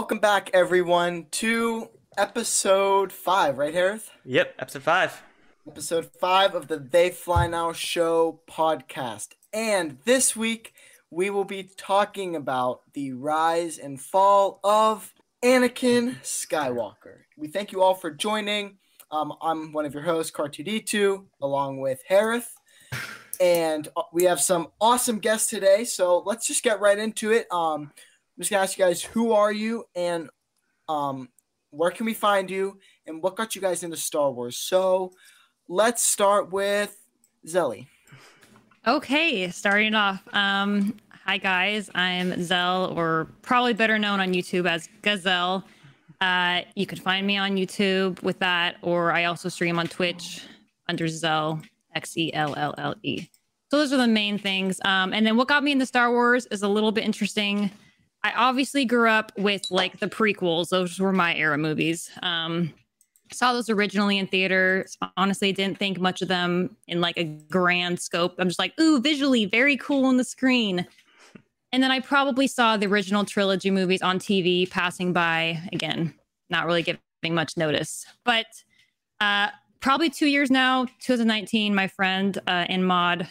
Welcome back, everyone, to episode five, right, Harith? Yep, episode five. Episode five of the They Fly Now Show podcast. And this week, we will be talking about the rise and fall of Anakin Skywalker. We thank you all for joining. Um, I'm one of your hosts, Car2D2, along with Harith. And we have some awesome guests today. So let's just get right into it. Um, I'm just gonna ask you guys who are you and um where can we find you and what got you guys into Star Wars? So let's start with Zelly. Okay, starting off. Um, hi guys, I'm Zell, or probably better known on YouTube as Gaxelle. Uh, you can find me on YouTube with that, or I also stream on Twitch under Zell X E L L L E. So those are the main things. Um, and then what got me into Star Wars is a little bit interesting. I obviously grew up with like the prequels; those were my era movies. Um, saw those originally in theaters. Honestly, didn't think much of them in like a grand scope. I'm just like, ooh, visually very cool on the screen. And then I probably saw the original trilogy movies on TV passing by again, not really giving much notice. But uh, probably two years now, 2019, my friend uh, in mod,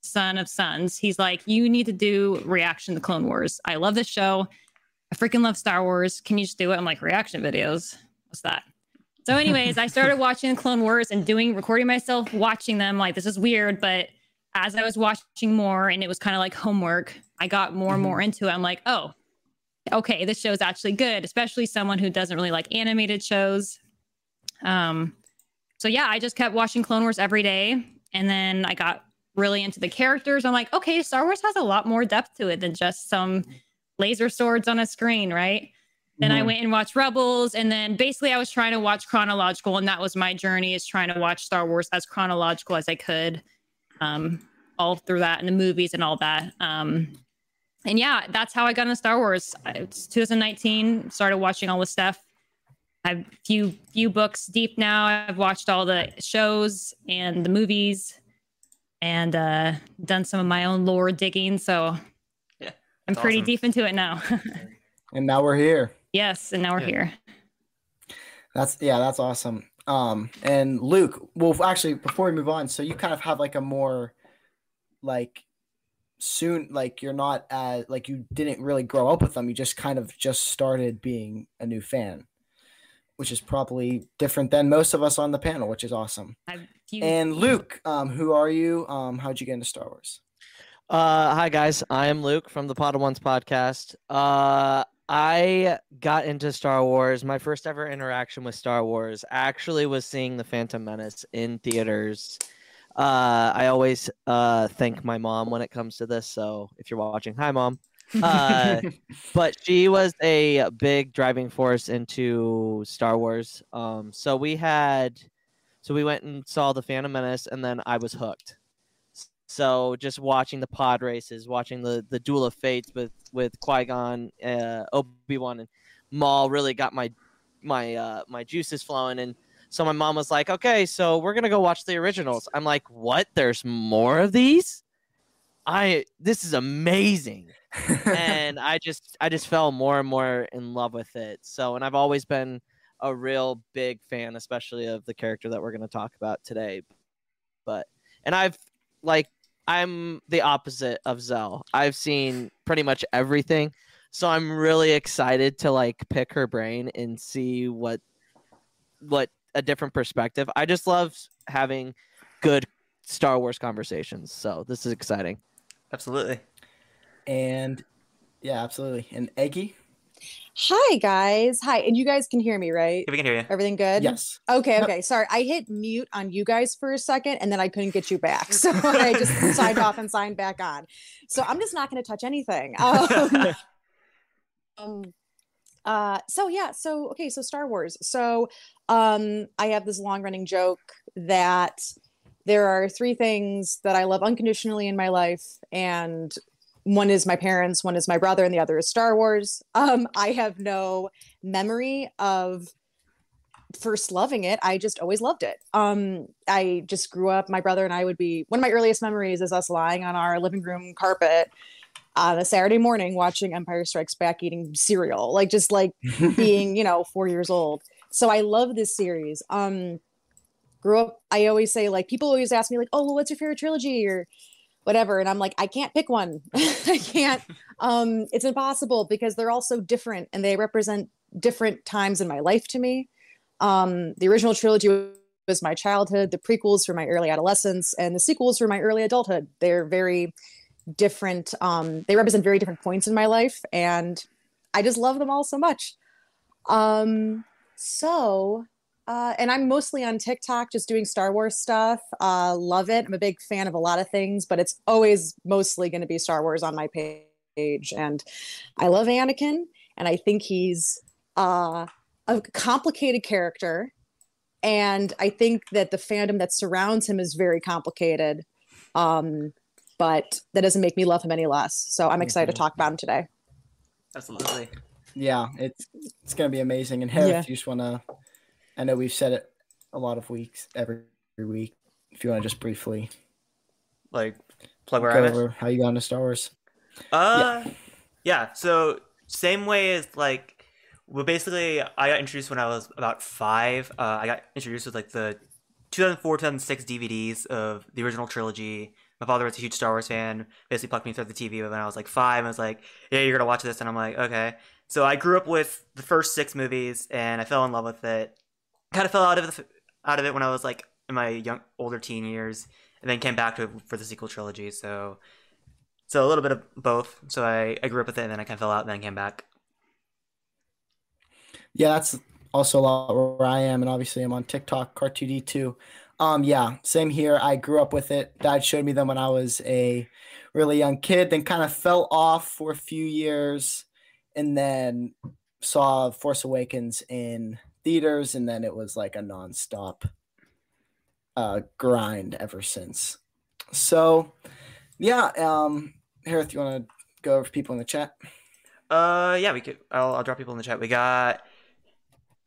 son of sons, he's like, you need to do reaction to Clone Wars. I love this show. I freaking love Star Wars. Can you just do it? I'm like, reaction videos? What's that? So, anyways, I started watching Clone Wars and doing recording myself watching them. Like, this is weird, but as I was watching more and it was kind of like homework, I got more and more Mm-hmm. into it. I'm like, oh, okay, this show's actually good, especially someone who doesn't really like animated shows. Um, so yeah, I just kept watching Clone Wars every day, and then I got really into the characters. I'm like, okay, Star Wars has a lot more depth to it than just some laser swords on a screen, right? Then I Mhm. went and watched Rebels, and then basically I was trying to watch chronological, and that was my journey is trying to watch Star Wars as chronological as I could, um, all through that and the movies and all that. Um, and yeah, that's how I got into Star Wars. It's 2019, started watching all this stuff. I've few few books deep now. I've watched all the shows and the movies, and uh, done some of my own lore digging. So Yeah, I'm pretty awesome. deep into it now. And now we're here. yes, and now we're Yeah. here. That's yeah, that's awesome. Um, and Luke, well, actually, before we move on, so you kind of have like a more, like, soon, like you're not as like you didn't really grow up with them. You just kind of just started being a new fan, which is probably different than most of us on the panel, which is awesome. I've few, And Luke, um, who are you? Um, how'd you get into Star Wars? Uh, hi guys, I am Luke from the Podwans podcast. Uh, I got into Star Wars. My first ever interaction with Star Wars actually was seeing the Phantom Menace in theaters. Uh, I always uh thank my mom when it comes to this. So if you're watching, hi mom. Uh, but she was a big driving force into Star Wars. Um, so we had, so we went and saw the Phantom Menace, and then I was hooked. So just watching the pod races, watching the the Duel of Fates with with Qui Gon, uh, Obi Wan, and Maul really got my my uh, my juices flowing. And so my mom was like, "Okay, so we're gonna go watch the originals." I'm like, "What? There's more of these? I this is amazing." and I just I just fell more and more in love with it. So, and I've always been a real big fan, especially of the character that we're going to talk about today. But and I've like I'm the opposite of Zell. I've seen pretty much everything. So I'm really excited to like pick her brain and see what what a different perspective. I just love having good Star Wars conversations. So this is exciting. Absolutely. and yeah, absolutely. And Eggy, Hi guys. Hi. And you guys can hear me, right? Yeah, we can hear you. Everything good? yes. Okay, Yep. okay. Sorry. I hit mute on you guys for a second and then I couldn't get you back. So I just signed off and signed back on. So I'm just not going to touch anything. Um, um uh so yeah, so okay, so Star Wars. So um I have this long running joke that there are three things that I love unconditionally in my life and one is my parents, one is my brother, and the other is Star Wars. Um, I have no memory of first loving it. I just always loved it. Um, I just grew up. My brother and I would be one of my earliest memories is us lying on our living room carpet, on a Saturday morning watching Empire Strikes Back eating cereal, like just like being, you know, four years old. So I love this series. Um grew up, I always say like people always ask me, like, oh well, what's your favorite trilogy or whatever? And I'm like, I can't pick one. I can't. Um, it's impossible because they're all so different and they represent different times in my life to me. Um, the original trilogy was my childhood, the prequels were my early adolescence, and the sequels were my early adulthood. They're very different um they represent very different points in my life and i just love them all so much um so uh and i'm mostly on tiktok just doing star wars stuff uh love it i'm a big fan of a lot of things but it's always mostly going to be star wars on my page and i love anakin and i think he's uh a complicated character and i think that the fandom that surrounds him is very complicated um but that doesn't make me love him any less. So I'm excited to talk about him today. Absolutely. Yeah, it's it's gonna be amazing. And Harry, Yeah. if you just wanna, I know we've said it a lot of weeks, every, every week. If you wanna just briefly Like plug where go I'm at. over how you got into Star Wars. Uh, yeah. So same way as like, well, basically, I got introduced when I was about five. Uh, I got introduced with like the 2004, 2006 DVDs of the original trilogy. My father was a huge Star Wars fan. Basically, plucked me through the TV when I was like five. And was like, "Yeah, you're gonna watch this," and I'm like, "Okay." So I grew up with the first six movies, and I fell in love with it. Kind of fell out of the, out of it when I was like in my young older teen years, and then came back to it for the sequel trilogy. So so a little bit of both. So I, I grew up with it and then I kind of fell out and then came back. Yeah, that's also a lot where I am, and obviously I'm on TikTok, Car2D2. Um, yeah, same here. I grew up with it. Dad showed me them when I was a really young kid, then kind of fell off for a few years, and then saw Force Awakens in theaters, and then it was like a nonstop uh, grind ever since. So, yeah, um, Harith, you want to go over people in the chat? Uh, yeah, we could. I'll, I'll drop people in the chat. We got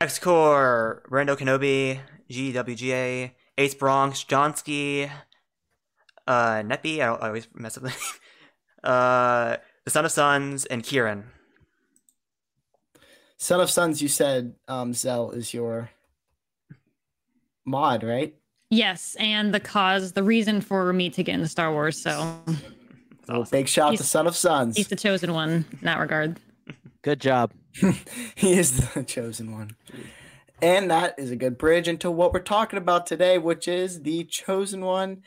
Xcore, Rando Kenobi, GWGA, Ace Bronx, Johnsky, uh, Neppy. I, I always mess up the name. Uh, the Son of Sons, and Kieran. Son of Sons, you said um, Zell is your mod, right? Yes, and the cause, the reason for me to get into Star Wars. So awesome. big shout out to Son of Sons. he's the chosen one in that regard. Good job. he is the chosen one. And that is a good bridge into what we're talking about today, which is the chosen one,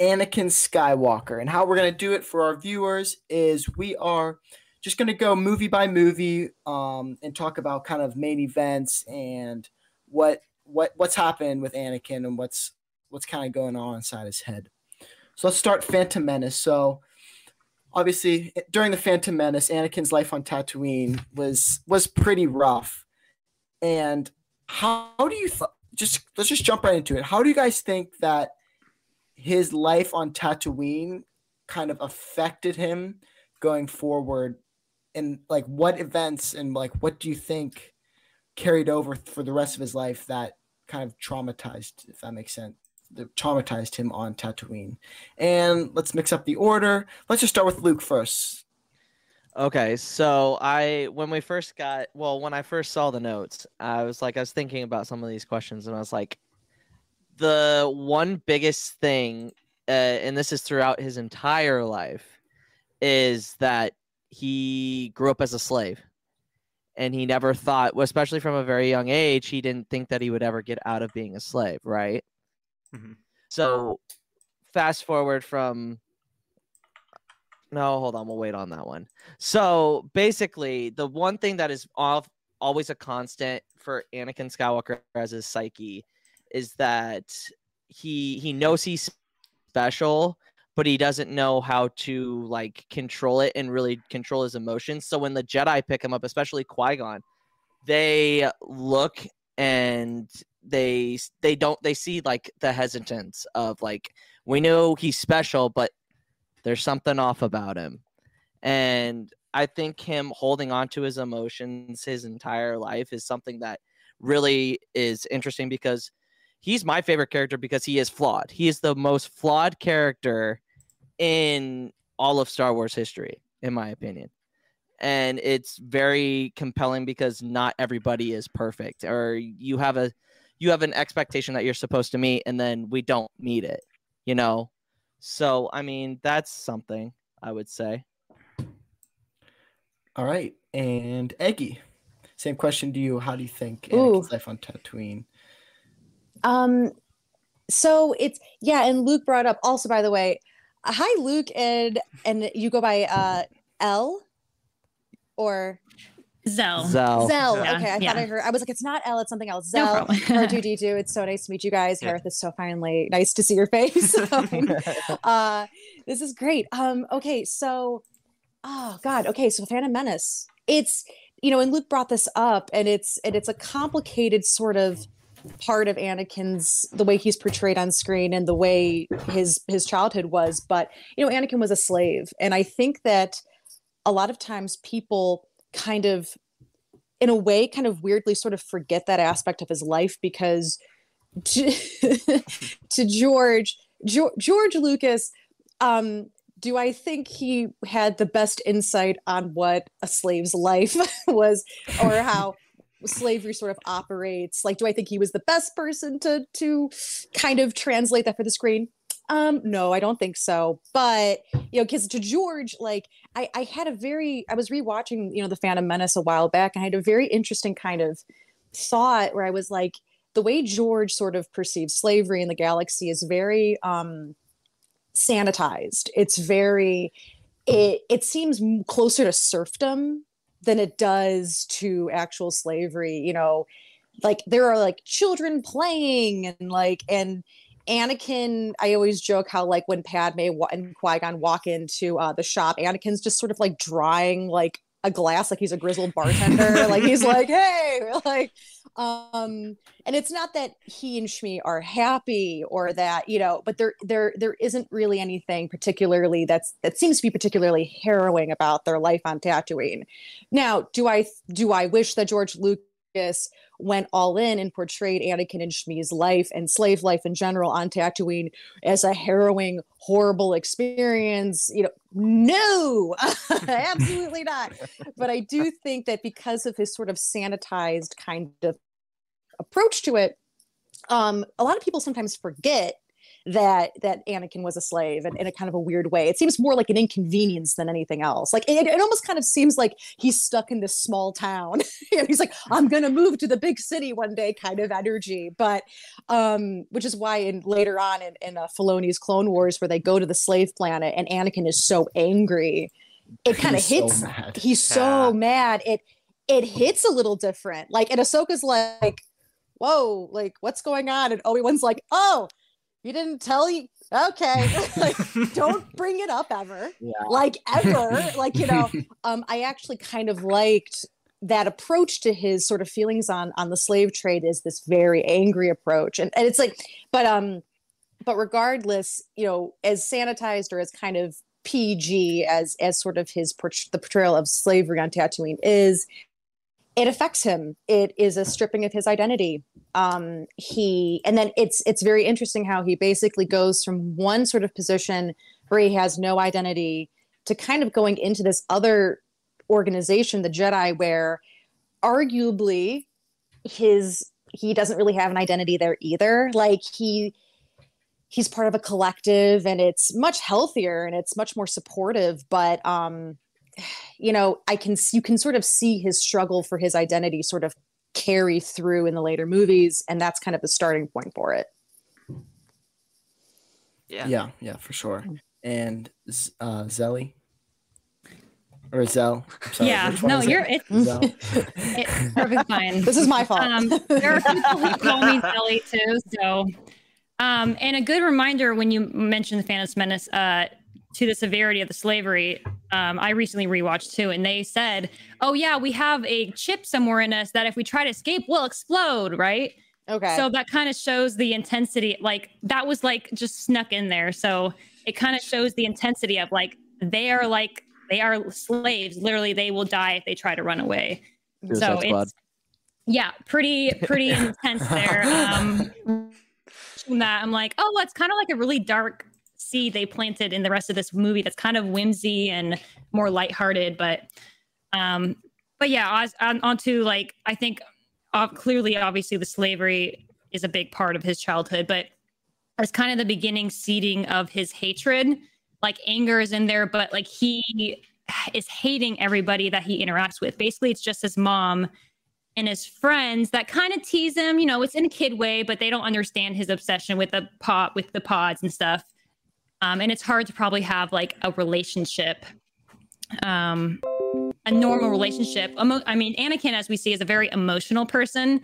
Anakin Skywalker. And how we're going to do it for our viewers is we are just going to go movie by movie um, and talk about kind of main events and what what what's happened with Anakin and what's what's kind of going on inside his head. So let's start Phantom Menace. So obviously during the Phantom Menace, Anakin's life on Tatooine was was pretty rough. And how, do you th- just let's just jump right into it. How do you guys think that his life on Tatooine kind of affected him going forward? And like what events and like what do you think carried over for the rest of his life that kind of traumatized, if that makes sense, that traumatized him on Tatooine? And let's mix up the order. Let's just start with Luke first. Okay, so I when we first got well, when I first saw the notes, I was like I was thinking about some of these questions and I was like the one biggest thing uh, and this is throughout his entire life is that he grew up as a slave. And he never thought, especially from a very young age, he didn't think that he would ever get out of being a slave, right? Mhm. So fast forward from no, hold on, we'll wait on that one. So basically, the one thing that is off, always a constant for Anakin Skywalker as his psyche is that he he knows he's special, but he doesn't know how to like control it and really control his emotions. So when the Jedi pick him up, especially Qui Gon, they look and they they don't they see like the hesitance of like we know he's special, but there's something off about him. And I think him holding on to his emotions his entire life is something that really is interesting because he's my favorite character because he is flawed. He is the most flawed character in all of Star Wars history. in my opinion. And it's very compelling because not everybody is perfect, or you have a you have an expectation that you're supposed to meet, and then we don't meet it. You know, so I mean that's something I would say. All right, and Eggy, same question to you. How do you think Ooh. Anakin's life on Tatooine? Um, so it's yeah, and Luke brought up also, by the way, hi Luke, and and you go by uh L or Zell. Zell. Zell. Yeah, okay, I yeah. thought I heard. I was like, it's not L, it's something else. No Zell. problem. R2D2. It's so nice to meet you guys. Yeah. Harith is so finally nice to see your face. Uh, this is great. Um, okay, so, oh God, okay, so Phantom Menace. It's you know, and Luke brought this up, and it's and it's a complicated sort of part of Anakin's the way he's portrayed on screen and the way his his childhood was. But you know, Anakin was a slave, and I think that a lot of times people kind of in a way kind of weirdly sort of forget that aspect of his life because to, to george George, George Lucas, um, do I think he had the best insight on what a slave's life was or how slavery sort of operates? Like, do I think he was the best person to to kind of translate that for the screen? Um, no, I don't think so. But you know, because to George, like I, I had a very I was rewatching, you know, the Phantom Menace a while back, and I had a very interesting kind of thought where I was like, the way George sort of perceives slavery in the galaxy is very um sanitized. It's very it it seems closer to serfdom than it does to actual slavery, you know. Like there are like children playing and like and Anakin, I always joke how like when Padme and Qui Gon walk into uh, the shop, Anakin's just sort of like drying like a glass, like he's a grizzled bartender. like he's like, hey, like, um, and it's not that he and Shmi are happy or that you know, but there there there isn't really anything particularly that's that seems to be particularly harrowing about their life on Tatooine. Now, do I do I wish that George Lucas went all in and portrayed Anakin and Shmi's life and slave life in general on Tatooine as a harrowing, horrible experience. You know, no, absolutely not. But I do think that because of his sort of sanitized kind of approach to it, um, a lot of people sometimes forget that that Anakin was a slave in, in a kind of a weird way. It seems more like an inconvenience than anything else. Like it, it almost kind of seems like he's stuck in this small town. and he's like, I'm gonna move to the big city one day, kind of energy. But um, which is why in later on in, in uh, Filoni's Clone Wars, where they go to the slave planet and Anakin is so angry, it kind of He's so hits. mad. he's so mad. It it hits a little different. Like and Ahsoka's like, whoa, like what's going on? And Obi Wan's like, oh, you didn't tell you. Okay, like don't bring it up ever, Yeah. like ever, like you know. Um, I actually kind of liked that approach to his sort of feelings on on the slave trade is this very angry approach, and and it's like, but um, but regardless, you know, as sanitized or as kind of PG as as sort of his port- the portrayal of slavery on Tatooine is, it affects him. It is a stripping of his identity. Um, he and then it's it's very interesting how he basically goes from one sort of position where he has no identity to kind of going into this other organization, the Jedi, where arguably his he doesn't really have an identity there either. Like he he's part of a collective and it's much healthier and it's much more supportive, but um you know, I can you can sort of see his struggle for his identity sort of carry through in the later movies, and that's kind of the starting point for it. Yeah. Yeah, yeah, for sure. And uh, Zelly or Zell. Sorry, yeah, no, you're it's, Zell. it's perfectly fine. This is my fault. Um, there are people who call me Zelly too. So, um, and a good reminder when you mentioned the Phantom Menace uh, to the severity of the slavery. Um, I recently rewatched too, and they said, "Oh yeah, we have a chip somewhere in us that if we try to escape, we'll explode." Right. okay. So that kind of shows the intensity. Like that was like just snuck in there. So it kind of shows the intensity of like they are like they are slaves. Literally, they will die if they try to run away so Suicide Squad. it's yeah pretty pretty intense there um that i'm like oh it's kind of like a really dark seed they planted in the rest of this movie that's kind of whimsy and more lighthearted. But um, but yeah, on, on to like I think uh, clearly, obviously, the slavery is a big part of his childhood, but as kind of the beginning seeding of his hatred, like anger is in there, but like he is hating everybody that he interacts with. Basically, it's just his mom and his friends that kind of tease him. You know, it's in a kid way, but they don't understand his obsession with the pot with the pods and stuff. Um, and it's hard to probably have like a relationship, um, a normal relationship. Emo- I mean, Anakin, as we see, is a very emotional person,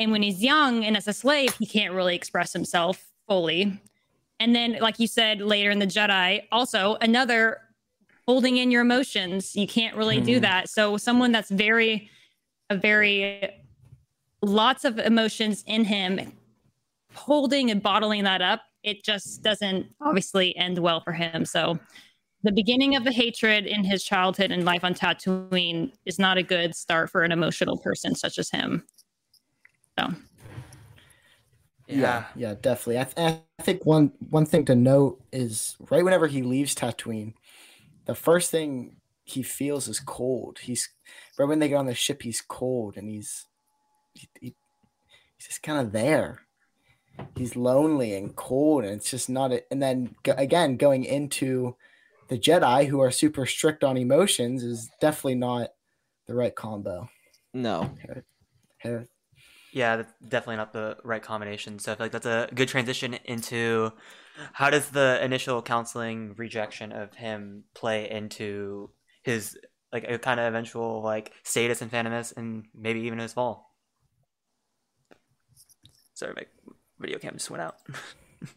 and when he's young and as a slave, he can't really express himself fully. And then, like you said later in the Jedi, also another holding in your emotions. You can't really mm. do hmm. that. So, someone that's very a very lots of emotions in him holding and bottling that up it just doesn't obviously end well for him so the beginning of the hatred in his childhood and life on Tatooine is not a good start for an emotional person such as him. So, yeah, yeah, yeah definitely. I, th- I think one one thing to note is right whenever he leaves Tatooine, the first thing he feels is cold. He's right when they get on the ship, he's cold and he's he, he, he's just kind of there. He's lonely and cold, and it's just not. A, and then go, again, going into the Jedi, who are super strict on emotions, is definitely not the right combo. No. Yeah, that's definitely not the right combination. So I feel like that's a good transition into how does the initial counseling rejection of him play into his like a kind of eventual like status in Phantom Menace and maybe even his fall. Sorry, my video cam just went out.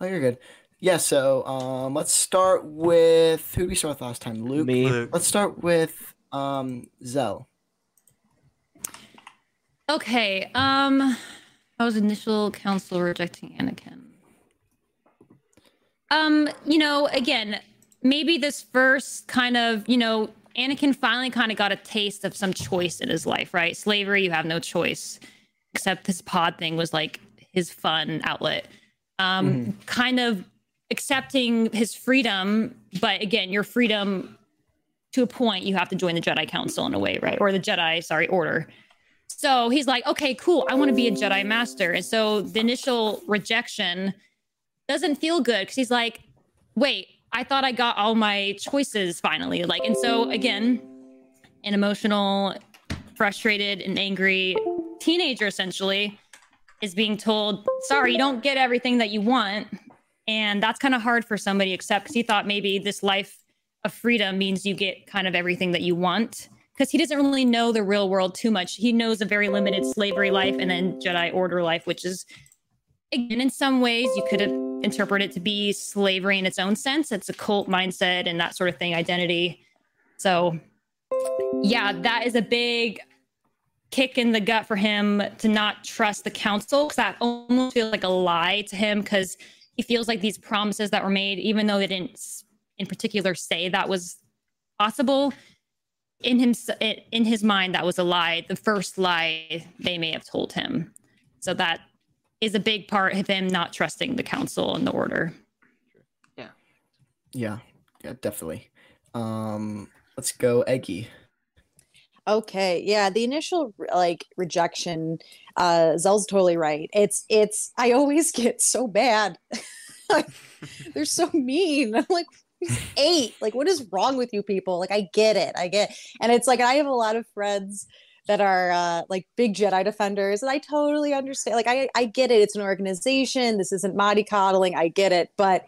oh, you're good. Yeah, so um, let's start with who did we start with last time? Luke. Me. Luke. Let's start with um, Zell. Okay. Um, I was initial council rejecting Anakin. Um, you know, again, maybe this first kind of, you know, Anakin finally kind of got a taste of some choice in his life, right? Slavery, you have no choice, except this pod thing was like his fun outlet. Um, mm-hmm. Kind of accepting his freedom, but again, your freedom to a point, you have to join the Jedi Council in a way, right? Or the Jedi, sorry, Order. So he's like, okay, cool, I want to be a Jedi Master. And so the initial rejection doesn't feel good because he's like, wait, I thought I got all my choices finally. Like, and so again, an emotional, frustrated, and angry teenager essentially is being told, sorry, you don't get everything that you want. And that's kind of hard for somebody to accept because he thought maybe this life of freedom means you get kind of everything that you want. Because he doesn't really know the real world too much. He knows a very limited slavery life and then Jedi Order life, which is, again, in some ways, you could interpret it to be slavery in its own sense. It's a cult mindset and that sort of thing, identity. So, yeah, that is a big kick in the gut for him to not trust the council because that almost feels like a lie to him because he feels like these promises that were made, even though they didn't in particular say that was possible, in him in his mind that was a lie. The first lie they may have told him. So that is a big part of him not trusting the council and the order. Yeah. Yeah. Yeah, definitely. Um, let's go Eggy. Okay. Yeah, the initial like rejection, uh Zell's totally right. It's it's I always get so bad. like, they're so mean. I'm like eight. Like, what is wrong with you people? Like, I get it. I get and it's like I have a lot of friends that are uh, like big Jedi defenders. And I totally understand. Like, I, I get it. It's an organization. This isn't Madi coddling. I get it. But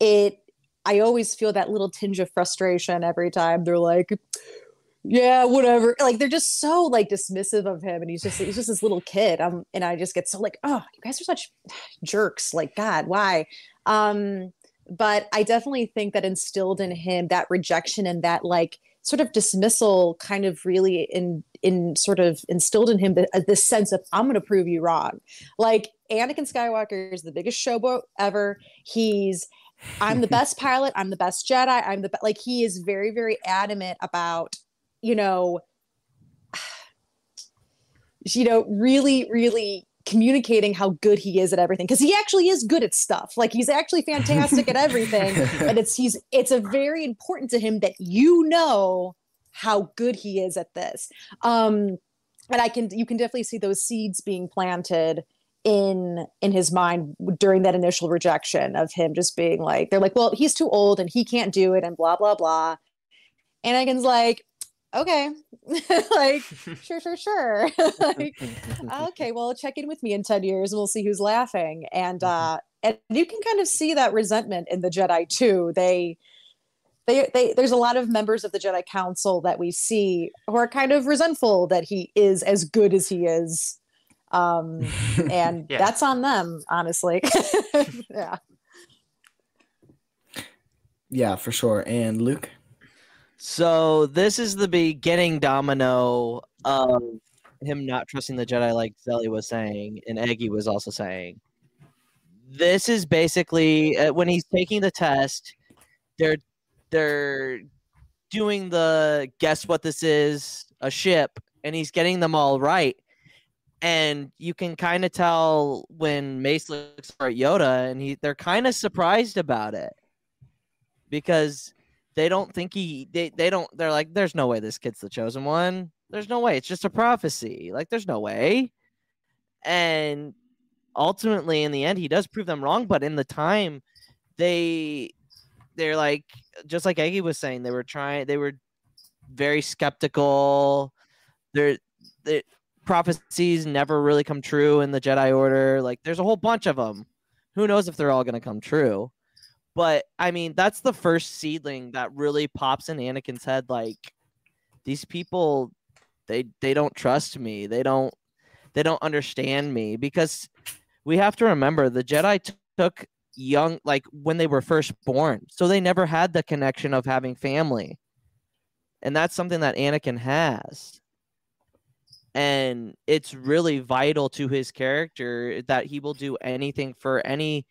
it, I always feel that little tinge of frustration every time they're like, yeah, whatever. Like they're just so like dismissive of him, and he's just he's just this little kid. Um, and I just get so like, oh, you guys are such jerks. Like, God, why? Um, but I definitely think that instilled in him that rejection and that like sort of dismissal kind of really in in sort of instilled in him the, uh, this sense of I'm going to prove you wrong. Like Anakin Skywalker is the biggest showboat ever. He's I'm the best pilot. I'm the best Jedi. I'm the be-. like he is very very adamant about you know you know really really communicating how good he is at everything. Because he actually is good at stuff. Like he's actually fantastic at everything. And it's he's it's a very important to him that you know how good he is at this. Um and i can you can definitely see those seeds being planted in in his mind during that initial rejection of him just being like they're like well he's too old and he can't do it and blah blah blah. And anakin's like okay. Like sure sure sure. Like okay well check in with me in 10 years. And we'll see who's laughing. And uh and you can kind of see that resentment in the jedi too. They they, they there's a lot of members of the jedi council that we see who are kind of resentful that he is as good as he is. Um and Yeah. that's on them honestly. Yeah. Yeah, for sure. And Luke? So this is the beginning domino of him not trusting the Jedi, like Zelly was saying, and Eggy was also saying. This is basically uh, when he's taking the test. They're they're doing the guess what this is a ship, and he's getting them all right. And you can kind of tell when Mace looks at Yoda, and he they're kind of surprised about it because they don't think he they, they don't they're like there's no way this kid's the chosen one. There's no way. It's just a prophecy. Like there's no way. And ultimately in the end he does prove them wrong but in the time they they're like just like Eggy was saying they were trying they were very skeptical. They're the prophecies never really come true in the Jedi order. Like there's a whole bunch of them who knows if they're all going to come true but I mean, that's the first seedling that really pops in Anakin's head. Like these people, they they don't trust me. They don't they don't understand me because we have to remember the Jedi t- took young like when they were first born, so they never had the connection of having family, and that's something that Anakin has. And it's really vital to his character that he will do anything for any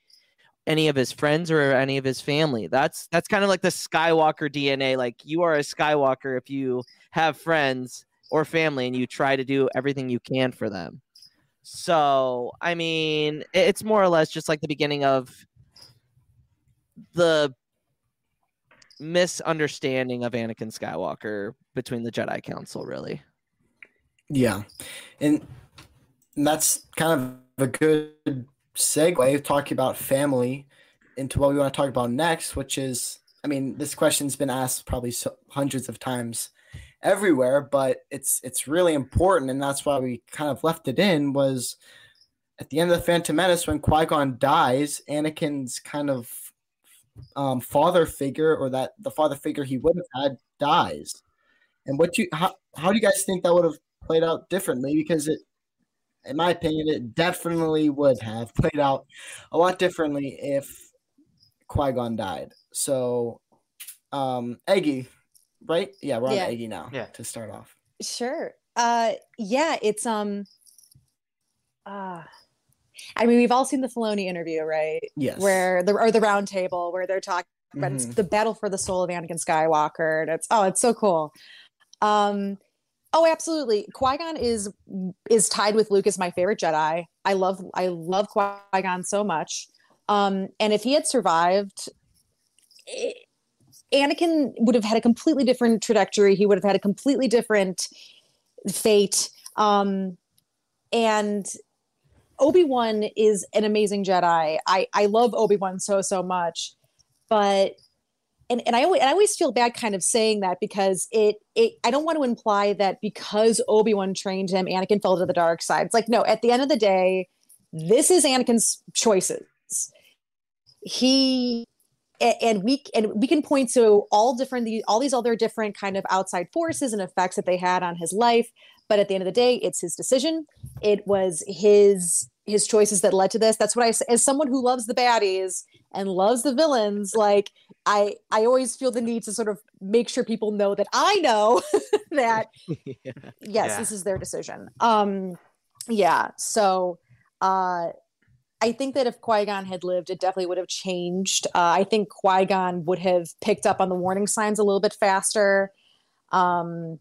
any of his friends or any of his family. That's that's kind of like the Skywalker DNA. Like you are a Skywalker if you have friends or family and you try to do everything you can for them. So, I mean, it's more or less just like the beginning of the misunderstanding of Anakin Skywalker between the Jedi Council, really. Yeah. And that's kind of a good segue talking about family into what we want to talk about next, which is I mean, this question's been asked probably so, hundreds of times everywhere, but it's it's really important, and that's why we kind of left it in. Was at the end of the Phantom Menace when Qui Gon dies, Anakin's kind of um, father figure, or that the father figure he would have had, dies. And what you how how do you guys think that would have played out differently? Because it, in my opinion, it definitely would have played out a lot differently if Qui Gon died. So, um, Eggy, right? Yeah, we're on Yeah. Eggy now. Yeah. To start off. Sure. Uh yeah, it's um uh I mean we've all seen the Filoni interview, right? Yes. Where the or the round table where they're talking about it's Mhm. the battle for the soul of Anakin Skywalker. And it's oh, it's so cool. Um oh absolutely. Qui-Gon is is tied with Luke as my favorite Jedi. I love I love Qui-Gon so much. Um and if he had survived eh, Anakin would have had a completely different trajectory. He would have had a completely different fate. Um, and Obi Wan is an amazing Jedi. I I love Obi Wan so so much, but and and I always I always feel bad kind of saying that because it it I don't want to imply that because Obi Wan trained him, Anakin fell to the dark side. It's like no. At the end of the day, this is Anakin's choices. He and we and we can point to all different the, all these other different kind of outside forces and effects that they had on his life but at the end of the day it's his decision it was his his choices that led to this that's what i say as someone who loves the baddies and loves the villains like i i always feel the need to sort of make sure people know that i know that yes Yeah. this is their decision um yeah so uh I think that if Qui Gon had lived, it definitely would have changed. Uh, I think Qui Gon would have picked up on the warning signs a little bit faster. Um,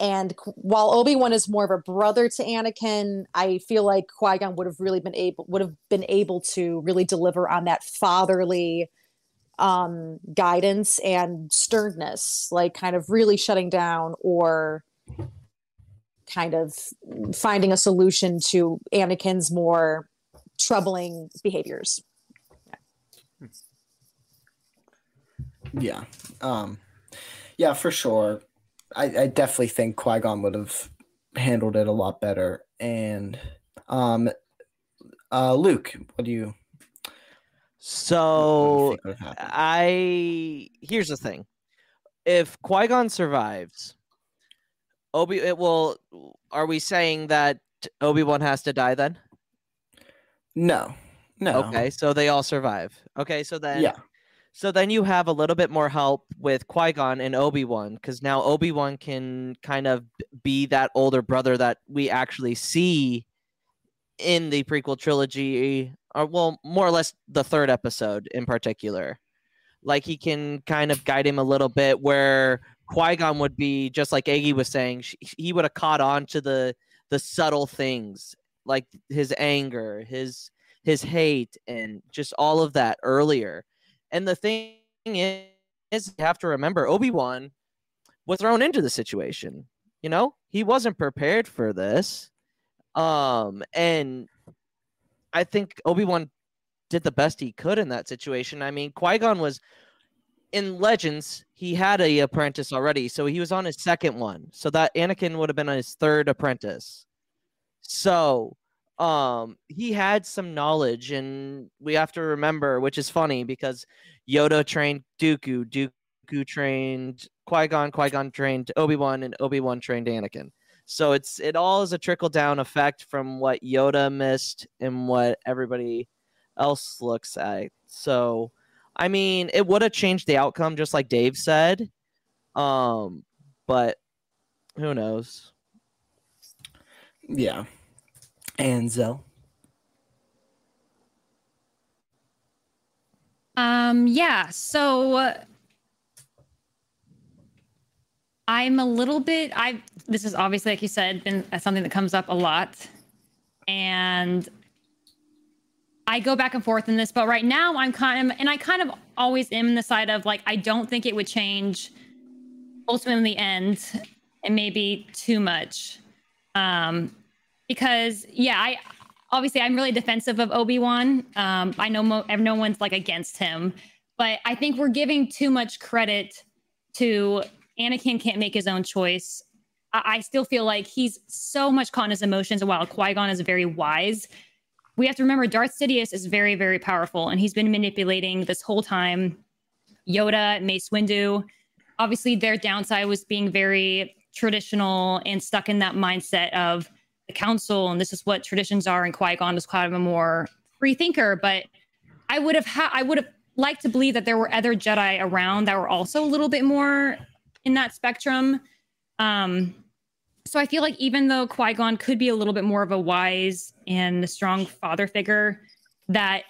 and while Obi-Wan is more of a brother to Anakin, I feel like Qui-Gon would have really been able would have been able to really deliver on that fatherly um guidance and sternness, like kind of really shutting down or kind of finding a solution to Anakin's more troubling behaviors. Yeah. Um yeah, for sure. I, I definitely think Qui Gon would have handled it a lot better. And um uh Luke, what do you, what do you So think would have happened? I here's the thing: if Qui Gon survives, Obi, it will. Are we saying that Obi Wan has to die then? No. No. Okay, so they all survive. Okay, so then Yeah. So then you have a little bit more help with Qui Gon and Obi Wan because now Obi Wan can kind of be that older brother that we actually see in the prequel trilogy, or well, more or less the third episode in particular. Like he can kind of guide him a little bit where Qui Gon would be just like Aggie was saying, he would have caught on to the the subtle things like his anger, his his hate, and just all of that earlier. And the thing is, you have to remember Obi Wan was thrown into the situation. You know, he wasn't prepared for this. Um, and I think Obi Wan did the best he could in that situation. I mean, Qui Gon was in Legends. He had a apprentice already, so he was on his second one. So that Anakin would have been on his third apprentice. So um he had some knowledge and we have to remember which is funny because yoda trained dooku dooku trained qui-gon qui-gon trained obi-wan and obi-wan trained anakin. So it's it all is a trickle down effect from what yoda missed and what everybody else looks at. So i mean it would have changed the outcome just like dave said um but who knows? Yeah. And Zell. Um, yeah, so I'm a little bit I this is obviously like you said been uh, something that comes up a lot. And I go back and forth in this, but right now I'm kind of and I kind of always am in the side of like I don't think it would change ultimately in the end and maybe too much. Um because yeah, I obviously I'm really defensive of Obi-Wan. Um, I know mo- no one's like against him, but I think we're giving too much credit to Anakin can't make his own choice. I, still feel like he's so much caught in his emotions while Qui-Gon is very wise. We have to remember Darth Sidious is very, very powerful, and he's been manipulating this whole time. Yoda, Mace Windu. Obviously, their downside was being very traditional and stuck in that mindset of the council and this is what traditions are and Qui-Gon is kind of a more free thinker but I would have ha- I would have liked to believe that there were other Jedi around that were also a little bit more in that spectrum. Um so I feel like even though Qui-Gon could be a little bit more of a wise and strong father figure that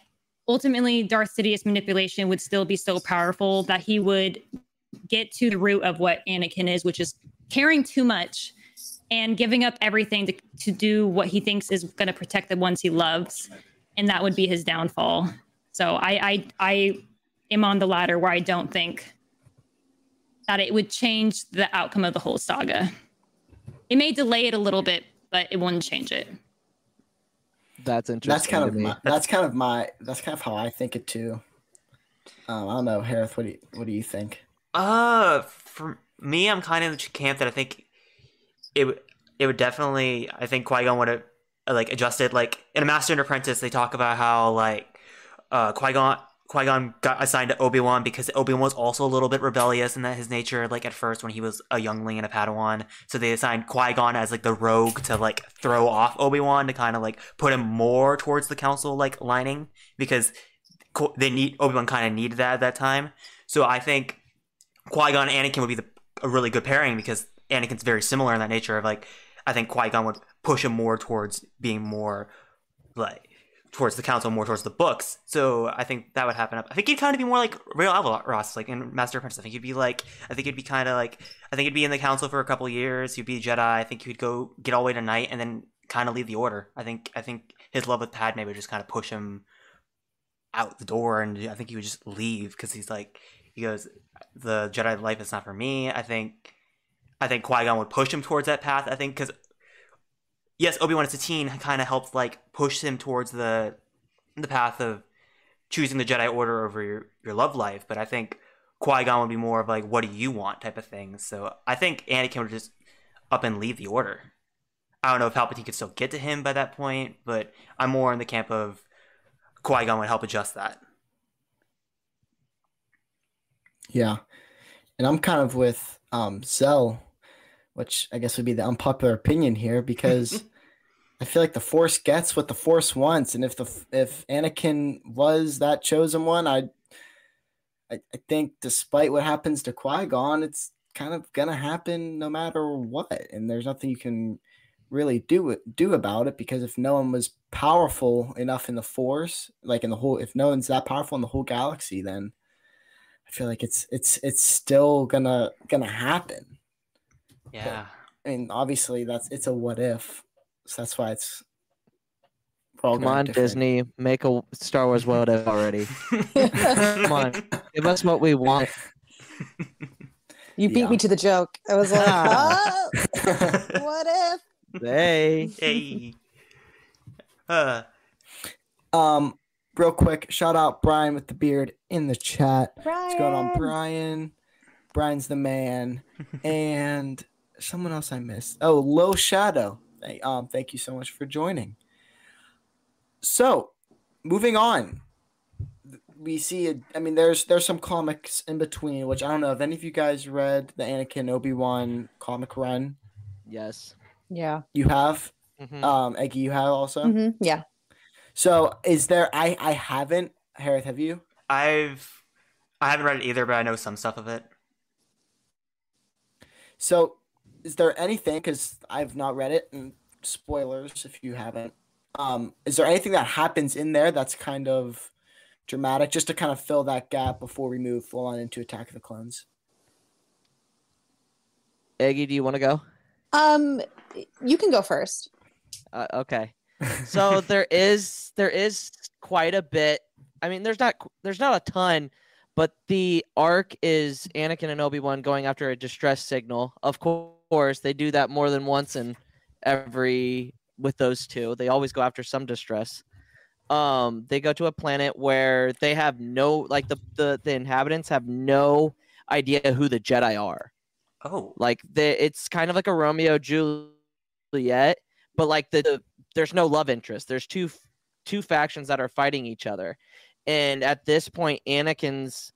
ultimately Darth Sidious manipulation would still be so powerful that he would get to the root of what Anakin is which is caring too much and giving up everything to, to do what he thinks is going to protect the ones he loves and that would be his downfall so I, I i am on the ladder where i don't think that it would change the outcome of the whole saga it may delay it a little bit but it wouldn't change it that's interesting That's kind of my, that's kind of my that's kind of how I think it too. Um, I don't know, Harith. What do you what do you think? Uh, for me, I'm kind of in the camp that I think it would it would definitely. I think Qui Gon would have like adjusted. Like in a Master and Apprentice, they talk about how like uh Qui Gon Qui Gon got assigned to Obi Wan because Obi Wan was also a little bit rebellious in that his nature. Like at first, when he was a youngling and a Padawan, so they assigned Qui Gon as like the rogue to like throw off Obi Wan to kind of like put him more towards the Council like lining because they need Obi Wan kind of needed that at that time. So I think Qui Gon and Anakin would be the, a really good pairing because Anakin's very similar in that nature of like I think Qui Gon would push him more towards being more like towards the council, more towards the books. So I think that would happen. I think he'd kind of be more like Rael Averross, like in Master Apprentice. I think he'd be like, I think he'd be kind of like, I think he'd be in the council for a couple years. He'd be Jedi. I think he'd go get all the way to Knight and then kind of leave the Order. I think, I think his love with Padme would just kind of push him out the door, and I think he would just leave because he's like, he goes, the Jedi life is not for me. I think, I think Qui Gon would push him towards that path. I think because yes, Obi Wan as a teen kind of helped like push him towards the the path of choosing the Jedi Order over your, your love life. But I think Qui Gon would be more of like, what do you want type of thing. So I think Anakin would just up and leave the Order. I don't know if Palpatine could still get to him by that point, but I'm more in the camp of Qui Gon would help adjust that. Yeah, and I'm kind of with um, Zell which I guess would be the unpopular opinion here because I feel like the Force gets what the Force wants, and if the if Anakin was that chosen one, I I, I think despite what happens to Qui Gon, it's kind of gonna happen no matter what, and there's nothing you can really do do about it because if no one was powerful enough in the Force, like in the whole, if no one's that powerful in the whole galaxy, then I feel like it's it's it's still gonna gonna happen. Yeah. But, I mean, obviously, that's it's a what if, so that's why it's. Come on, different. Disney, make a Star Wars what if already. Come on, give us what we want. You beat yeah. me to the joke. I was like, oh, what if? Hey. Hey. Uh. Um, real quick, shout out Brian with the beard in the chat. Brian. What's going on, Brian? Brian's the man. and someone else I missed. Oh, Low Shadow. Um, thank you so much for joining. So, moving on, we see. I mean, there's there's some comics in between, which I don't know if any of you guys read the Anakin Obi Wan comic run. Yes. Yeah. You have. Mm-hmm. Um, Eggy, you have also. Mm-hmm. Yeah. So, is there? I I haven't. Harith, have you? I've I haven't read it either, but I know some stuff of it. So is there anything because I've not read it and spoilers if you haven't. Um, is there anything that happens in there that's kind of dramatic just to kind of fill that gap before we move full on into Attack of the Clones? Eggy, do you want to go? Um, you can go first. Uh, okay. So there is there is quite a bit. I mean, there's not there's not a ton, but the arc is Anakin and Obi Wan going after a distress signal. Of course course, they do that more than once in every with those two. They always go after some distress. Um, they go to a planet where they have no like the the, the inhabitants have no idea who the Jedi are. Oh, like they, it's kind of like a Romeo Juliet, but like the, the there's no love interest. There's two two factions that are fighting each other, and at this point, Anakin's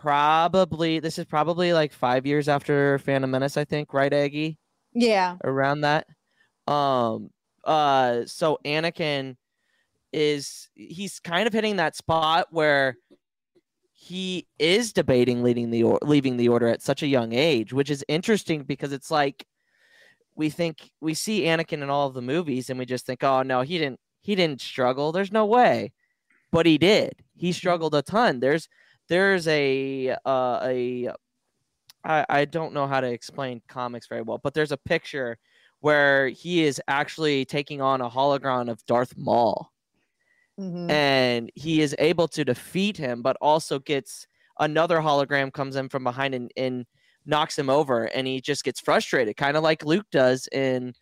probably this is probably like five years after Phantom Menace, I think, right, Eggy? Yeah. Around that. Um uh so Anakin is he's kind of hitting that spot where he is debating leading the or- leaving the order at such a young age, which is interesting because it's like we think we see Anakin in all of the movies and we just think, oh no, he didn't he didn't struggle. There's no way. But he did. He struggled a ton. There's there's a uh, a I, I don't know how to explain comics very well, but there's a picture where he is actually taking on a hologram of Darth Maul. Mm-hmm. And he is able to defeat him, but also gets another hologram comes in from behind and, and knocks him over, and he just gets frustrated, kind of like Luke does in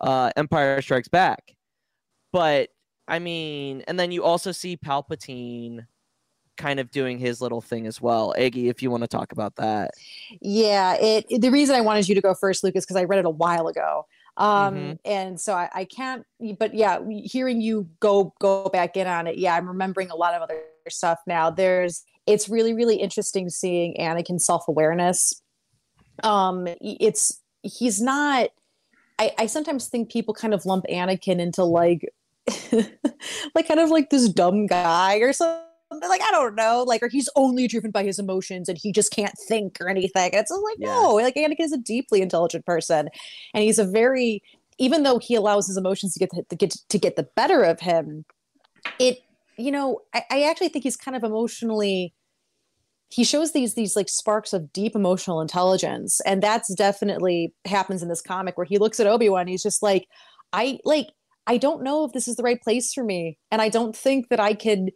uh, Empire Strikes Back. But I mean, and then you also see Palpatine kind of doing his little thing as well. Eggy, if you want to talk about that. Yeah, it, it the reason I wanted you to go first, Lucas, because I read it a while ago. Um, mm-hmm. and so I, I can't but yeah, hearing you go go back in on it, yeah, I'm remembering a lot of other stuff now. There's it's really, really interesting seeing Anakin's self-awareness. Um, it's he's not I, I sometimes think people kind of lump Anakin into like like kind of like this dumb guy or something like I don't know, like or he's only driven by his emotions and he just can't think or anything. it's like yeah. no, like Anakin is a deeply intelligent person, and he's a very even though he allows his emotions to get the, to get to get the better of him, it you know I, I actually think he's kind of emotionally he shows these these like sparks of deep emotional intelligence and that's definitely happens in this comic where he looks at obi-wan he's just like i like i don't know if this is the right place for me and i don't think that i could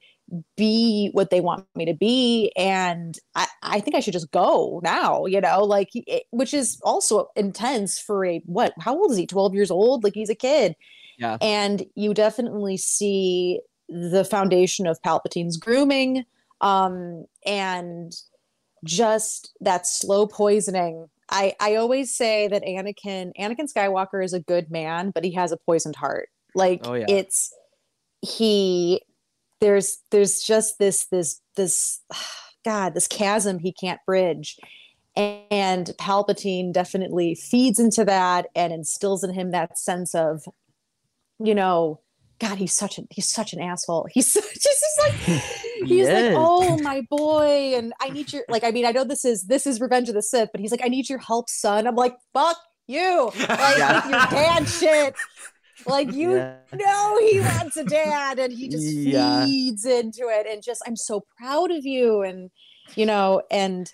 be what they want me to be. And i i think i should just go now you know like it, which is also intense for a what how old is he? 12 years old? Like he's a kid. Yeah. and you definitely see the foundation of palpatine's grooming um and just that slow poisoning. I i always say that anakin anakin skywalker is a good man but he has a poisoned heart. Like Oh, yeah. it's he there's there's just this this this god this chasm he can't bridge. And palpatine definitely feeds into that and instills in him that sense of you know god he's such a he's such an asshole. He's just like he's like oh my boy and i need your like i mean i know this is this is revenge of the sith but he's like i need your help son. I'm like fuck you. Like Yeah. with your dad shit like you Yeah. know he wants a dad and he just Yeah. feeds into it and just i'm so proud of you and you know and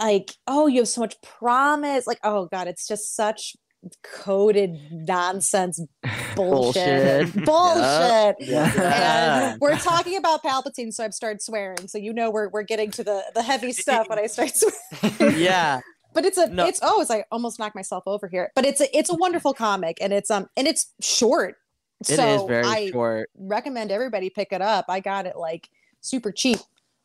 like oh you have so much promise like oh god it's just such coded nonsense bullshit Bullshit. bullshit Yeah. and we're talking about palpatine so i've started swearing so you know we're, we're getting to the the heavy stuff when i start swearing yeah. But it's a No. it's oh it's i almost knocked myself over here but it's a it's a wonderful comic and it's um and it's short It is so very I short. recommend everybody pick it up. I got it like super cheap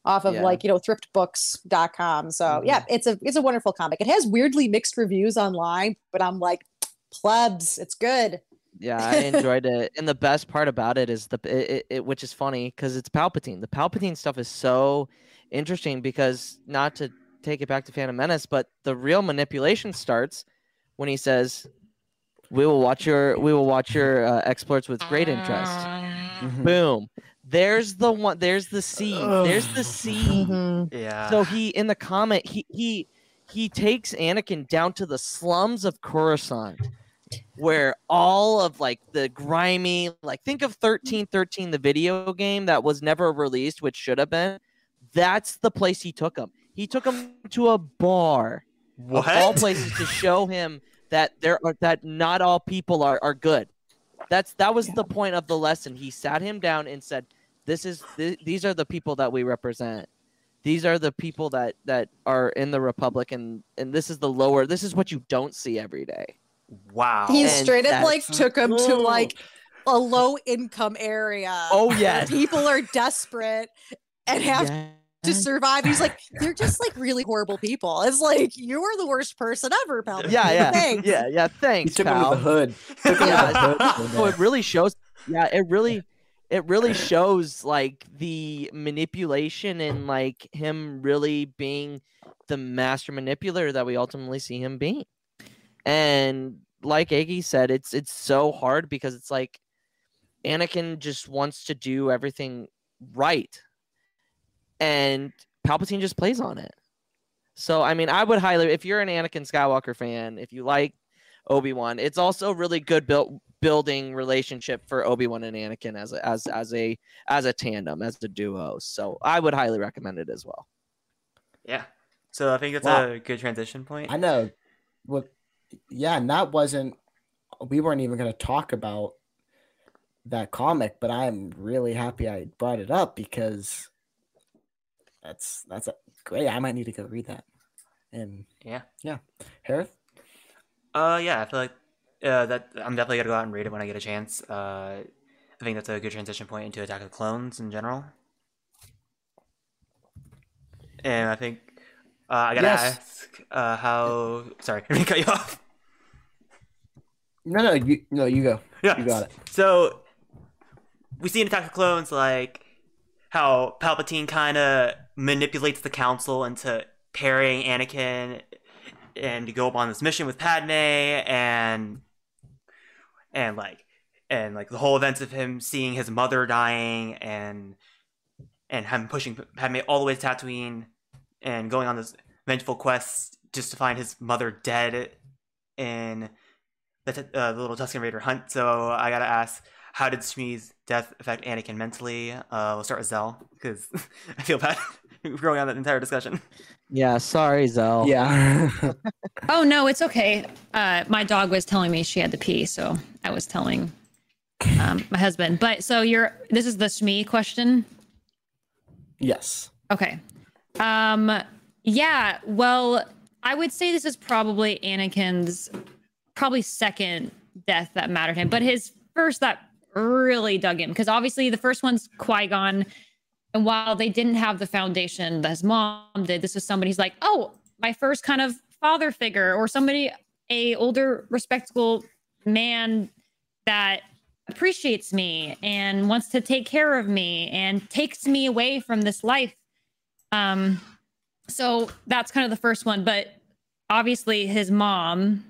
off of Yeah. like, you know, thriftbooks.com. So Mhm. yeah, it's a it's a wonderful comic. It has weirdly mixed reviews online, but I'm like, plebs, it's good. Yeah, I enjoyed it, and the best part about it is the it, it which is funny because it's Palpatine. The Palpatine stuff is so interesting because not to take it back to Phantom Menace, but the real manipulation starts when he says, "We will watch your we will watch your uh, exploits with great interest." Mhm. Boom. There's the one. There's the seed. There's the seed. Yeah. So he in the comment he he he takes Anakin down to the slums of Coruscant where all of like the grimy like think of 1313 the video game that was never released which should have been that's the place he took him he took him to a bar what? of all places to show him that there are that not all people are, are good that's that was the point of the lesson he sat him down and said this is th- these are the people that we represent these are the people that that are in the republic and and this is the lower this is what you don't see every day wow. He And straight up like took him to like a low income area. oh yeah. People are desperate and have to survive. He's like, they're just like really horrible people. It's like you are the worst person ever, Palpatine. yeah yeah Thanks. yeah yeah He thanks took him pal. to the hood. Took him Yeah, the hood. for so it really shows yeah it really it really shows like the manipulation and like him really being the master manipulator that we ultimately see him being and like Eggy said it's it's so hard because it's like Anakin just wants to do everything right and Palpatine just plays on it so I mean I would highly if you're an Anakin Skywalker fan if you like Obi-Wan it's also really good built building relationship for Obi-Wan and Anakin as a, as as a as a tandem as a duo. So I would highly recommend it as well. yeah. So I think that's Wow. a good transition point. I know. What? Yeah, and that wasn't. We weren't even going to talk about that comic, but I'm really happy I brought it up because that's that's a, great. I might need to go read that. And Yeah. yeah, Harith. Uh, yeah, I feel like uh, that I'm definitely gonna go out and read it when I get a chance. Uh, I think that's a good transition point into Attack of the Clones in general. And I think uh, I gotta Yes. ask uh, how. Sorry, let me cut you off. No, no, you no, you go. Yeah, You got it. So we see in Attack of Clones like how Palpatine kind of manipulates the Council into pairing Anakin and to go up on this mission with Padme and and like and like the whole events of him seeing his mother dying and and him pushing Padme all the way to Tatooine and going on this vengeful quest just to find his mother dead in the, uh, the little Tusken Raider hunt. So I gotta ask, how did Shmi's death affect Anakin mentally? Uh, we'll start with Zell because I feel bad growing on that entire discussion. Yeah, sorry, Zell. Yeah. Oh no, it's okay. Uh, my dog was telling me she had to pee, so I was telling um, my husband. But so you're this is the Shmi question. yes. Okay. Um yeah, well, I would say this is probably Anakin's probably second death that mattered him, but his first that really dug him because obviously the first one's Qui-Gon and while they didn't have the foundation that his mom did, this was somebody who's like, "Oh, my first kind of father figure or somebody a older respectable man that appreciates me and wants to take care of me and takes me away from this life. Um so that's kind of the first one. But obviously his mom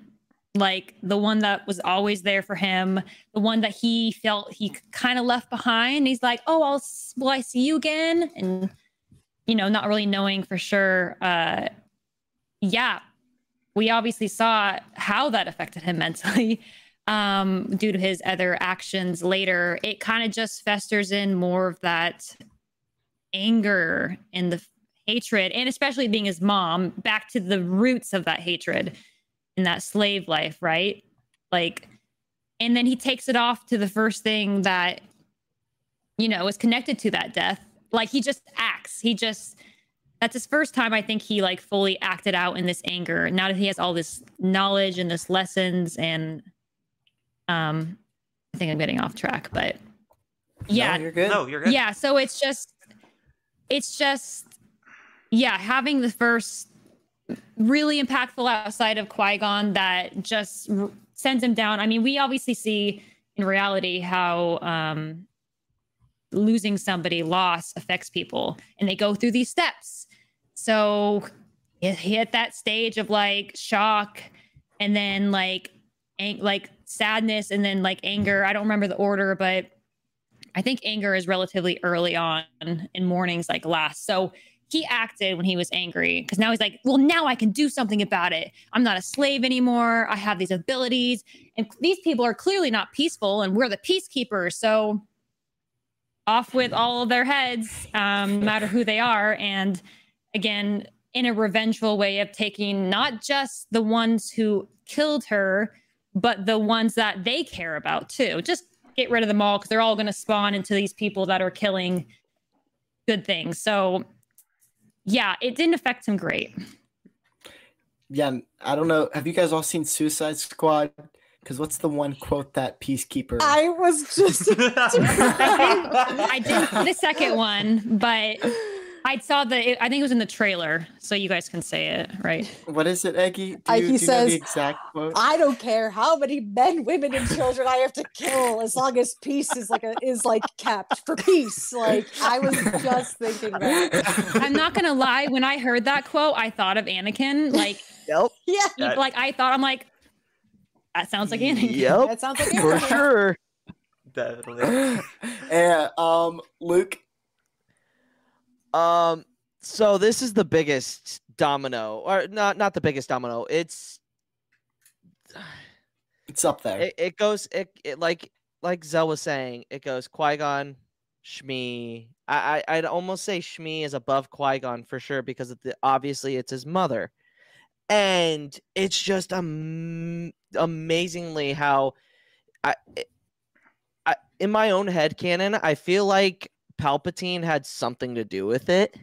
like the one that was always there for him the one that he felt he kind of left behind. He's like oh i'll will i see you again? And you know not really knowing for sure uh yeah we obviously saw how that affected him mentally um due to his other actions later. It kind of just festers in more of that anger and the hatred and especially being his mom back to the roots of that hatred in that slave life right? Like and then he takes it off to the first thing that you know is connected to that death. Like he just acts. He just that's his first time i think he like fully acted out in this anger. Now that he has all this knowledge and this lessons and um i think i'm getting off track but yeah. No, you're good. No, you're good. yeah so it's just it's just yeah having the first really impactful outside of qui-gon that just r- sends him down. I mean we obviously see in reality how um losing somebody loss affects people and they go through these steps. So he hit that stage of like shock and then like ang- like sadness and then like anger. I don't remember the order but I think anger is relatively early on in mornings like last. So he acted when he was angry because now he's like, well, now I can do something about it. I'm not a slave anymore. I have these abilities. And these people are clearly not peaceful, and we're the peacekeepers. So off with all of their heads, um, no matter who they are. And again, in a revengeful way of taking not just the ones who killed her, but the ones that they care about too. Just get rid of them all because they're all going to spawn into these people that are killing good things. So, yeah, it didn't affect him great. Yeah, I don't know. Have you guys all seen Suicide Squad? Because what's the one quote that Peacekeeper? I was just I didn't see the second one, but I saw the. I think it was in the trailer, so you guys can say it, right? What is it, Eggy? Do I- you, he do you know says, the exact quote? I don't care how many men, women, and children I have to kill as long as peace is like a is like kept for peace. Like I was just thinking that. I'm not gonna lie. When I heard that quote, I thought of Anakin. Like, Yep. Yeah, That- like I thought. I'm like, that sounds like Anakin. Yep. that sounds like For sure. Definitely. yeah, um, Luke. Um. So this is the biggest domino, or not not the biggest domino. It's It's up there. it, it goes it, it like like Zell was saying. It goes Qui Gon, Shmi. I, I I'd almost say Shmi is above Qui Gon for sure because of the obviously it's his mother, and it's just um, amazingly how I. It, I, in my own head canon, I feel like Palpatine had something to do with it,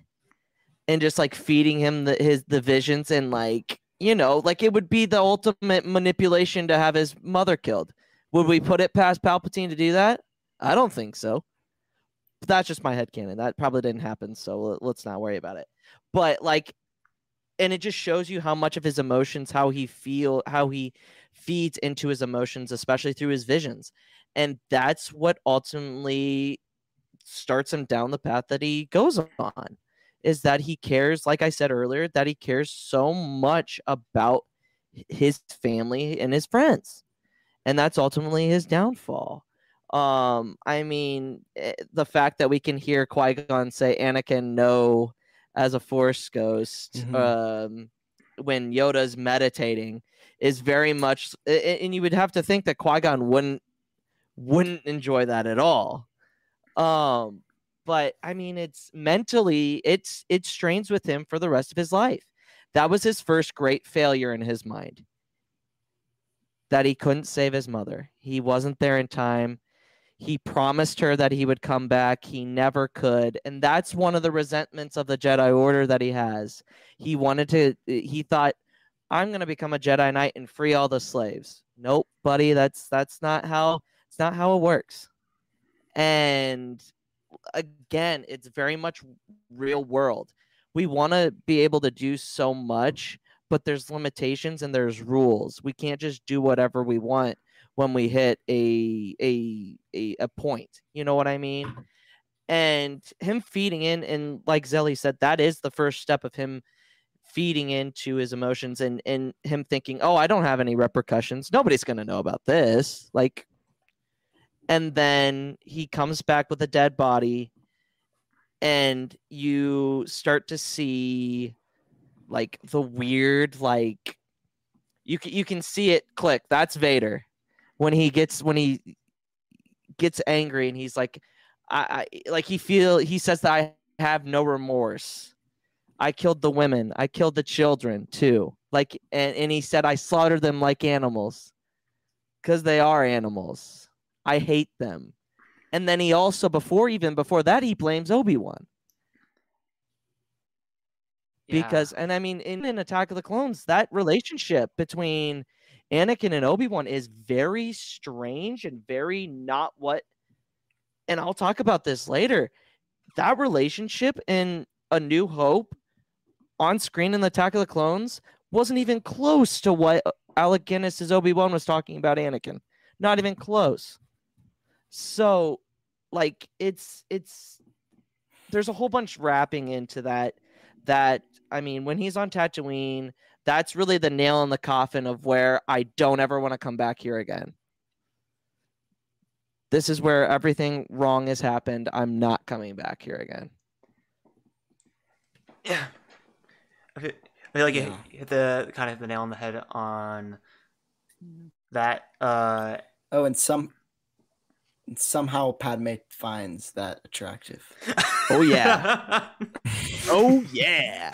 and just like feeding him the his the visions and like you know like it would be the ultimate manipulation to have his mother killed. Would we put it past Palpatine to do that? I don't think so. But that's just my head canon. That probably didn't happen, so let's not worry about it. But like, and it just shows you how much of his emotions, how he feel, how he feeds into his emotions, especially through his visions and that's what ultimately starts him down the path that he goes on is that he cares like i said earlier that he cares so much about his family and his friends and that's ultimately his downfall um i mean eh, the fact that we can hear qui-gon say anakin no as a force ghost Mhm. um when yoda's meditating is very much and you would have to think that qui-gon wouldn't wouldn't enjoy that at all. Um, but I mean, it's mentally, it's it strains with him for the rest of his life. That was his first great failure in his mind. That he couldn't save his mother. He wasn't there in time. He promised her that he would come back. He never could. And that's one of the resentments of the Jedi Order that he has. He wanted to, he thought, I'm going to become a Jedi Knight and free all the slaves. Nope, buddy, that's that's not how it's not how it works. And again, it's very much real world. We want to be able to do so much, but there's limitations and there's rules. We can't just do whatever we want when we hit a a a, a point. You know what I mean? And him feeding in, and like Zelly said, that is the first step of him feeding into his emotions and and him thinking, "Oh, I don't have any repercussions. Nobody's going to know about this." Like and then he comes back with a dead body and you start to see like the weird like you can you can see it click. That's Vader when he gets when he gets angry and he's like I, I like he feel he says that I have no remorse I killed the women. I killed the children too. Like, and, and he said, I slaughtered them like animals because they are animals. I hate them. And then he also, before even before that, he blames Obi Wan. Because, and I mean, in, in Attack of the Clones, that relationship between Anakin and Obi Wan is very strange and very not what. And I'll talk about this later. That relationship in A New Hope on screen in the Attack of the Clones wasn't even close to what Alec Guinness's Obi Wan was talking about Anakin. Not even close. So, like, it's it's there's a whole bunch wrapping into that. That I mean, when he's on Tatooine, that's really the nail in the coffin of where I don't ever want to come back here again. This is where everything wrong has happened. I'm not coming back here again. Yeah. I feel, I feel like Yeah. you hit the kind of hit the nail on the head on that. Uh, Oh, and some and somehow Padme finds that attractive. Oh, yeah. Oh yeah.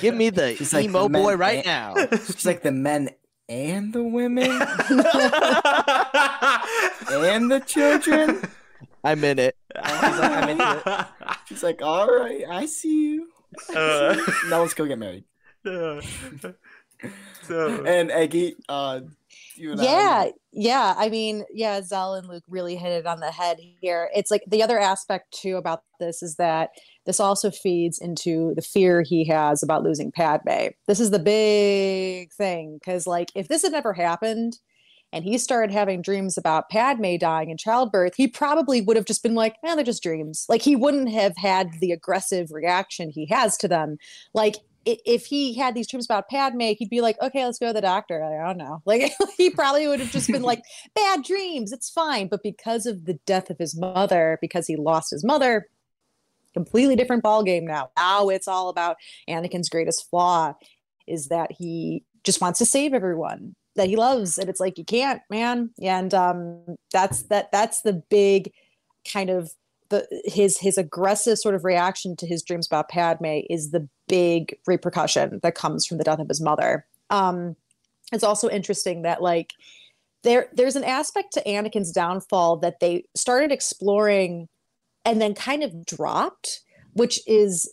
Give me the She's like emo the boy right and- now. She's like the men and the women and the children. I'm in it. I'm into She's like, all right, I see you. Uh, now let's go get married. uh, so And Eggy, uh, yeah I, yeah i mean yeah zell and luke really hit it on the head here. It's like the other aspect too about this is that this also feeds into the fear he has about losing padme. This is the big thing because like if this had never happened and he started having dreams about padme dying in childbirth he probably would have just been like eh, they're just dreams. Like he wouldn't have had the aggressive reaction he has to them. Like i- if he had these dreams about Padme, he'd be like, okay, let's go to the doctor. I don't know. Like he probably would have just been like, bad dreams, it's fine. But because of the death of his mother, because he lost his mother, completely different ball game now. Now it's all about Anakin's greatest flaw is that he just wants to save everyone that he loves. And it's like, you can't, man. And um that's that that's the big kind of the his his aggressive sort of reaction to his dreams about Padme is the big repercussion that comes from the death of his mother. Um, it's also interesting that like there there's an aspect to Anakin's downfall that they started exploring and then kind of dropped, which is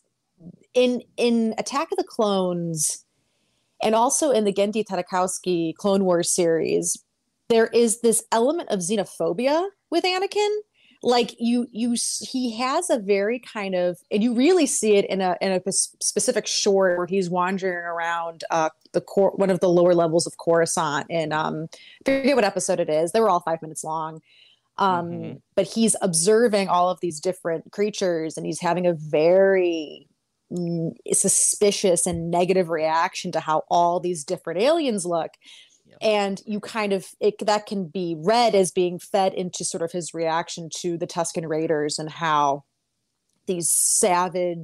in in Attack of the Clones and also in the Genndy Tartakovsky Clone Wars series, there is this element of xenophobia with Anakin like you you he has a very kind of and you really see it in a in a specific short where he's wandering around uh the core one of the lower levels of Coruscant and um I forget what episode it is. They were all five minutes long. Um Mhm. but he's observing all of these different creatures and he's having a very mm, suspicious and negative reaction to how all these different aliens look And you kind of it, that can be read as being fed into sort of his reaction to the Tusken Raiders and how these savage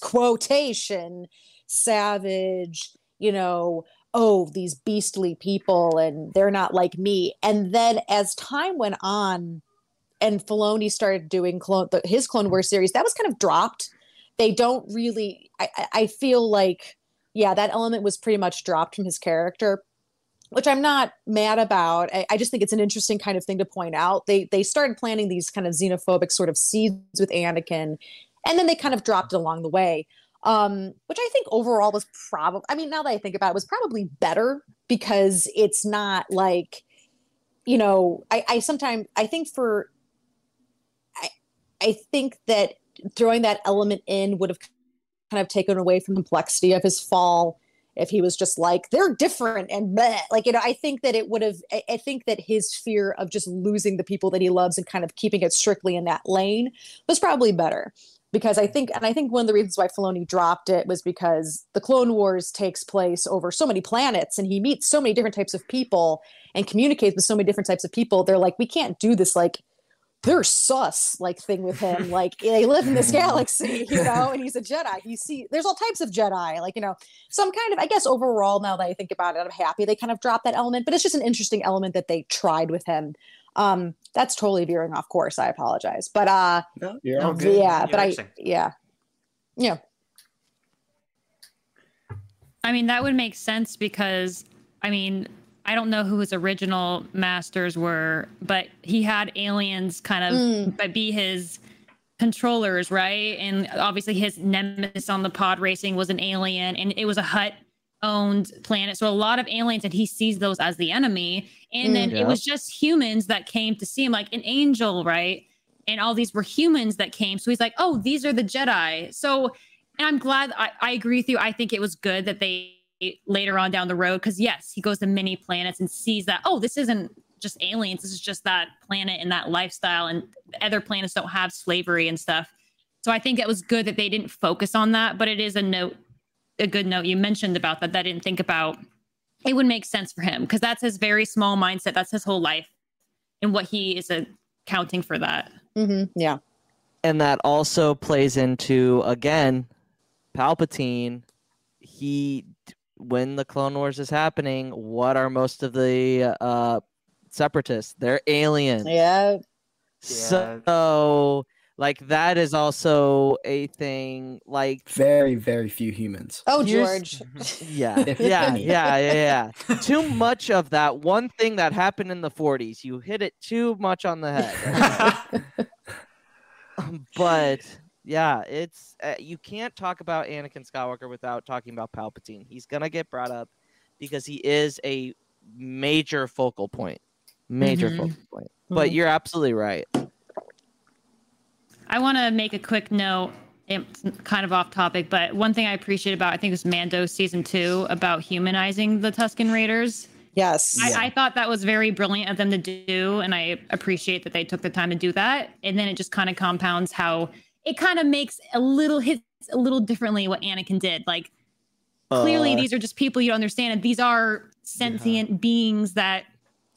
quotation savage you know oh, these beastly people and they're not like me. And then as time went on and Filoni started doing clone the, his Clone Wars series, that was kind of dropped. They don't really I, I feel like yeah, that element was pretty much dropped from his character which I'm not mad about. I, I, just think it's an interesting kind of thing to point out. They they started planting these kind of xenophobic sort of seeds with Anakin, and then they kind of dropped it along the way um, which I think overall was probably, I mean, now that I think about it, was probably better because it's not like, you know, I, I sometimes, I think for, I, I think that throwing that element in would have kind of taken away from the complexity of his fall if he was just like they're different and bleh. like you know i think that it would have I, I, think that his fear of just losing the people that he loves and kind of keeping it strictly in that lane was probably better because I think, and I think one of the reasons why Filoni dropped it was because the Clone Wars takes place over so many planets, and he meets so many different types of people and communicates with so many different types of people. They're like, we can't do this like they're sus like thing with him. Like they live in this galaxy, you know, and he's a Jedi. You see, there's all types of Jedi, like you know. So I'm kind of, I guess, overall now that I think about it, I'm happy they kind of dropped that element. But it's just an interesting element that they tried with him. Um, that's totally veering off course. I apologize, but uh, no, you're all good. Yeah, but I, yeah, yeah. I mean, that would make sense because I mean, I don't know who his original masters were, but he had aliens kind of mm. be his controllers, right? And obviously his nemesis on the pod racing was an alien and it was a Hutt owned planet. So a lot of aliens and he sees those as the enemy. And then yeah. it was just humans that came to see him, like an angel, right? And all these were humans that came. So he's like, oh, these are the Jedi. So, and I'm glad I, I agree with you. I think it was good that they later on down the road, because yes, he goes to many planets and sees that, oh, this isn't just aliens. This is just that planet and that lifestyle. And other planets don't have slavery and stuff. So I think it was good that they didn't focus on that, but it is a note, a good note you mentioned about that that I didn't think about it would make sense for him because that's his very small mindset. That's his whole life and what he is accounting for that. Mm-hmm. Yeah. And that also plays into, again, Palpatine. He, when the Clone Wars is happening, what are most of the uh, separatists? They're aliens. Yeah. So like that is also a thing like very very few humans. Oh george. Yeah. Yeah yeah yeah yeah too much of that one thing that happened in the 40s you hit it too much on the head. But yeah it's uh, you can't talk about anakin skywalker without talking about palpatine he's gonna get brought up because he is a major focal point major mm-hmm. focal point but mm-hmm. you're absolutely right I want to make a quick note. It's kind of off topic, but one thing I appreciate about I think it was Mando season two about humanizing the Tusken Raiders. Yes, I, yeah. I, thought that was very brilliant of them to do, and I appreciate that they took the time to do that. And then it just kind of compounds how it kind of makes a little hits a little differently what Anakin did. Like clearly, uh, these are just people you don't understand, and these are sentient yeah. beings that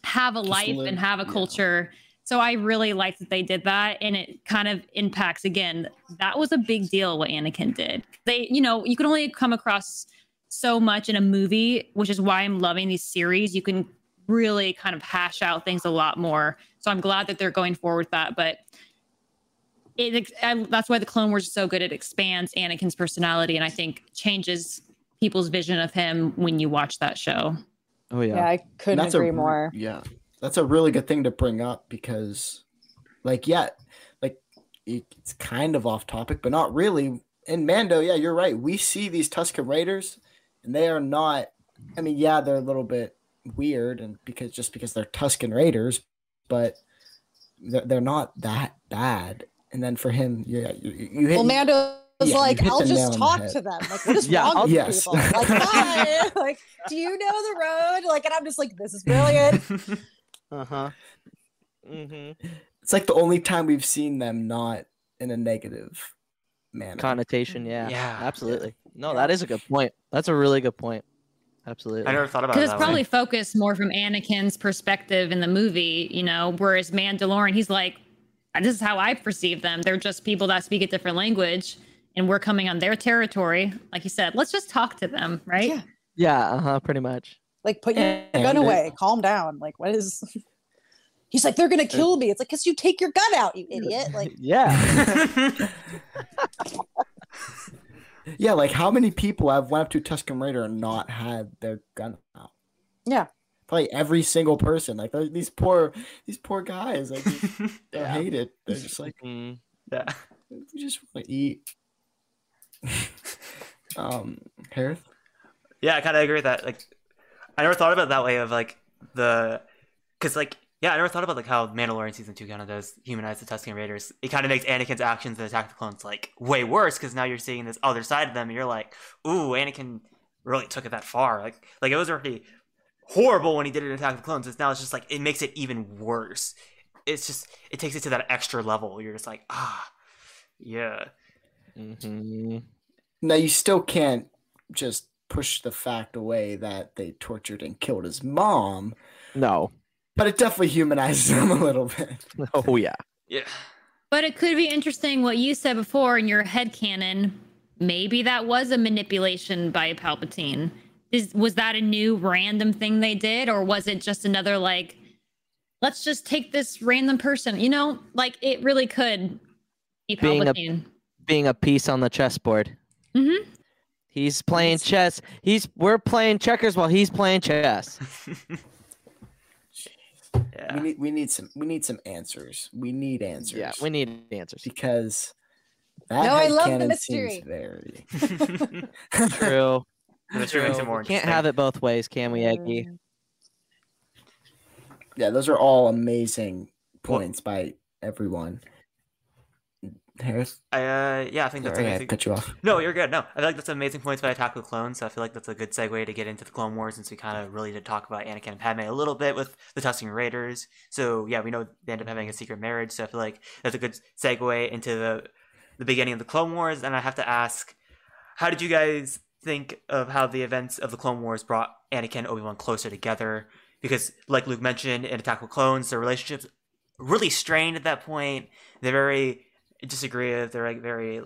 have a life live, and have a culture. Yeah so I really liked that they did that. And it kind of impacts again, that was a big deal what Anakin did. They, you know, you can only come across so much in a movie, which is why I'm loving these series. You can really kind of hash out things a lot more. So I'm glad that they're going forward with that. But it, I, that's why the Clone Wars is so good. It expands Anakin's personality and I think changes people's vision of him when you watch that show. Oh yeah, yeah I couldn't agree a, more. Yeah, that's a really good thing to bring up because like yeah like it's kind of off topic but not really in mando yeah you're right we see these tusken raiders and they are not i mean yeah they're a little bit weird and because just because they're tusken raiders but they're, they're not that bad and then for him yeah you, you hit, well mando was yeah, like, I'll just talk to them. Like, what is yeah, wrong I'll, with yes. people? Like, hi. like, do you know the road? Like, and I'm just like, this is brilliant. Uh huh. Mm-hmm. It's like the only time we've seen them not in a negative manner. Connotation, yeah. Yeah. Absolutely. No, that is a good point. That's a really good point. Absolutely. I never thought about it. Because it's probably way. focused more from Anakin's perspective in the movie, you know, whereas Mandalorian, he's like, this is how I perceive them. They're just people that speak a different language and we're coming on their territory. Like you said, let's just talk to them, right? Yeah. Yeah, uh huh, pretty much. Like, put your And gun it- away. Calm down. Like, what is? He's like, they're gonna kill me. It's like, cause you take your gun out, you idiot. Like, yeah. Yeah, like how many people have went up to Tusken Raider and not had their gun out? yeah. Probably every single person. Like these poor, these poor guys. Like they hate it. They're just like Mm. yeah. we just want to eat. um, Harith. Yeah, I kind of agree with that. Like, I never thought about it that way of like the, because like yeah, I never thought about like how Mandalorian season two kind of does humanize the Tusken Raiders. It kind of makes Anakin's actions in Attack of the Clones like way worse because now you're seeing this other side of them, and you're like, ooh, Anakin really took it that far. Like, like it was already horrible when he did it in Attack of the Clones. It's now it's just like it makes it even worse. It's just it takes it to that extra level. You're just like, ah, yeah. Mm-hmm. Now you still can't just push the fact away that they tortured and killed his mom, No. but it definitely humanizes him a little bit. Oh yeah. Yeah. But it could be interesting what you said before in your head canon. Maybe that was a manipulation by Palpatine. Is was that a new random thing they did, or was it just another like, let's just take this random person? You know, like it really could be Being a- Being a piece on the chessboard. Mm-hmm. He's playing chess. He's we're playing checkers while he's playing chess. yeah. We need we need some we need some answers. We need answers. Yeah, we need answers. because that No, I love the headcanon mystery. very True. The mystery makes it True. more We can't have it both ways, can we, Eggy? Yeah. Those are all amazing points by everyone. Harith, I, uh, yeah, I think that's sorry, I cut you off. No, you're good. No, I feel like that's amazing points by Attack of the Clones. So I feel like that's a good segue to get into the Clone Wars, since we kind of really did talk about Anakin and Padme a little bit with the Tusken Raiders. So yeah, we know they end up having a secret marriage. So I feel like that's a good segue into the the beginning of the Clone Wars. And I have to ask, how did you guys think of how the events of the Clone Wars brought Anakin and Obi Wan closer together? Because, like Luke mentioned in Attack of Clones, their relationships really strained at that point. They're very disagreeable. They're like very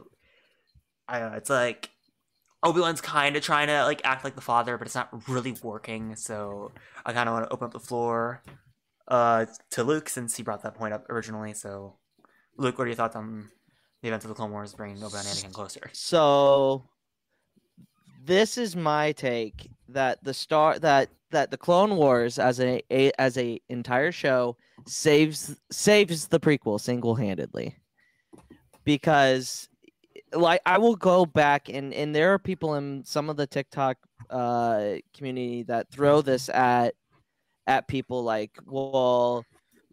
I don't know, it's like Obi Wan's kind of trying to like act like the father, but it's not really working. So I kind of want to open up the floor uh, to Luke since he brought that point up originally. So, Luke, what are your thoughts on the events of the Clone Wars bringing Obi Wan and Anakin closer? So this is my take that the star that that the Clone Wars as a, a as a entire show saves saves the prequel single handedly because like I will go back and and there are people in some of the TikTok uh community that throw this at at people like well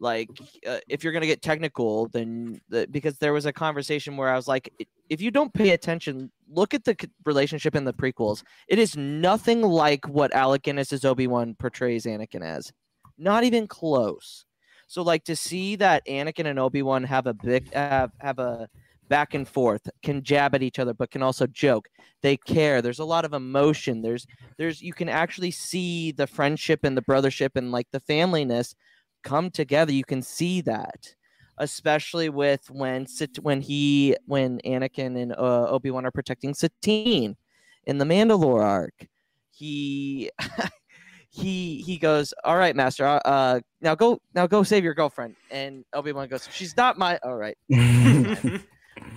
like uh, if you're going to get technical then the, because there was a conversation where I was like if you don't pay attention look at the relationship in the prequels. It is nothing like what Alec Guinness's Obi-Wan portrays Anakin as. Not even close. So like to see that Anakin and Obi-Wan have a big have, have a back and forth can jab at each other but can also joke. They care. There's a lot of emotion. There's there's you can actually see the friendship and the brothership and like the familyness come together you can see that especially with when when he when Anakin and uh, Obi-Wan are protecting Satine in the Mandalore arc. He he he goes all right master uh, uh now go now go save your girlfriend. And Obi-Wan goes she's not my all right.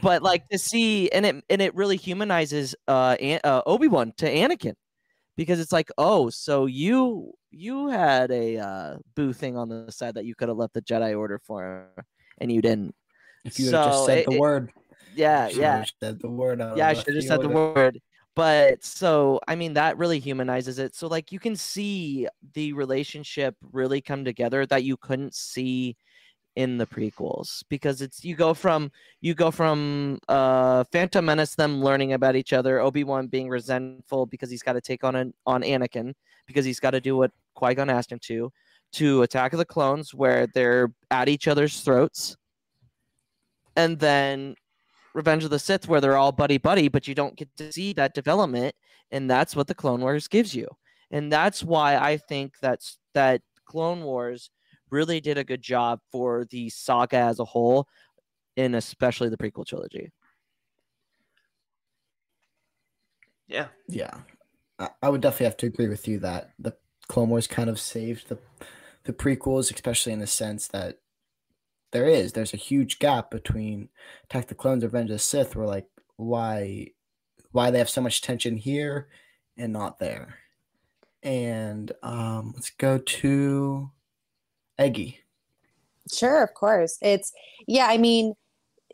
But like to see and it and it really humanizes uh, An- uh Obi-Wan to Anakin because it's like oh so you you had a uh boo thing on the side that you could have left the Jedi order for and you didn't if you had just said it- the word, yeah yeah said the word. I yeah, I should have left said the word. But so, I mean, that really humanizes it. So, like, you can see the relationship really come together that you couldn't see in the prequels because it's you go from you go from uh Phantom Menace them learning about each other, Obi Wan being resentful because he's got to take on an, on Anakin because he's got to do what Qui Gon asked him to, to Attack of the Clones where they're at each other's throats, and then Revenge of the Sith where they're all buddy buddy, but you don't get to see that development, and that's what the Clone Wars gives you, and that's why I think that's that Clone Wars really did a good job for the saga as a whole, and especially the prequel trilogy. yeah, Yeah, I, I would definitely have to agree with you that the Clone Wars kind of saved the the prequels, especially in the sense that there is there's a huge gap between Attack the Clones, Revenge of the Sith. Where like why why they have so much tension here and not there. And um, let's go to Eggy. Sure, of course. It's yeah. I mean,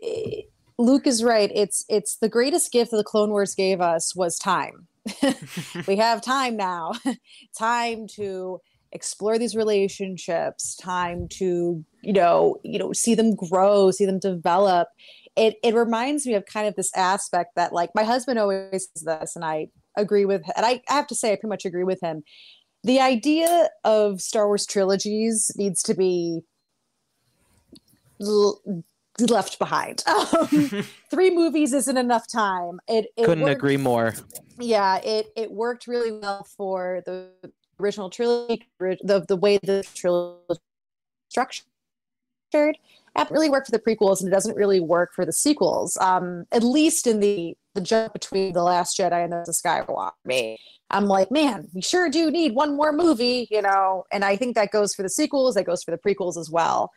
eh, Luke is right. It's it's the greatest gift that the Clone Wars gave us was time. we have time now, time to explore these relationships, time to you know you know see them grow, see them develop. It it reminds me of kind of this aspect that like my husband always says this, and I agree with, and I, I have to say I pretty much agree with him. The idea of Star Wars trilogies needs to be left behind. Um, three movies isn't enough time. It, it Couldn't worked- agree more. Yeah, it it worked really well for the original trilogy, the the way the trilogy structured. It really worked for the prequels, and it doesn't really work for the sequels. Um, at least in the the jump between the Last Jedi and the Skywalker. Me, I'm like, man, we sure do need one more movie, you know. And I think that goes for the sequels. That goes for the prequels as well.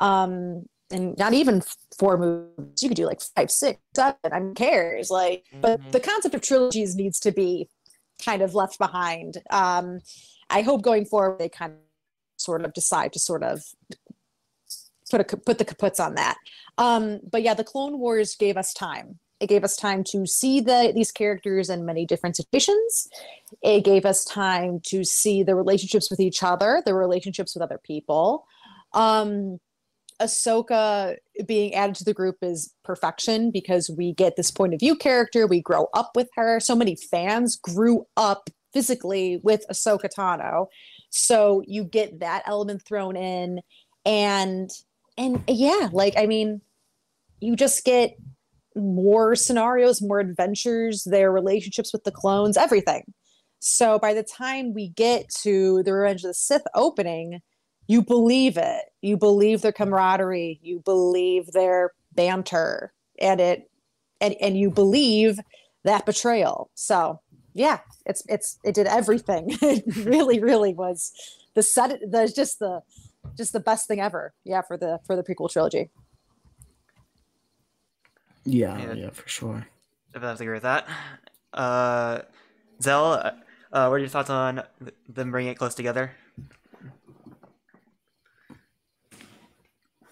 Um, and not even four movies. You could do like five, six, seven. I don't cares? Like, but Mhm. the concept of trilogies needs to be kind of left behind. Um, I hope going forward they kind of sort of decide to sort of put a put the kaputs on that. Um, but yeah, the Clone Wars gave us time. It gave us time to see the these characters in many different situations. It gave us time to see the relationships with each other, the relationships with other people. Um, Ahsoka being added to the group is perfection because we get this point of view character. We grow up with her. So many fans grew up physically with Ahsoka Tano. So you get that element thrown in. And and yeah, like I mean, you just get more scenarios, more adventures, their relationships with the clones, everything. So by the time we get to the Revenge of the Sith opening, you believe it. You believe their camaraderie. You believe their banter, and it, and and you believe that betrayal. So yeah, it's it's it did everything. it really, really was the set. The just the just the best thing ever. Yeah, for the for the prequel trilogy. Yeah, Yeah. yeah, for sure. If I have to agree with that. Uh, Zell, uh, uh, what are your thoughts on them bringing it close together?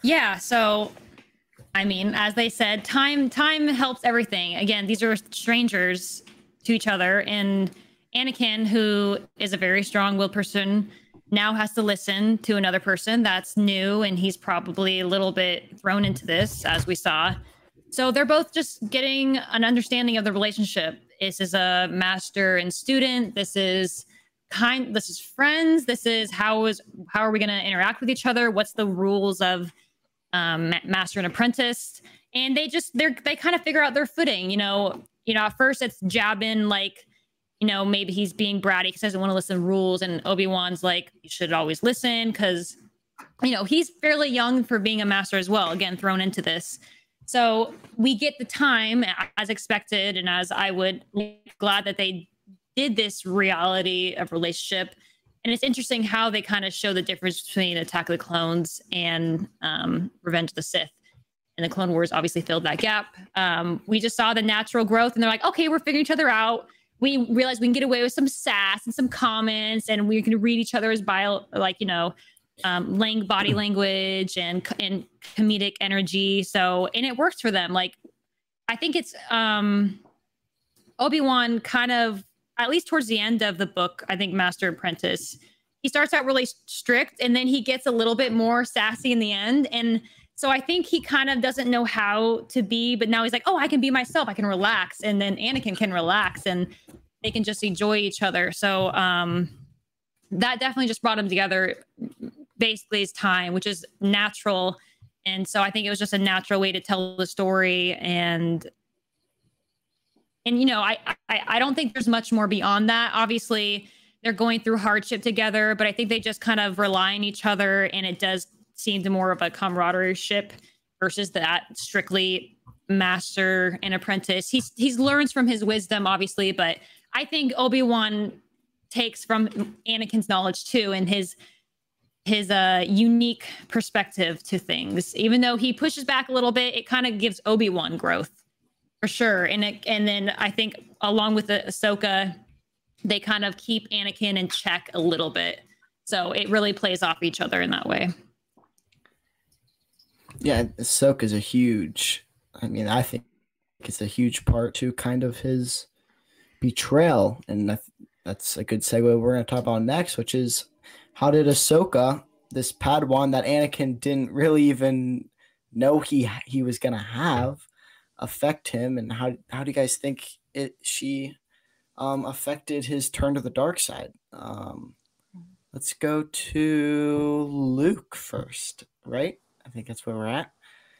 Yeah, so I mean, as they said, time time helps everything. Again, these are strangers to each other and Anakin, who is a very strong-willed person, now has to listen to another person that's new and he's probably a little bit thrown into this as we saw. So they're both just getting an understanding of the relationship. This is a master and student. This is kind this is friends. This is how is how are we going to interact with each other? What's the rules of um, master and apprentice, and they just they're they kind of figure out their footing. You know, you know. At first, it's Jabin like, you know, maybe he's being bratty because he doesn't want to listen to rules, and Obi Wan's like, you should always listen because, you know, he's fairly young for being a master as well. Again, thrown into this. So we get the time as expected, and as I would glad that they did this reality of relationship and it's interesting how they kind of show the difference between Attack of the Clones and um, Revenge of the Sith. And the Clone Wars obviously filled that gap. Um, we just saw the natural growth, and they're like, okay, we're figuring each other out. We realize we can get away with some sass and some comments, and we can read each other's bio, like you know, um, lang- body language and and comedic energy. So, and it works for them. Like, I think it's um, Obi Wan kind of at least towards the end of the book, I think Master Apprentice, he starts out really strict and then he gets a little bit more sassy in the end. And so I think he kind of doesn't know how to be, but now he's like, oh, I can be myself. I can relax. And then Anakin can relax and they can just enjoy each other. So um, that definitely just brought them together basically his time, which is natural. And so I think it was just a natural way to tell the story and and you know I, I i don't think there's much more beyond that. Obviously they're going through hardship together but i think they just kind of rely on each other and it does seem to more of a camaraderie ship versus that strictly master and apprentice. He's he's learns from his wisdom obviously but I think Obi Wan takes from Anakin's knowledge too, and his his uh unique perspective to things. Even though he pushes back a little bit, it kind of gives Obi Wan growth for sure. And it, and then I think along with the Ahsoka, they kind of keep Anakin in check a little bit. So it really plays off each other in that way. Yeah, Ahsoka's a huge. I mean, I think it's a huge part to kind of his betrayal, and that, that's a good segue. We're going to talk about next, which is how did Ahsoka, this Padawan that Anakin didn't really even know he he was going to have, affect him, and how how do you guys think it she um, affected his turn to the dark side? Um, let's go to Luke first, right? I think that's where we're at.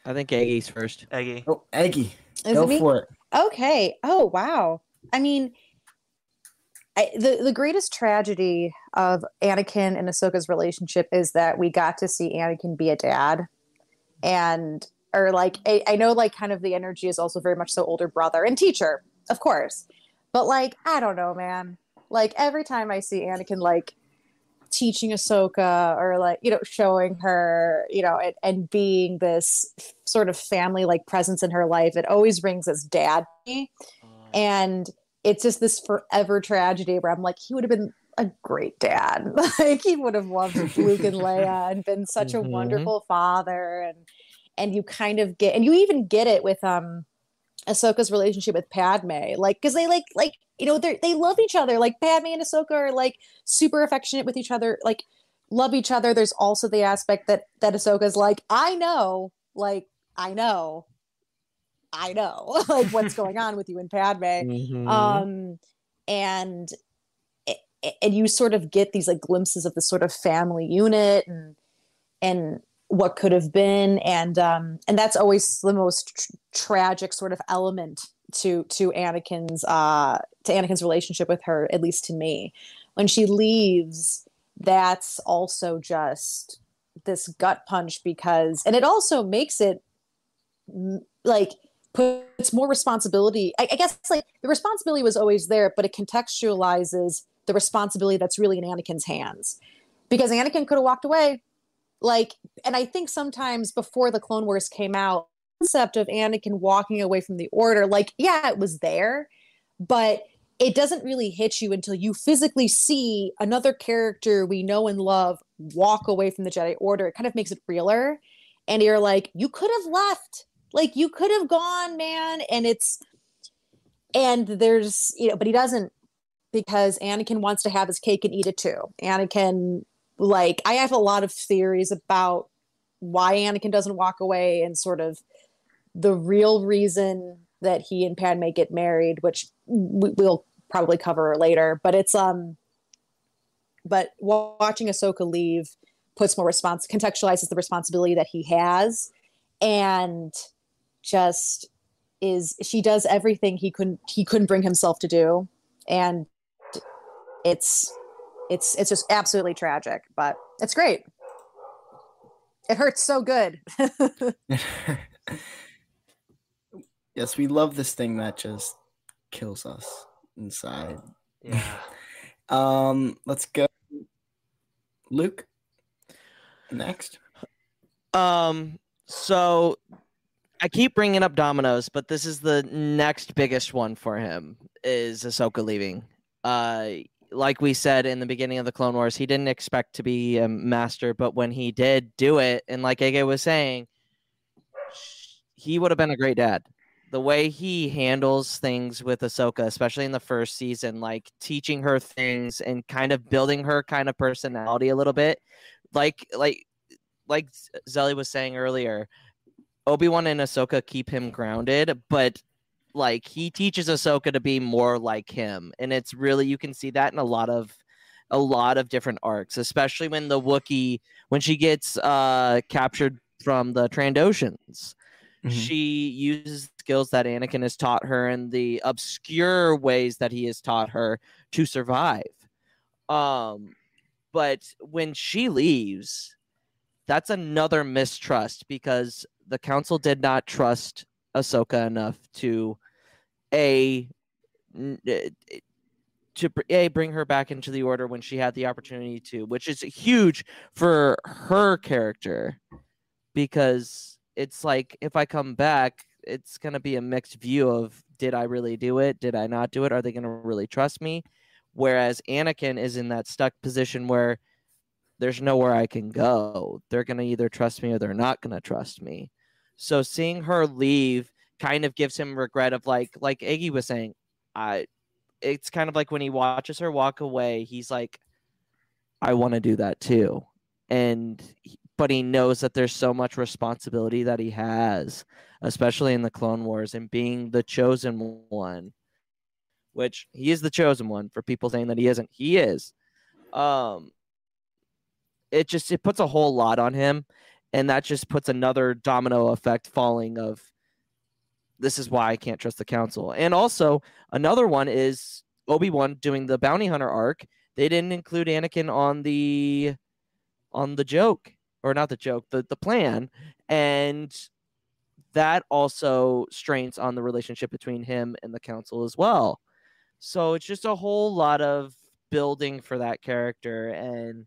I think Aggie's first. Eggy. Oh, Eggy, Is go it me? for it. Okay. Oh wow. I mean, I, the the greatest tragedy of Anakin and Ahsoka's relationship is that we got to see Anakin be a dad, and or like I, I know like kind of the energy is also very much so older brother and teacher, of course, but like I don't know, man. Like every time I see Anakin like teaching Ahsoka or like you know showing her you know and, and being this sort of family like presence in her life, it always rings as dad to me and it's just this forever tragedy where I'm like, he would have been a great dad. like he would have loved Luke and Leia and been such Mhm. a wonderful father. And and you kind of get and you even get it with um Ahsoka's relationship with Padme. Like, because they like like you know, they they love each other. Like Padme and Ahsoka are like super affectionate with each other, like love each other. There's also the aspect that that Ahsoka's like, I know, like, I know. I know like what's going on with you and Padme Mhm. um and and you sort of get these like glimpses of the sort of family unit and and what could have been. And um and that's always the most tr- tragic sort of element to to Anakin's uh to Anakin's relationship with her at least to me. When she leaves that's also just this gut punch because and it also makes it like puts more responsibility I, I guess like the responsibility was always there but it contextualizes the responsibility that's really in anakin's hands. Because anakin could have walked away like and i think sometimes before the clone wars came out the concept of anakin walking away from the order like yeah it was there but it doesn't really hit you until you physically see another character we know and love walk away from the jedi order. It kind of makes it realer. And you're like you could have left. Like you could have gone man. And it's and there's you know but he doesn't because anakin wants to have his cake and eat it too. Anakin like i have a lot of theories about why anakin doesn't walk away and sort of the real reason that he and padme get married which we- we'll probably cover later but it's um but watching ahsoka leave puts more response contextualizes the responsibility that he has and just is she does everything he couldn't he couldn't bring himself to do. And it's it's it's just absolutely tragic but it's great it hurts so good yes, we love this thing that just kills us inside. Yeah. Um, let's go, Luke. Next. Um, so I keep bringing up Domino's, but this is the next biggest one for him is Ahsoka leaving. Uh, like we said in the beginning of the Clone Wars, he didn't expect to be a master, but when he did do it, and like Eggy was saying, he would have been a great dad. The way he handles things with Ahsoka, especially in the first season, like teaching her things and kind of building her kind of personality a little bit, like like like Zelly was saying earlier, Obi Wan and Ahsoka keep him grounded, but like he teaches Ahsoka to be more like him, and it's really you can see that in a lot of a lot of different arcs, especially when the Wookiee when she gets uh captured from the Trandoshans. Mhm. She uses skills that Anakin has taught her and the obscure ways that he has taught her to survive. Um, but when she leaves, that's another mistrust because the council did not trust Ahsoka enough to a eh, to a bring her back into the order when she had the opportunity to, which is huge for her character because it's like if I come back, it's gonna be a mixed view of did I really do it? Did I not do it? Are they gonna really trust me? Whereas Anakin is in that stuck position where there's nowhere I can go. They're gonna either trust me or they're not gonna trust me. So seeing her leave kind of gives him regret of like like Iggy was saying, I it's kind of like when he watches her walk away, he's like, I want to do that too. And but he knows that there's so much responsibility that he has, especially in the Clone Wars and being the chosen one, which he is the chosen one for people saying that he isn't. He is. Um it just it puts a whole lot on him and that just puts another domino effect falling of this is why I can't trust the council. And also another one is Obi-Wan doing the bounty hunter arc. They didn't include Anakin on the on the joke or not the joke, the the plan and that also strains on the relationship between him and the council as well. So it's just a whole lot of building for that character and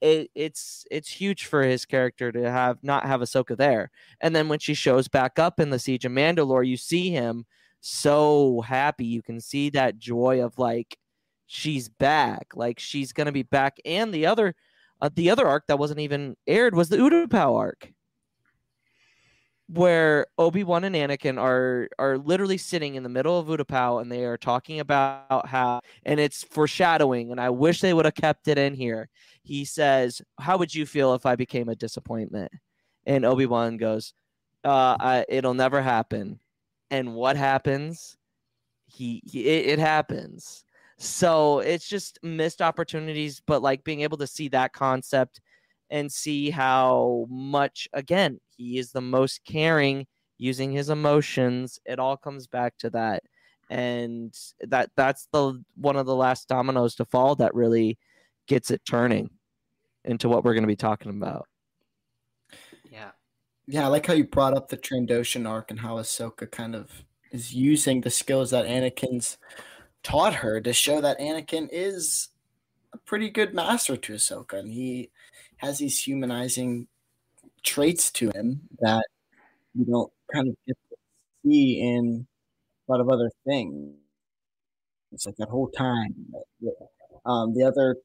it, it's it's huge for his character to have not have Ahsoka there. And then when she shows back up in the Siege of Mandalore, you see him so happy. You can see that joy of like she's back, like she's gonna be back. And the other uh, the other arc that wasn't even aired was the Utapau arc where Obi-Wan and Anakin are are literally sitting in the middle of Utapau and they are talking about how and it's foreshadowing and I wish they would have kept it in here. He says, "How would you feel if I became a disappointment?" And Obi-Wan goes, uh, I, it'll never happen." And what happens? He, he it, it happens. So it's just missed opportunities, but like being able to see that concept and see how much again he is the most caring using his emotions it all comes back to that and that that's the one of the last dominoes to fall that really gets it turning into what we're going to be talking about Yeah. Yeah, I like how you brought up the Trandoshan arc and how Ahsoka kind of is using the skills that Anakin's taught her to show that Anakin is a pretty good master to Ahsoka, and he has these humanizing traits to him that you don't kind of get to see in a lot of other things. It's like that whole time. Um, the other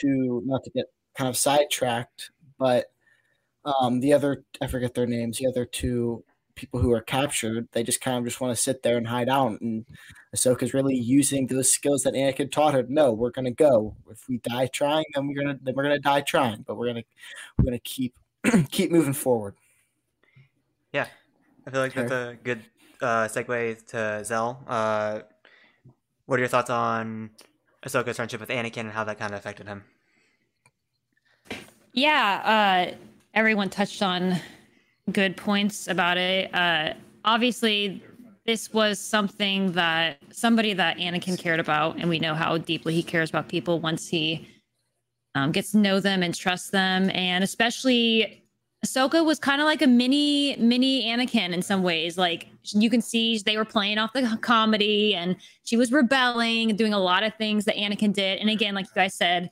two, not to get kind of sidetracked, but um, the other, I forget their names, the other two people who are captured, they just kind of just want to sit there and hide out. And Ahsoka's really using those skills that Anakin taught her. No, we're gonna go. If we die trying, then we're gonna then we're gonna die trying. But we're gonna we're gonna keep keep moving forward. Yeah. I feel like that's a good uh, segue to Zell. Uh, what are your thoughts on Ahsoka's friendship with Anakin and how that kind of affected him? Yeah, uh, everyone touched on good points about it. Uh, obviously, this was something that somebody that Anakin cared about, and we know how deeply he cares about people once he um, gets to know them and trust them. And especially, Ahsoka was kind of like a mini, mini Anakin in some ways. Like you can see they were playing off the comedy, and she was rebelling doing a lot of things that Anakin did. And again, like you guys said,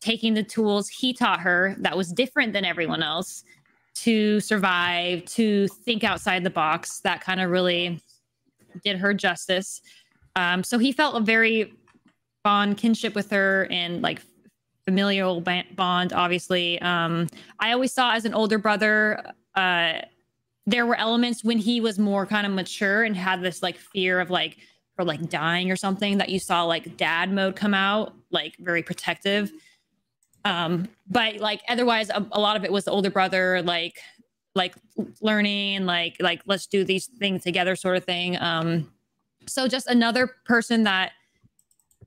taking the tools he taught her that was different than everyone else to survive, to think outside the box. That kind of really did her justice. Um, so he felt a very bond kinship with her and like familial bond. Obviously, um, I always saw as an older brother. Uh, there were elements when he was more kind of mature and had this like fear of like or like dying or something that you saw like dad mode come out, like very protective. Um, but like otherwise, a, a lot of it was the older brother, like like learning, like like let's do these things together, sort of thing. Um, so just another person that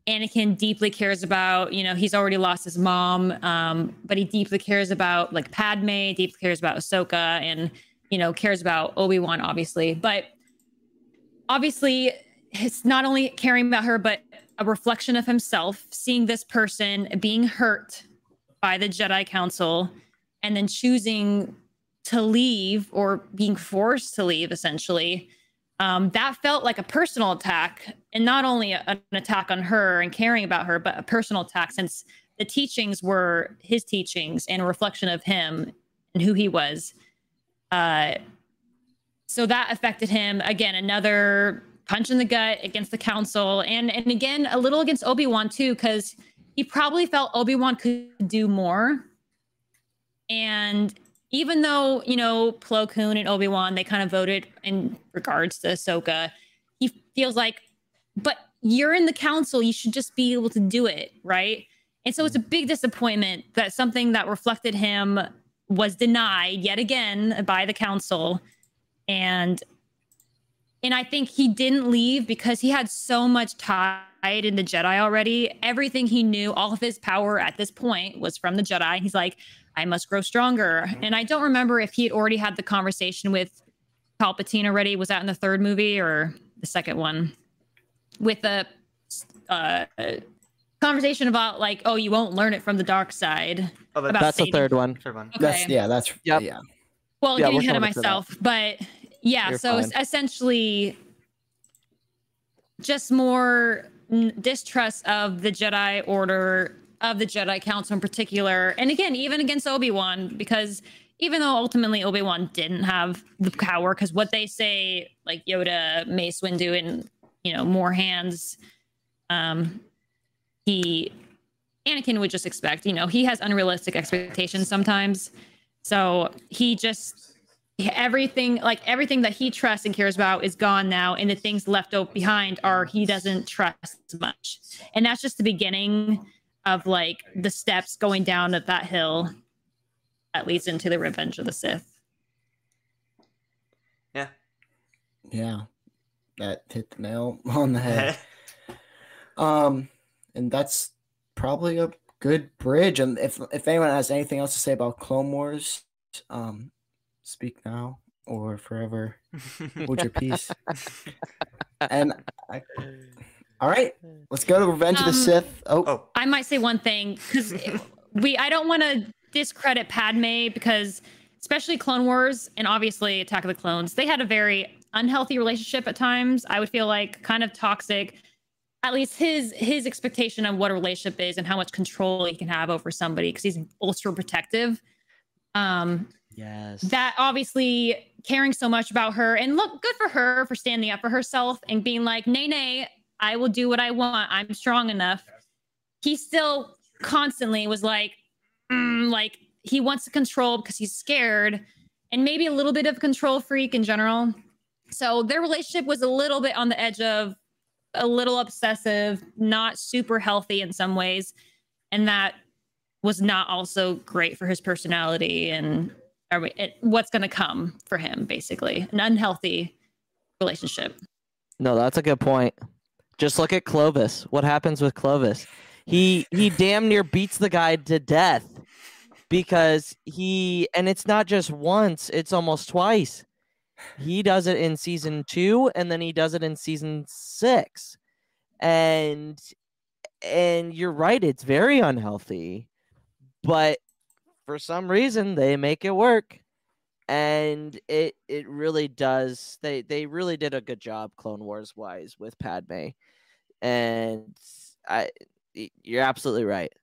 Anakin deeply cares about. You know, he's already lost his mom, um, but he deeply cares about like Padme, deeply cares about Ahsoka, and you know cares about Obi Wan, obviously. But obviously, it's not only caring about her, but a reflection of himself, seeing this person being hurt by the Jedi Council, and then choosing to leave or being forced to leave, essentially. um, that felt like a personal attack, and not only a, an attack on her and caring about her, but a personal attack since the teachings were his teachings and a reflection of him and who he was. Uh, so that affected him again. Another punch in the gut against the council, and and again a little against Obi Wan too, because he probably felt Obi Wan could do more. And even though you know Plo Koon and Obi Wan they kind of voted in regards to Ahsoka, he feels like, but you're in the council, you should just be able to do it, right? And so it's a big disappointment that something that reflected him was denied yet again by the council, and and I think he didn't leave because he had so much tied in the Jedi already. Everything he knew, all of his power at this point was from the Jedi. He's like, I must grow stronger. And I don't remember if he had already had the conversation with Palpatine already. Was that in the third movie or the second one? With a uh, conversation about like, oh, you won't learn it from the dark side. Oh, but About That's the third one. third one. Okay. That's yeah. That's Yep. yeah. Well, Yeah, getting ahead of coming to that. myself, but yeah. You're so fine. essentially, just more distrust of the Jedi Order, of the Jedi Council in particular, and again, even against Obi Wan, because even though ultimately Obi Wan didn't have the power, because what they say, like Yoda, Mace Windu, and you know more hands, um, he Anakin would just expect. You know, he has unrealistic expectations sometimes. So he just everything like everything that he trusts and cares about is gone now and the things left behind are he doesn't trust as much and that's just the beginning of like the steps going down at that hill that leads into the revenge of the sith Yeah. Yeah. That hit the nail on the head. Um, and that's probably a good bridge. And if if anyone has anything else to say about Clone Wars, um, speak now or forever hold your peace. and I, all right, let's go to Revenge of the Um, Sith. Oh, oh, I might say one thing because we I don't want to discredit Padme because especially Clone Wars and obviously Attack of the Clones, they had a very unhealthy relationship at times. I would feel like kind of toxic. At least his his expectation of what a relationship is and how much control he can have over somebody because he's ultra protective. Um, Yes. that obviously caring so much about her and look good for her for standing up for herself and being like nay nay i will do what i want. I'm strong enough. He still constantly was like mm, like he wants to control because he's scared and maybe a little bit of control freak in general. So their relationship was a little bit on the edge of a little obsessive not super healthy in some ways. And that was not also great for his personality and are we, what's going to come for him basically an unhealthy relationship No, that's a good point. Just look at Clovis. What happens with Clovis? He he damn near beats the guy to death because he and it's not just once, it's almost twice. He does it in season 2 and then he does it in season 6. And and you're right, it's very unhealthy. But for some reason they make it work and it it really does they they really did a good job clone wars wise with padme and i you're absolutely right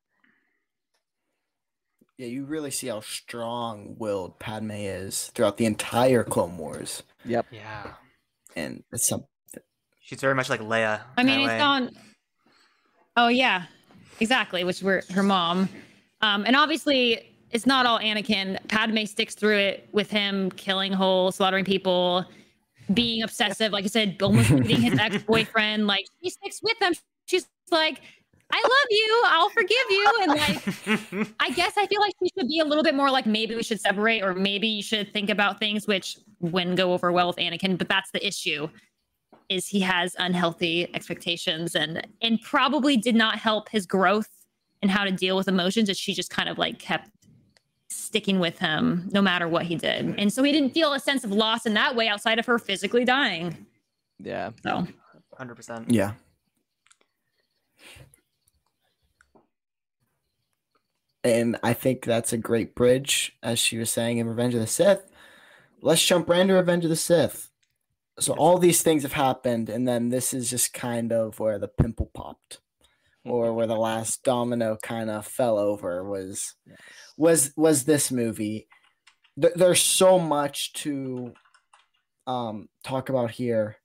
yeah, you really see how strong-willed Padme is throughout the entire Clone Wars, yep yeah. and it's some She's very much like Leia. i mean that it's way. gone oh yeah exactly which were her mom um, and obviously it's not all anakin. Padme sticks through it with him killing whole slaughtering people being obsessive. Like i said almost beating his ex-boyfriend. Like she sticks with him. She's like i love you. I'll forgive you. And like I guess I feel like she should be a little bit more like maybe we should separate or maybe you should think about things which wouldn't go over well with Anakin, but that's the issue is he has unhealthy expectations and and probably did not help his growth and how to deal with emotions as she just kind of like kept sticking with him no matter what he did. And so he didn't feel a sense of loss in that way outside of her physically dying. yeah So Hundred percent. yeah. And I think that's a great bridge, as she was saying in Revenge of the Sith. Let's jump right into Revenge of the Sith. so all these things have happened, and then this is just kind of where the pimple popped, or where the last domino kind of fell over. Was Yes. was was this movie? Th- there's so much to um talk about here,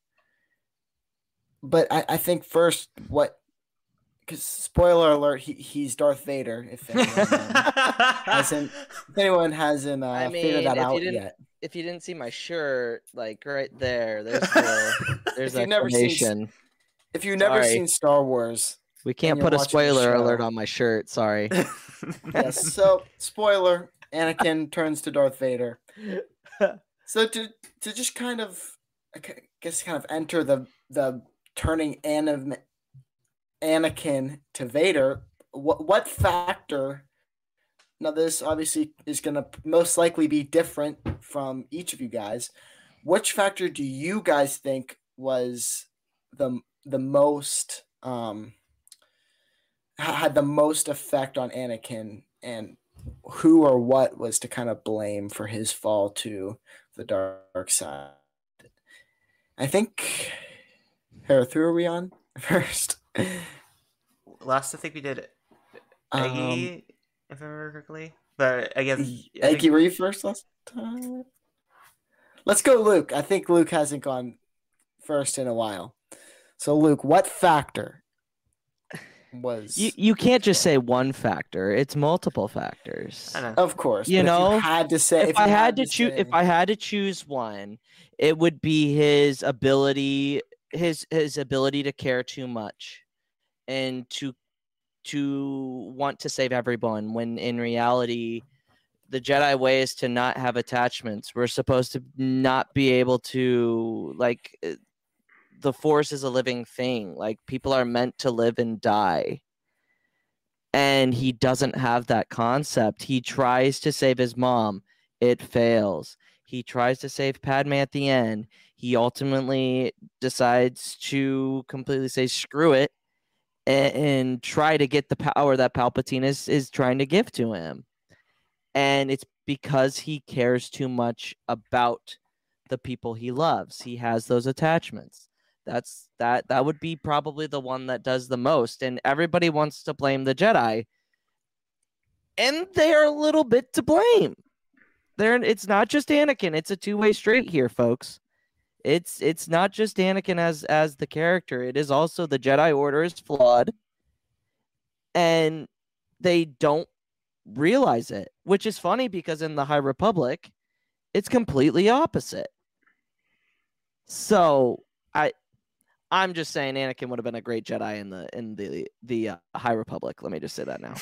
but I, I think first what because spoiler alert, he, he's Darth Vader. If anyone, hasn't if anyone hasn't uh, I figured that out yet. If you didn't see my shirt, like right there, there's the there's never seen. If you've never Sorry. seen Star Wars, We can't put a spoiler alert on my shirt. Sorry. yes. So spoiler: Anakin turns to Darth Vader. So to to just kind of, I guess, kind of enter the the turning anim, Anakin to Vader. What what factor? Now this obviously is going to most likely be different from each of you guys. Which factor do you guys think was the the most um ha- had the most effect on Anakin and who or what was to kind of blame for his fall to the dark side. I think Harith, who are we on first? Last, I think we did Um, Eggy, if I remember correctly. But I guess Y- I think- were you first last time? Let's go, Luke. I think Luke hasn't gone first in a while. So, Luke, what factor was? You you can't just say one factor. It's multiple factors. Of course, you but if know, had to say, if, I you had to choose, say- if I had to choose one, it would be his ability, his his ability to care too much, and to to want to save everyone. When in reality, the Jedi way is to not have attachments. We're supposed to not be able to like. Uh, The Force is a living thing. Like people are meant to live and die and he doesn't have that concept. He tries to save his mom, it fails. He tries to save Padme at the end. He ultimately decides to completely say screw it and, and try to get the power that Palpatine is, is trying to give to him. And it's because he cares too much about the people he loves. He has those attachments that's that that would be probably the one that does the most and everybody wants to blame the jedi. And they're a little bit to blame. They're it's not just anakin. It's a two-way street here folks. It's it's not just anakin as as the character. It is also the jedi order is flawed and they don't realize it which is funny because in the high republic it's completely opposite. So i I'm just saying Anakin would have been a great Jedi in the in the the uh, High Republic. Let me just say that now.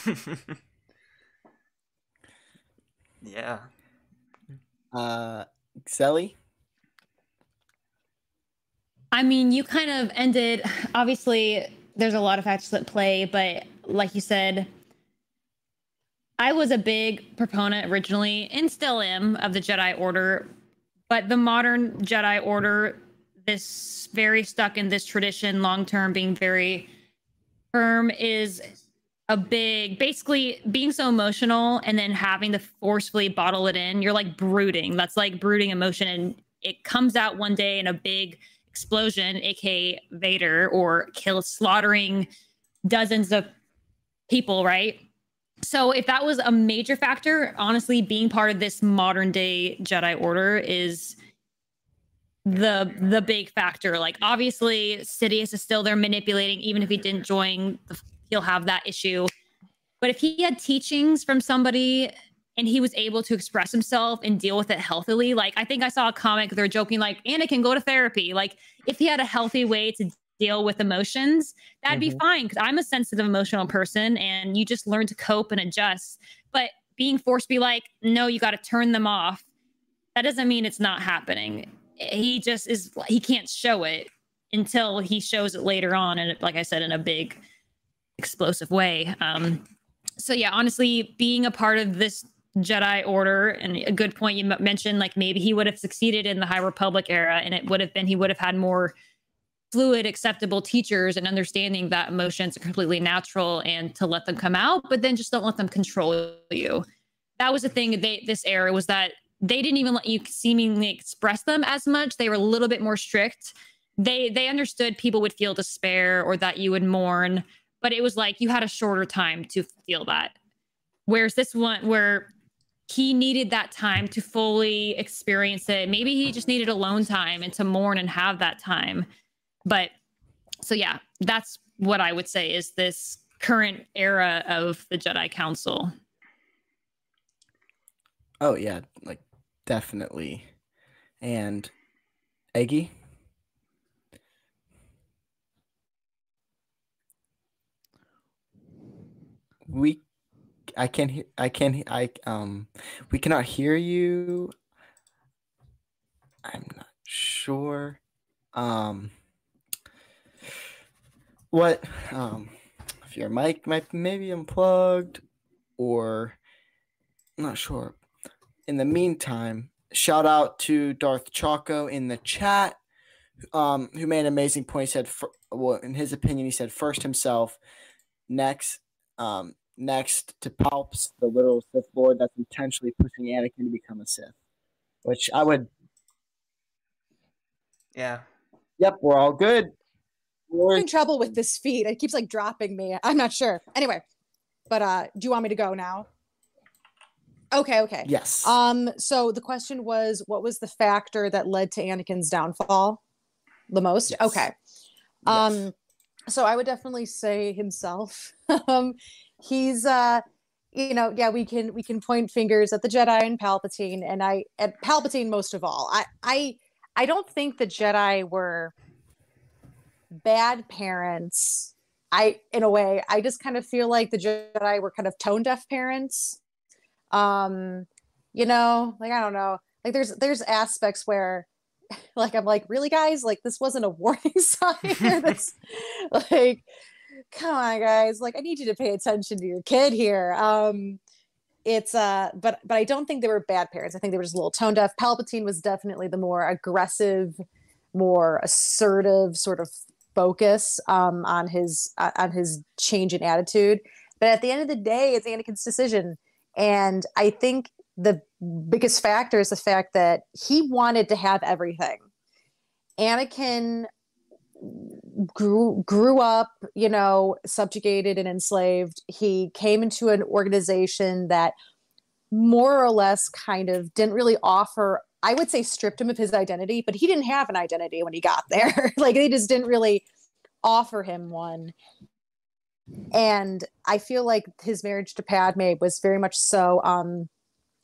yeah. uh, Zelly. I mean, you kind of ended. Obviously, there's a lot of factors at play, but like you said, I was a big proponent originally, and still am, of the Jedi Order. But the modern Jedi Order, this very stuck in this tradition, long term, being very firm, is a big, basically being so emotional and then having to forcefully bottle it in. You're like brooding. That's like brooding emotion, and it comes out one day in a big explosion, aka Vader, or kill slaughtering dozens of people, right? So if that was a major factor, honestly, being part of this modern day Jedi Order is the the big factor. Like obviously, Sidious is still there manipulating, even if he didn't join, he'll have that issue. But if he had teachings from somebody and he was able to express himself and deal with it healthily. Like I think I saw a comic they're joking like Anakin go to therapy. Like if he had a healthy way to deal with emotions, that'd be mm-hmm. fine because I'm a sensitive emotional person and you just learn to cope and adjust. But being forced to be like, no, you got to turn them off. That doesn't mean it's not happening. He just is he can't show it until he shows it later on and like I said in a big explosive way. Um so yeah, honestly, being a part of this Jedi Order, and a good point you mentioned, like maybe he would have succeeded in the High Republic era, and it would have been he would have had more fluid, acceptable teachers and understanding that emotions are completely natural and to let them come out, but then just don't let them control you. That was the thing. They this era was that they didn't even let you seemingly express them as much. They were a little bit more strict. They they understood people would feel despair or that you would mourn, but it was like you had a shorter time to feel that. Whereas this one where he needed that time to fully experience it. Maybe he just needed alone time and to mourn and have that time. But so yeah, that's what I would say is this current era of the Jedi Council. Oh yeah, like definitely. And Eggy? We I can't hear I can't I um we cannot hear you. I'm not sure. Um what um if your mic might maybe unplugged or I'm not sure. In the meantime, shout out to Darth Choco in the chat, um, who made an amazing point. He said, fir- well, in his opinion, he said first himself, next, um, next to Palps, the literal Sith Lord that's intentionally pushing Anakin to become a Sith. Which I would, Yeah. yep, we're all good. I'm We're, in trouble with this feed. It keeps like dropping me. I'm not sure. Anyway, but uh, do you want me to go now? Okay, okay. yes. Um, so the question was, what was the factor that led to Anakin's downfall the most? Yes. Okay. Um, so I would definitely say himself. um, he's uh, you know, yeah, we can we can point fingers at the Jedi and Palpatine, and I at Palpatine most of all. I I I don't think the Jedi were bad parents. I in a way, I just kind of feel like the Jedi were kind of tone deaf parents um you know like i don't know. Like there's there's aspects where like i'm like really guys? Like this wasn't a warning sign this like come on guys. Like i need you to pay attention to your kid here. Um it's uh but but i don't think they were bad parents. I think they were just a little tone deaf. Palpatine was definitely the more aggressive more assertive sort of focus um on his uh, on his change in attitude. But at the end of the day it's anakin's decision and I think the biggest factor is the fact that he wanted to have everything. Anakin grew grew up, you know, subjugated and enslaved. He came into an organization that more or less kind of didn't really offer I would say stripped him of his identity, but he didn't have an identity when he got there. like they just didn't really offer him one and I feel like his marriage to Padme was very much so um,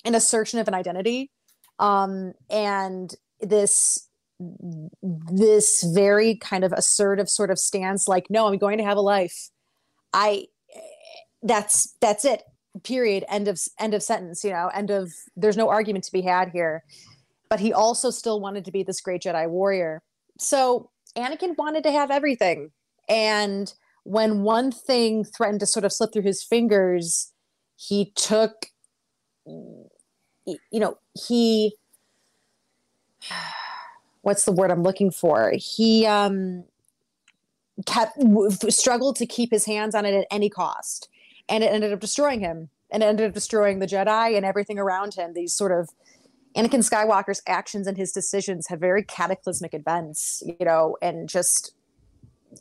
an assertion of an identity, um, and this this very kind of assertive sort of stance, like, no, I'm going to have a life. I that's that's it. Period. End of end of sentence. You know, end of. There's no argument to be had here. But he also still wanted to be this great Jedi warrior. So Anakin wanted to have everything, and when one thing threatened to sort of slip through his fingers, he took, you know, he, what's the word I'm looking for? He um, kept, struggled to keep his hands on it at any cost. And it ended up destroying him and it ended up destroying the Jedi and everything around him. These sort of, Anakin Skywalker's actions and his decisions have very cataclysmic events, you know, and just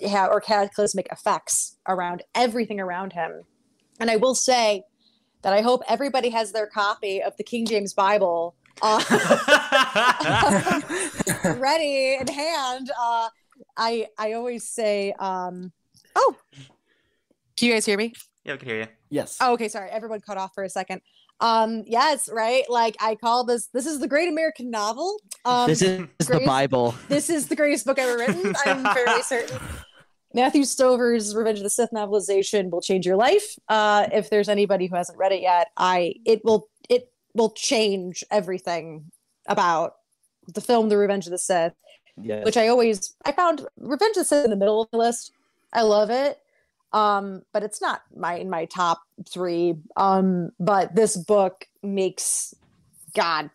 have or cataclysmic effects around everything around him. And I will say that I hope everybody has their copy of the King James Bible uh, ready in hand. Uh, I I always say, um, oh, can you guys hear me? Yeah, we can hear you. yes. Oh, okay. Sorry, everyone cut off for a second. Um, yes, right. Like I call this. This is the great American novel. Um, this is the Bible. this is the greatest book ever written. I'm fairly certain. Matthew Stover's Revenge of the Sith novelization will change your life. Uh, if there's anybody who hasn't read it yet, I it will it will change everything about the film The Revenge of the Sith, Yes. which I always I found Revenge of the Sith in the middle of the list. I love it. Um, but it's not my in my top three. Um, but this book makes God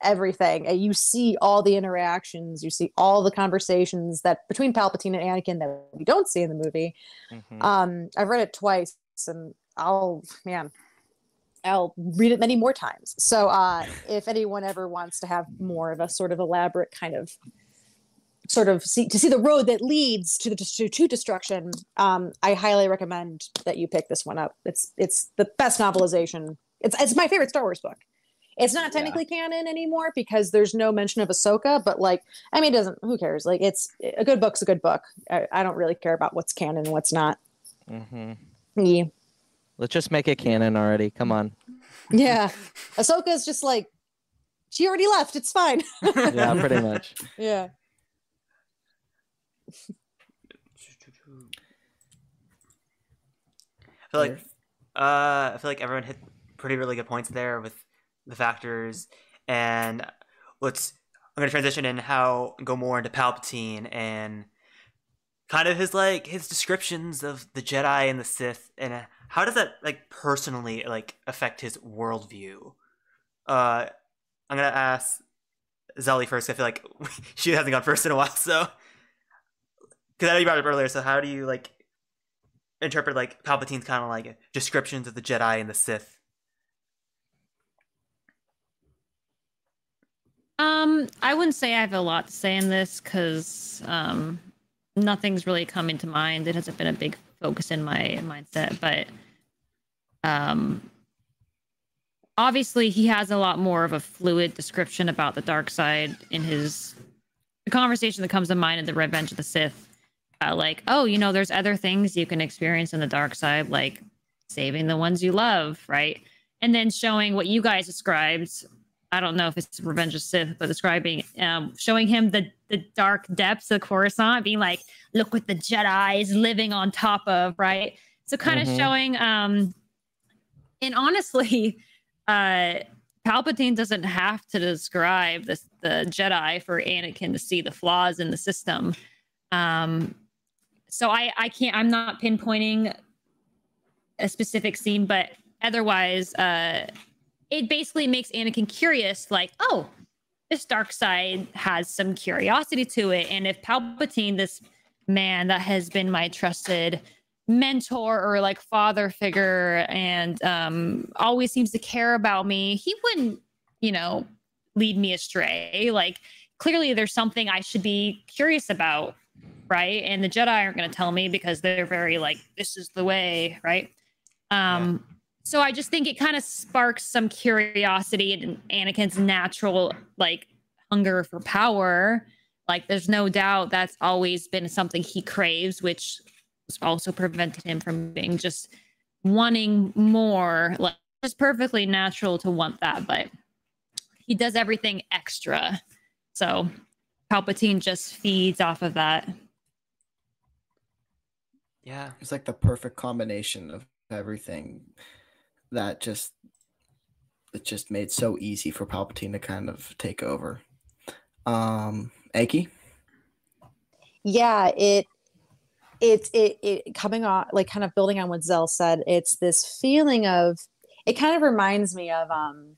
everything. And you see all the interactions, you see all the conversations that between Palpatine and Anakin that we don't see in the movie. Mhm. Um, I've read it twice, and I'll man, I'll read it many more times. So uh, if anyone ever wants to have more of a sort of elaborate kind of sort of see to see the road that leads to the to, to destruction, um, I highly recommend that you pick this one up. It's it's the best novelization. It's it's my favorite Star Wars book. It's not technically yeah. canon anymore because there's no mention of Ahsoka, but like, I mean, it doesn't, who cares? Like, it's a good book's a good book. I, I don't really care about what's canon and what's not. Mm-hmm. Yeah. Let's just make it canon already. Come on. Yeah. Ahsoka is just like, she already left. It's fine. yeah, pretty much. Yeah. I feel like uh, I feel like everyone hit pretty really good points there with the factors, and let's I'm gonna transition in how go more into Palpatine and kind of his like his descriptions of the Jedi and the Sith, and how does that like personally like affect his worldview? Uh, I'm gonna ask Zelly first. I feel like she hasn't gone first in a while, so because I know you brought it up earlier. So how do you like interpret like Palpatine's kind of like descriptions of the Jedi and the Sith? Um, I wouldn't say I have a lot to say in this because um, nothing's really coming to mind. It hasn't been a big focus in my mindset, but um, obviously he has a lot more of a fluid description about the dark side in his the conversation that comes to mind in the Revenge of the Sith. Uh, like, oh, you know, there's other things you can experience in the dark side, like saving the ones you love, right? And then showing what you guys described I don't know if it's Revenge of Sith, but describing, um, showing him the the dark depths of Coruscant, being like, look what the Jedi is living on top of, right? So kind mm-hmm. of showing, um, and honestly, uh, Palpatine doesn't have to describe the the Jedi for Anakin to see the flaws in the system. Um, so I I can't I'm not pinpointing a specific scene, but otherwise, uh it basically makes Anakin curious, like, oh, this dark side has some curiosity to it. And if Palpatine, this man that has been my trusted mentor or like father figure and um, always seems to care about me, he wouldn't, you know, lead me astray. Like, clearly there's something I should be curious about, right? And the Jedi aren't going to tell me because they're very like, this is the way, right? Um, yeah so I just think it kind of sparks some curiosity and Anakin's natural like hunger for power. Like there's no doubt that's always been something he craves, which also prevented him from being just wanting more. Like it's perfectly natural to want that, but he does everything extra. So Palpatine just feeds off of that. Yeah. It's like the perfect combination of everything that just it just made so easy for Palpatine to kind of take over. Um, Eggy? Yeah, it it's it, it coming on like kind of building on what Zell said. It's this feeling of it kind of reminds me of um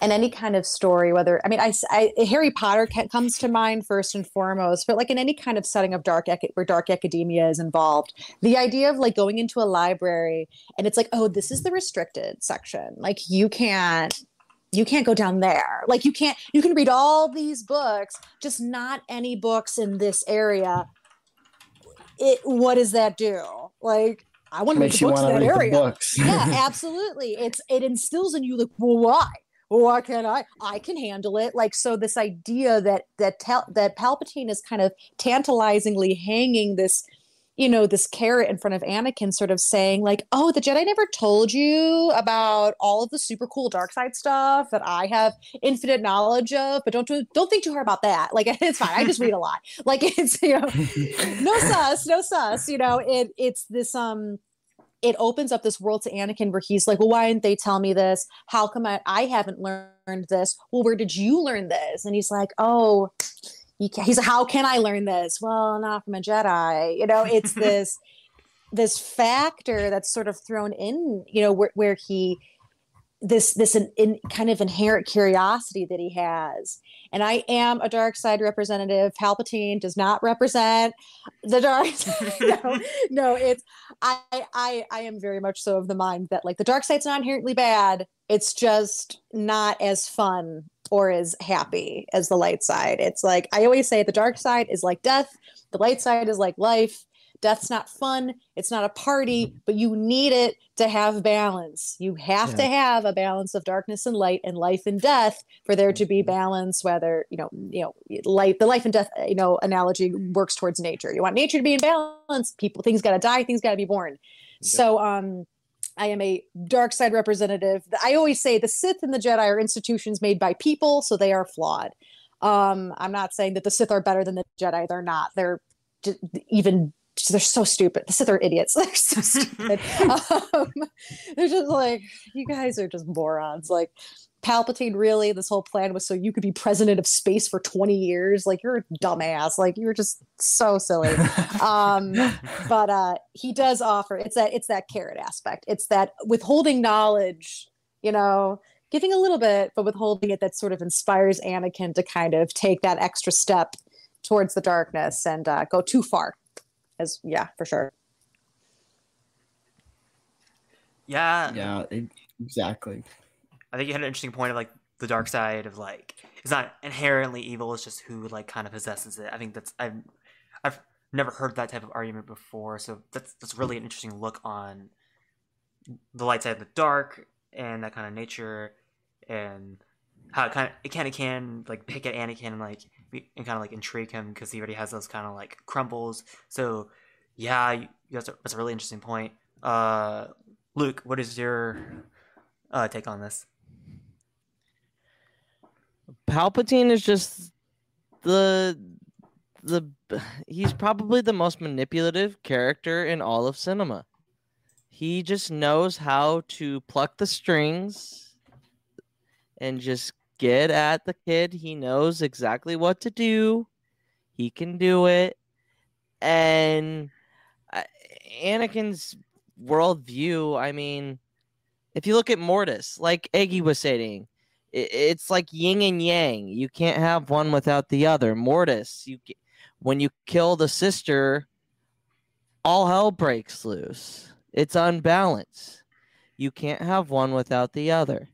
and any kind of story whether i mean i, I harry potter comes to mind first and foremost but like in any kind of setting of dark where dark academia is involved the idea of like going into a library and it's like oh this is the restricted section like you can't you can't go down there like you can't you can read all these books just not any books in this area it what does that do like I want to read the books in that area. yeah, absolutely. It's it instills in you like, well, why? Why can't I? I can handle it. Like so, this idea that that that Palpatine is kind of tantalizingly hanging this, you know, this carrot in front of Anakin, sort of saying like, "Oh, the Jedi never told you about all of the super cool dark side stuff that I have infinite knowledge of, but don't don't think too hard about that. Like it's fine. I just read a lot. Like it's you know, no sus, no sus. You know, it it's this um." It opens up this world to Anakin where he's like, well, why didn't they tell me this? How come I, I haven't learned this? Well, where did you learn this? And he's like, oh, he's like, how can I learn this? Well, not from a Jedi. You know, it's this this factor that's sort of thrown in, you know, where, where he this this in, in kind of inherent curiosity that he has. And i am a dark side representative. Palpatine does not represent the dark side. No, no it's I, I i am very much so of the mind that like the dark side's not inherently bad. It's just not as fun or as happy as the light side. It's like i always say the dark side is like death. The light side is like life death's not fun it's not a party but you need it to have balance you have Yeah. to have a balance of darkness and light and life and death for there to be balance whether you know you know life the life and death you know analogy works towards nature you want nature to be in balance people things got to die things got to be born so um I am a dark side representative. I always say the Sith and the Jedi are institutions made by people, so they are flawed. Um, I'm not saying that the Sith are better than the Jedi. They're not. They're even they're so stupid. The they're idiots. They're so stupid. um, they're just like you guys are just morons. Like Palpatine, really, this whole plan was so you could be president of space for 20 years. Like you're a dumbass. Like you're just so silly. Um, but uh, he does offer it's that it's that carrot aspect. It's that withholding knowledge. You know, giving a little bit, but withholding it that sort of inspires Anakin to kind of take that extra step towards the darkness and uh, go too far. As yeah, for sure. Yeah, yeah, it- exactly. I think you had an interesting point of like the dark side of like it's not inherently evil; it's just who like kind of possesses it. I think that's I've I've never heard that type of argument before, so that's that's really an interesting look on the light side of the dark and that kind of nature and how it kind of it kind of can like pick at Anakin and like be- and kind of like intrigue him because he already has those kind of like crumbles. So yeah, you, that's a, that's a really interesting point. Uh, Luke, what is your uh, take on this? Palpatine is just the the he's probably the most manipulative character in all of cinema. He just knows how to pluck the strings and just get at the kid. He knows exactly what to do. He can do it. And uh, Anakin's worldview, I mean, if you look at Mortis, like Eggy was saying, it's like yin and yang. You can't have one without the other. Mortis, you when you kill the sister, all hell breaks loose. It's unbalanced. You can't have one without the other.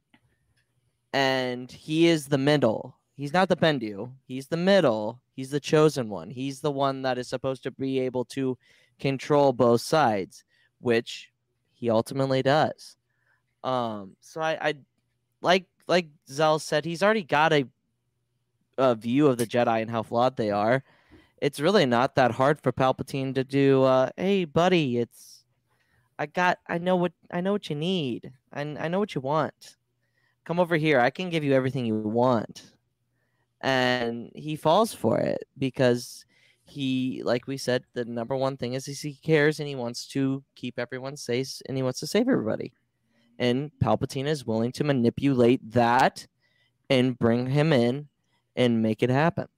And he is the middle. He's not the Bendu. He's the middle. He's the chosen one. He's the one that is supposed to be able to control both sides, which he ultimately does. Um, so I, I like like Zell said, he's already got a a view of the Jedi and how flawed they are. It's really not that hard for Palpatine to do. Uh, hey, buddy, it's I got I know what I know what you need. I I know what you want. Come over here. I can give you everything you want. And he falls for it because he, like we said, the number one thing is, is he cares and he wants to keep everyone safe and he wants to save everybody and Palpatine is willing to manipulate that and bring him in and make it happen.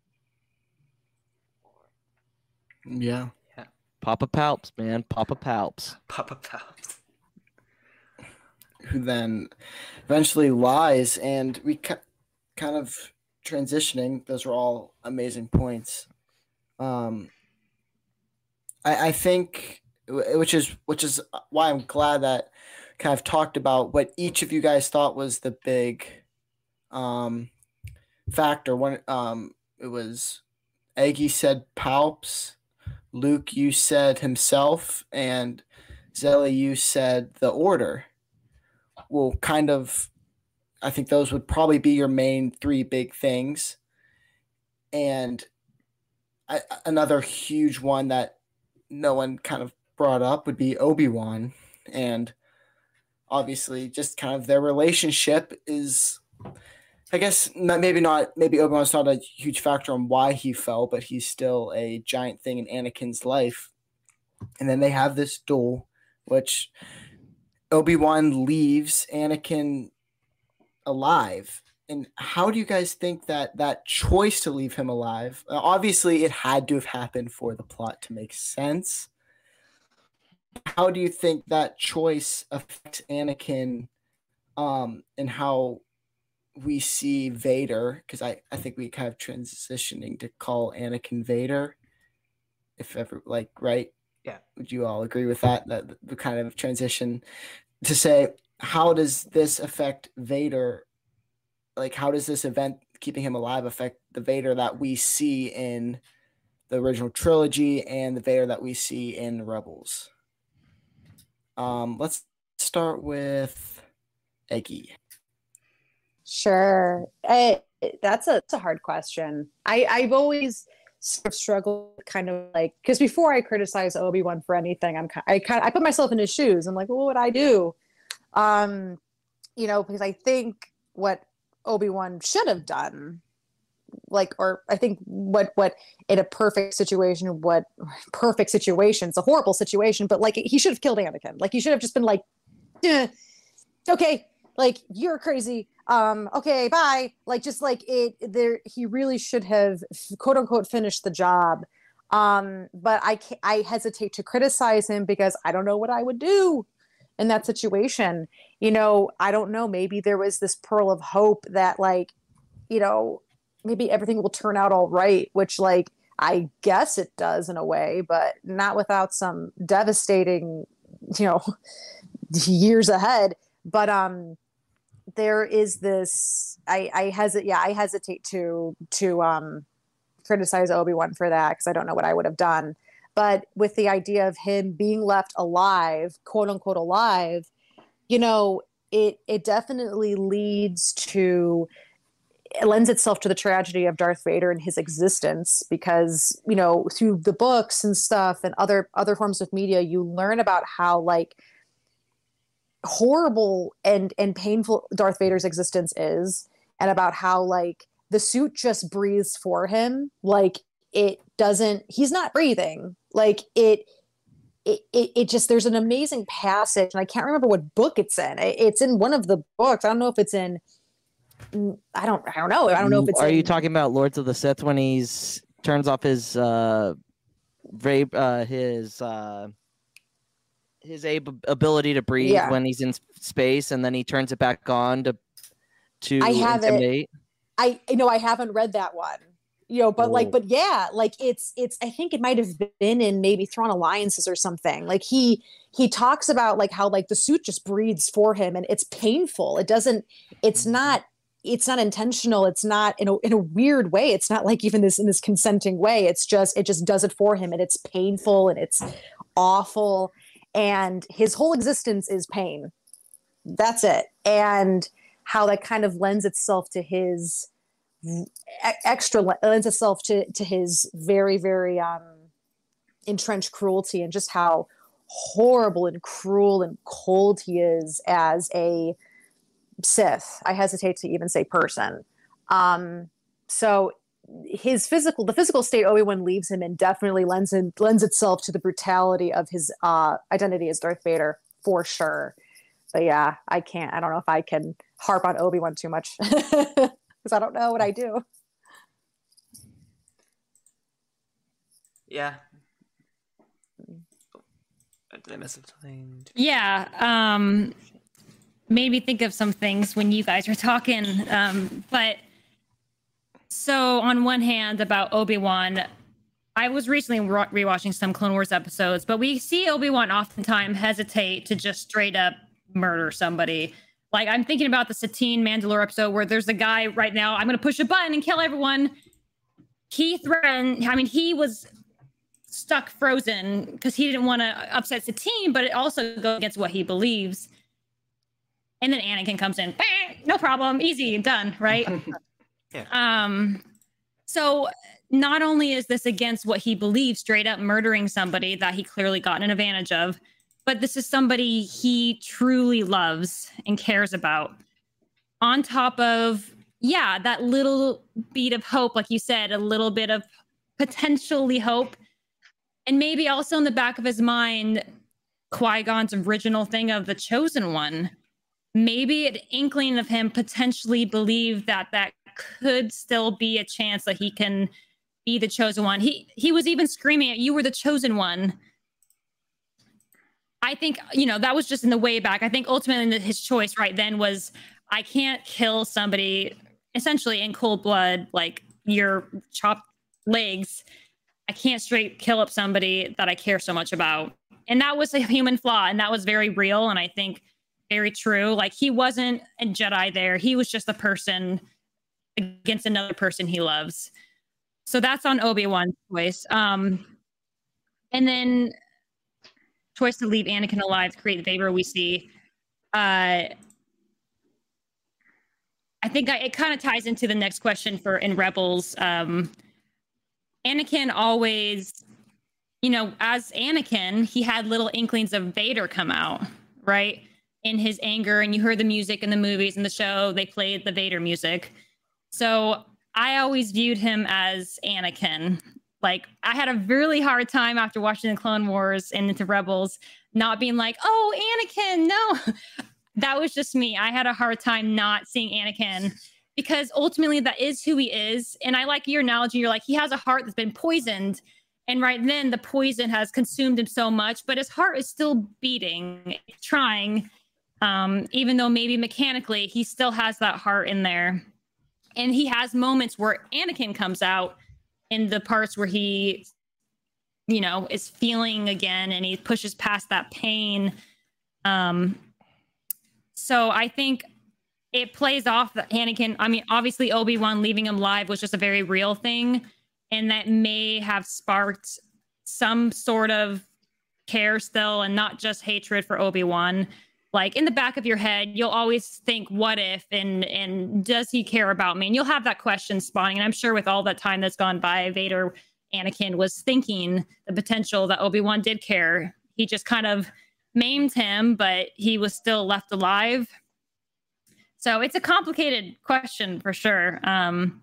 Yeah. Papa Palps, man, Papa Palps. Papa Palps. Who then eventually lies, and we ki- kind of transitioning. Those were all amazing points. Um, I, I think, which is which is why I'm glad that kind of talked about what each of you guys thought was the big um, factor. One, um, it was Eggy said Palps, Luke you said himself, and Zelly you said the order. Will kind of, I think those would probably be your main three big things, and I, another huge one that no one kind of brought up would be Obi Wan, and obviously just kind of their relationship is I guess not, maybe not maybe Obi-Wan's not a huge factor on why he fell, but he's still a giant thing in Anakin's life. And then they have this duel, which Obi-Wan leaves Anakin alive. And how do you guys think that that choice to leave him alive? uh, Obviously, it had to have happened for the plot to make sense how do you think that choice affects Anakin um, and how we see Vader, because I, I think we kind of transitioning to call Anakin Vader, if ever like right. Yeah. Would you all agree with that? That the kind of transition to say how does this affect Vader? Like how does this event keeping him alive affect the Vader that we see in the original trilogy and the Vader that we see in Rebels? Um, let's start with Eggy. Sure. I, that's a, that's a hard question. I, I've always sort of struggled kind of like because before I criticize Obi Wan for anything, I'm kind I kind I put myself in his shoes. I'm like, well, what would I do? Um, you know, because I think what Obi Wan should have done, like, or I think what what in a perfect situation, what perfect situation, it's a horrible situation, but like he should have killed Anakin. Like he should have just been like, eh, okay, like you're crazy um okay bye. Like just like it there he really should have quote unquote finished the job. Um but i i hesitate to criticize him because i don't know what i would do in that situation. You know i don't know. Maybe there was this pearl of hope that like you know maybe everything will turn out all right which like i guess it does in a way but not without some devastating you know years ahead. But um there is this I, I hesitate yeah I hesitate to to um criticize Obi-Wan for that because I don't know what I would have done. But with the idea of him being left alive, quote unquote alive, you know, it it definitely leads to it lends itself to the tragedy of Darth Vader and his existence because, you know, through the books and stuff and other other forms of media, you learn about how like horrible and and painful Darth Vader's existence is and about how like the suit just breathes for him like it doesn't he's not breathing. Like it it, it, it just there's an amazing passage and i can't remember what book it's in. It's in one of the books. I don't know if it's in i don't i don't know. I don't know if it's are in, you talking about lords of the sith when he's turns off his uh rape uh his uh his ab- ability to breathe Yeah. when he's in space, and then he turns it back on to to I intimidate. I you know I haven't read that one. You know, but like, Oh. but yeah, like it's it's. I think it might have been in maybe Thrawn Alliances or something. Like he he talks about like how like the suit just breathes for him, and it's painful. It doesn't. It's mm-hmm. not. It's not intentional. It's not in a in a weird way. It's not like even this in this consenting way. It's just it just does it for him, and it's painful and it's awful. And his whole existence is pain. That's it. And how that kind of lends itself to his extra lends itself to to his very very um entrenched cruelty and just how horrible and cruel and cold he is as a Sith. I hesitate to even say person. Um, so his physical, the physical state Obi-Wan leaves him in definitely lends in, lends itself to the brutality of his uh, identity as Darth Vader for sure. But yeah, I can't. I don't know if I can harp on Obi-Wan too much because I don't know what I do. Yeah. Did I miss something? Yeah. Um, made me think of some things when you guys were talking. Um, but so on one hand, about Obi Wan, I was recently re- rewatching some Clone Wars episodes, but we see Obi Wan oftentimes hesitate to just straight up murder somebody. Like I'm thinking about the Satine Mandalore episode where there's a guy right now. I'm going to push a button and kill everyone. He threatened. I mean, he was stuck frozen because he didn't want to upset Satine, but it also goes against what he believes. And then Anakin comes in, bang, no problem, easy, done, right? Yeah. Um, so not only is this against what he believes, straight up murdering somebody that he clearly gotten an advantage of, but this is somebody he truly loves and cares about. On top of, yeah, that little beat of hope, like you said, a little bit of potentially hope. And maybe also in the back of his mind, Qui Gon's original thing of the chosen one. Maybe an inkling of him potentially believe that that could still be a chance that he can be the chosen one. He he was even screaming at you were the chosen one. I think you know that was just in the way back. I think ultimately his choice right then was I can't kill somebody essentially in cold blood, like your chopped legs. I can't straight kill up somebody that I care so much about. And that was a human flaw, and that was very real, and I think very true. Like he wasn't a Jedi there; he was just a person against another person he loves. So that's on Obi Wan's choice. Um, and then choice to leave Anakin alive create the Vader we see. Uh, I think I, it kind of ties into the next question for in Rebels. Um, Anakin always, you know, as Anakin, he had little inklings of Vader come out, right? In his anger, and you heard the music in the movies and the show, they played the Vader music. So I always viewed him as Anakin. Like I had a really hard time after watching the Clone Wars and into Rebels, not being like, "Oh, Anakin, no." that was just me. I had a hard time not seeing Anakin because ultimately that is who he is. And I like your analogy. You're like, he has a heart that's been poisoned. And right then the poison has consumed him so much, but his heart is still beating, trying. Um, even though maybe mechanically he still has that heart in there. And he has moments where Anakin comes out in the parts where he, you know, is feeling again and he pushes past that pain. Um, so I think it plays off that Anakin. I mean, obviously Obi Wan leaving him live was just a very real thing, and that may have sparked some sort of care still, and not just hatred for Obi Wan. Like in the back of your head, you'll always think, "What if?" and and does he care about me? And you'll have that question spawning. And I'm sure with all that time that's gone by, Vader, Anakin was thinking the potential that Obi Wan did care. He just kind of maimed him, but he was still left alive. So it's a complicated question for sure. Um,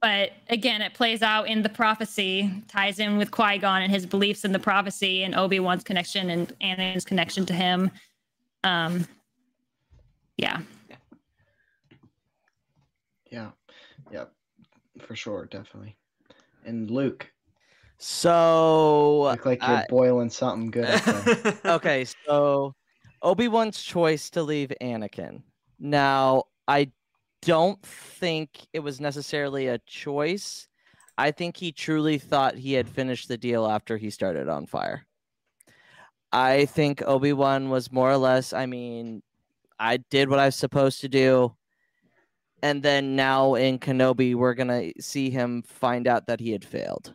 but again, it plays out in the prophecy, ties in with Qui Gon and his beliefs in the prophecy, and Obi Wan's connection and Anakin's connection to him. Um, yeah. Yeah. Yep. For sure, definitely. And Luke, So look like you're I- boiling something good. okay, so Obi Wan's choice to leave Anakin. Now, I don't think it was necessarily a choice. I think he truly thought he had finished the deal after he started on fire. I think Obi Wan was more or less, I mean, I did what I was supposed to do. And then now in Kenobi, we're going to see him find out that he had failed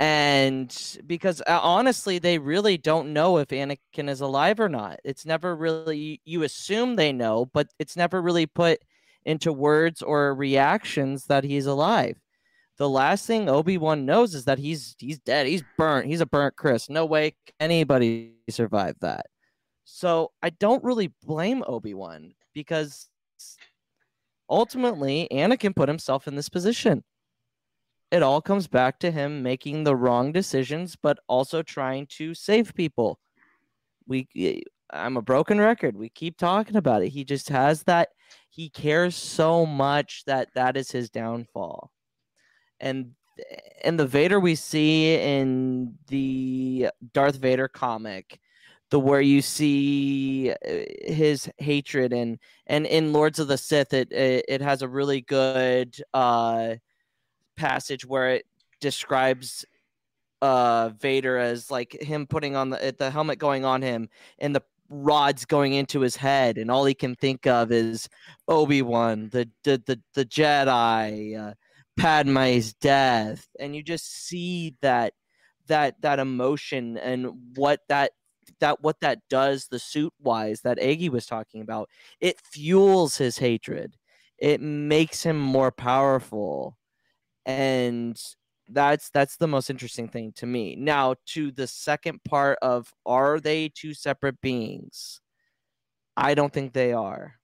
and because uh, honestly they really don't know if anakin is alive or not. It's never really you assume they know but it's never really put into words or reactions that he's alive. The last thing obi-wan knows is that he's he's dead. He's burnt. He's a burnt chris. No way anybody survive that. So i don't really blame obi-wan because ultimately anakin put himself in this position it all comes back to him making the wrong decisions, but also trying to save people. We, I'm a broken record. We keep talking about it. He just has that. He cares so much that that is his downfall, and and the Vader we see in the Darth Vader comic, the where you see eh, his hatred and and in Lords of the Sith, it it, it has a really good. uh passage where it describes uh Vader as like him putting on the the helmet going on him and the rods going into his head and all he can think of is Obi-Wan the the the, the Jedi uh, Padme's death and you just see that that that emotion and what that that what that does the suit wise that Eggy was talking about. It fuels his hatred. It makes him more powerful and that's that's the most interesting thing to me. Now to the second part of are they two separate beings? I don't think they are.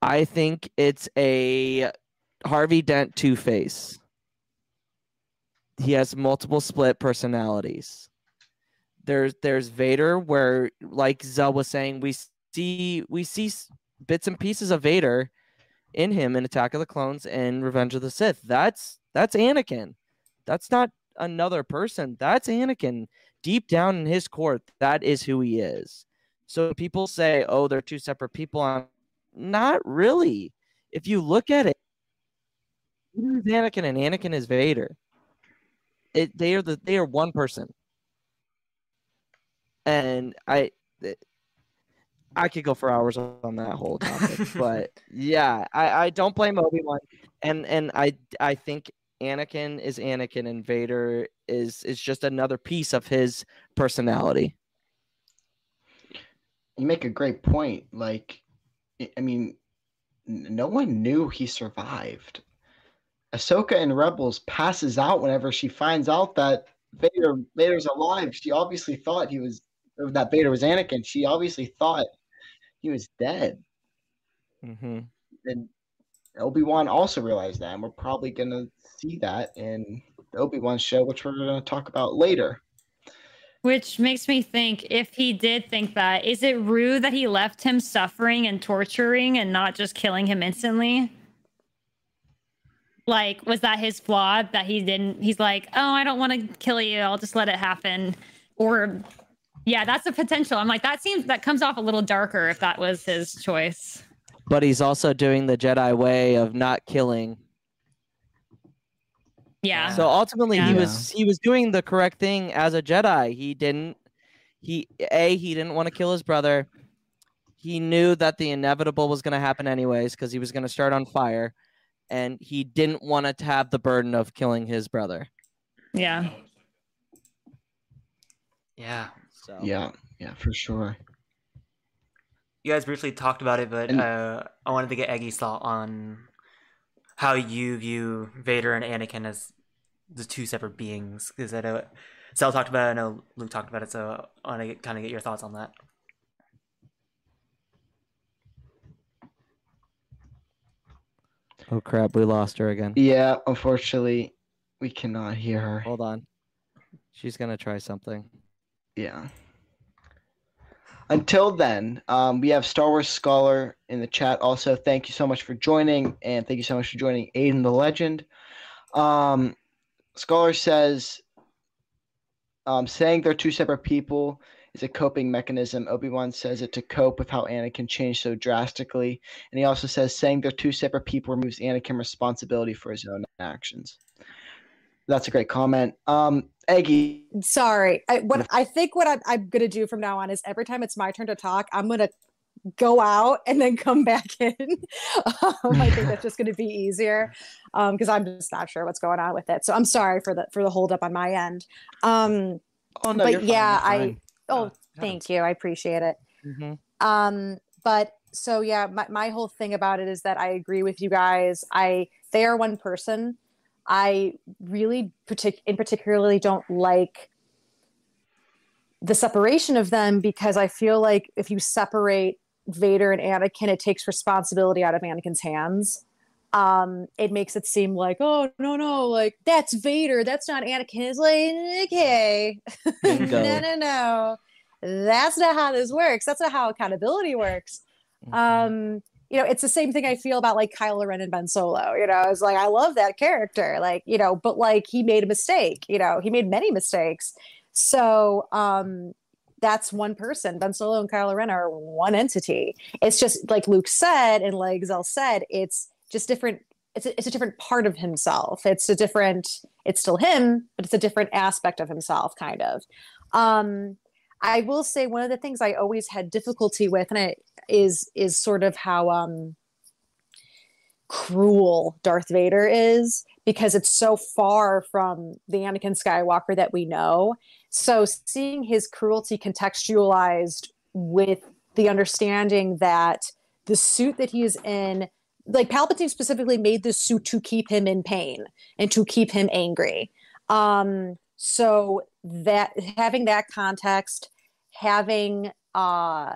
I think it's a harvey dent two-face. He has multiple split personalities. There's there's vader where like zell was saying we see we see bits and pieces of vader in him in Attack of the Clones and Revenge of the Sith. That's that's Anakin. That's not another person. That's Anakin. Deep down in his core, that is who he is. So people say, "Oh, they're two separate people." I'm not really. If you look at it, Vader Anakin and Anakin is Vader. It they are the they are one person. And I I could go for hours on that whole topic, but yeah, I, I don't blame Obi Wan, and and I I think Anakin is Anakin, and Vader is is just another piece of his personality. You make a great point. Like, I mean, no one knew he survived. Ahsoka in Rebels passes out whenever she finds out that Vader Vader's alive. She obviously thought he was that Vader was Anakin. She obviously thought he was dead. Mm-hmm. And Obi Wan also realized that, and we're probably gonna see that in the Obi Wan show, which we're gonna talk about later. Which makes me think if he did think that, is it rude that he left him suffering and torturing and not just killing him instantly? Like, was that his flaw that he didn't? He's like, oh, I don't want to kill you. I'll just let it happen. Or, yeah, that's a potential. I'm like, that seems, that comes off a little darker if that was his choice. But he's also doing the Jedi way of not killing. Yeah. So ultimately, he was he was doing the correct thing as a Jedi. He didn't. He a he didn't want to kill his brother. He knew that the inevitable was going to happen anyways because he was going to start on fire, and he didn't want to have the burden of killing his brother. yeah. Yeah. So Yeah, yeah, for sure. You guys briefly talked about it, but And- uh, I wanted to get Eggy's thought on how you view Vader and Anakin as the two separate beings. Because I know Sal talked about it, I know Luke talked about it, so I want to kind of get your thoughts on that. Oh crap, we lost her again. Yeah, unfortunately, we cannot hear her. Hold on. She's gonna try something. Yeah. Until then, um, we have Star Wars Scholar in the chat. Also, thank you so much for joining, and thank you so much for joining Aiden the Legend. Um, Scholar says, um, saying they're two separate people is a coping mechanism. Obi Wan says it to cope with how Anakin changed so drastically, and he also says saying they're two separate people removes Anakin responsibility for his own actions. That's a great comment. Um, Eggy, Sorry. I, what I think what I'm, I'm gonna do from now on is every time it's my turn to talk, I'm gonna go out and then come back in. um, I think that's just gonna be easier because I'm just not sure what's going on with it. So I'm sorry for the for the hold up on my end. Um, oh no, but you're fine, yeah, you're I oh Uh, thank you, I appreciate it. Mm-hmm. Um, but so yeah, my, my whole thing about it is that I agree with you guys. I they are one person. I really partic- in particularly don't like the separation of them because I feel like if you separate Vader and Anakin, it takes responsibility out of Anakin's hands. Um, it makes it seem like, oh no, no, like that's Vader, that's not Anakin. It's like, okay, no, no, no, that's not how this works. That's not how accountability works. Mm-hmm. Um, you know, it's the same thing I feel about like Kylo Ren and Ben Solo. You know, it's like I love that character, like you know, but like he made a mistake. You know, he made many mistakes. So um, that's one person. Ben Solo and Kylo Ren are one entity. It's just like Luke said and like Zell said, it's just different. It's a, it's a different part of himself. It's a different. It's still him, but it's a different aspect of himself, kind of. Um, I will say one of the things I always had difficulty with, and it is is sort of how um cruel Darth Vader is because it's so far from the Anakin Skywalker that we know. So seeing his cruelty contextualized with the understanding that the suit that he is in like Palpatine specifically made this suit to keep him in pain and to keep him angry. Um so that having that context having uh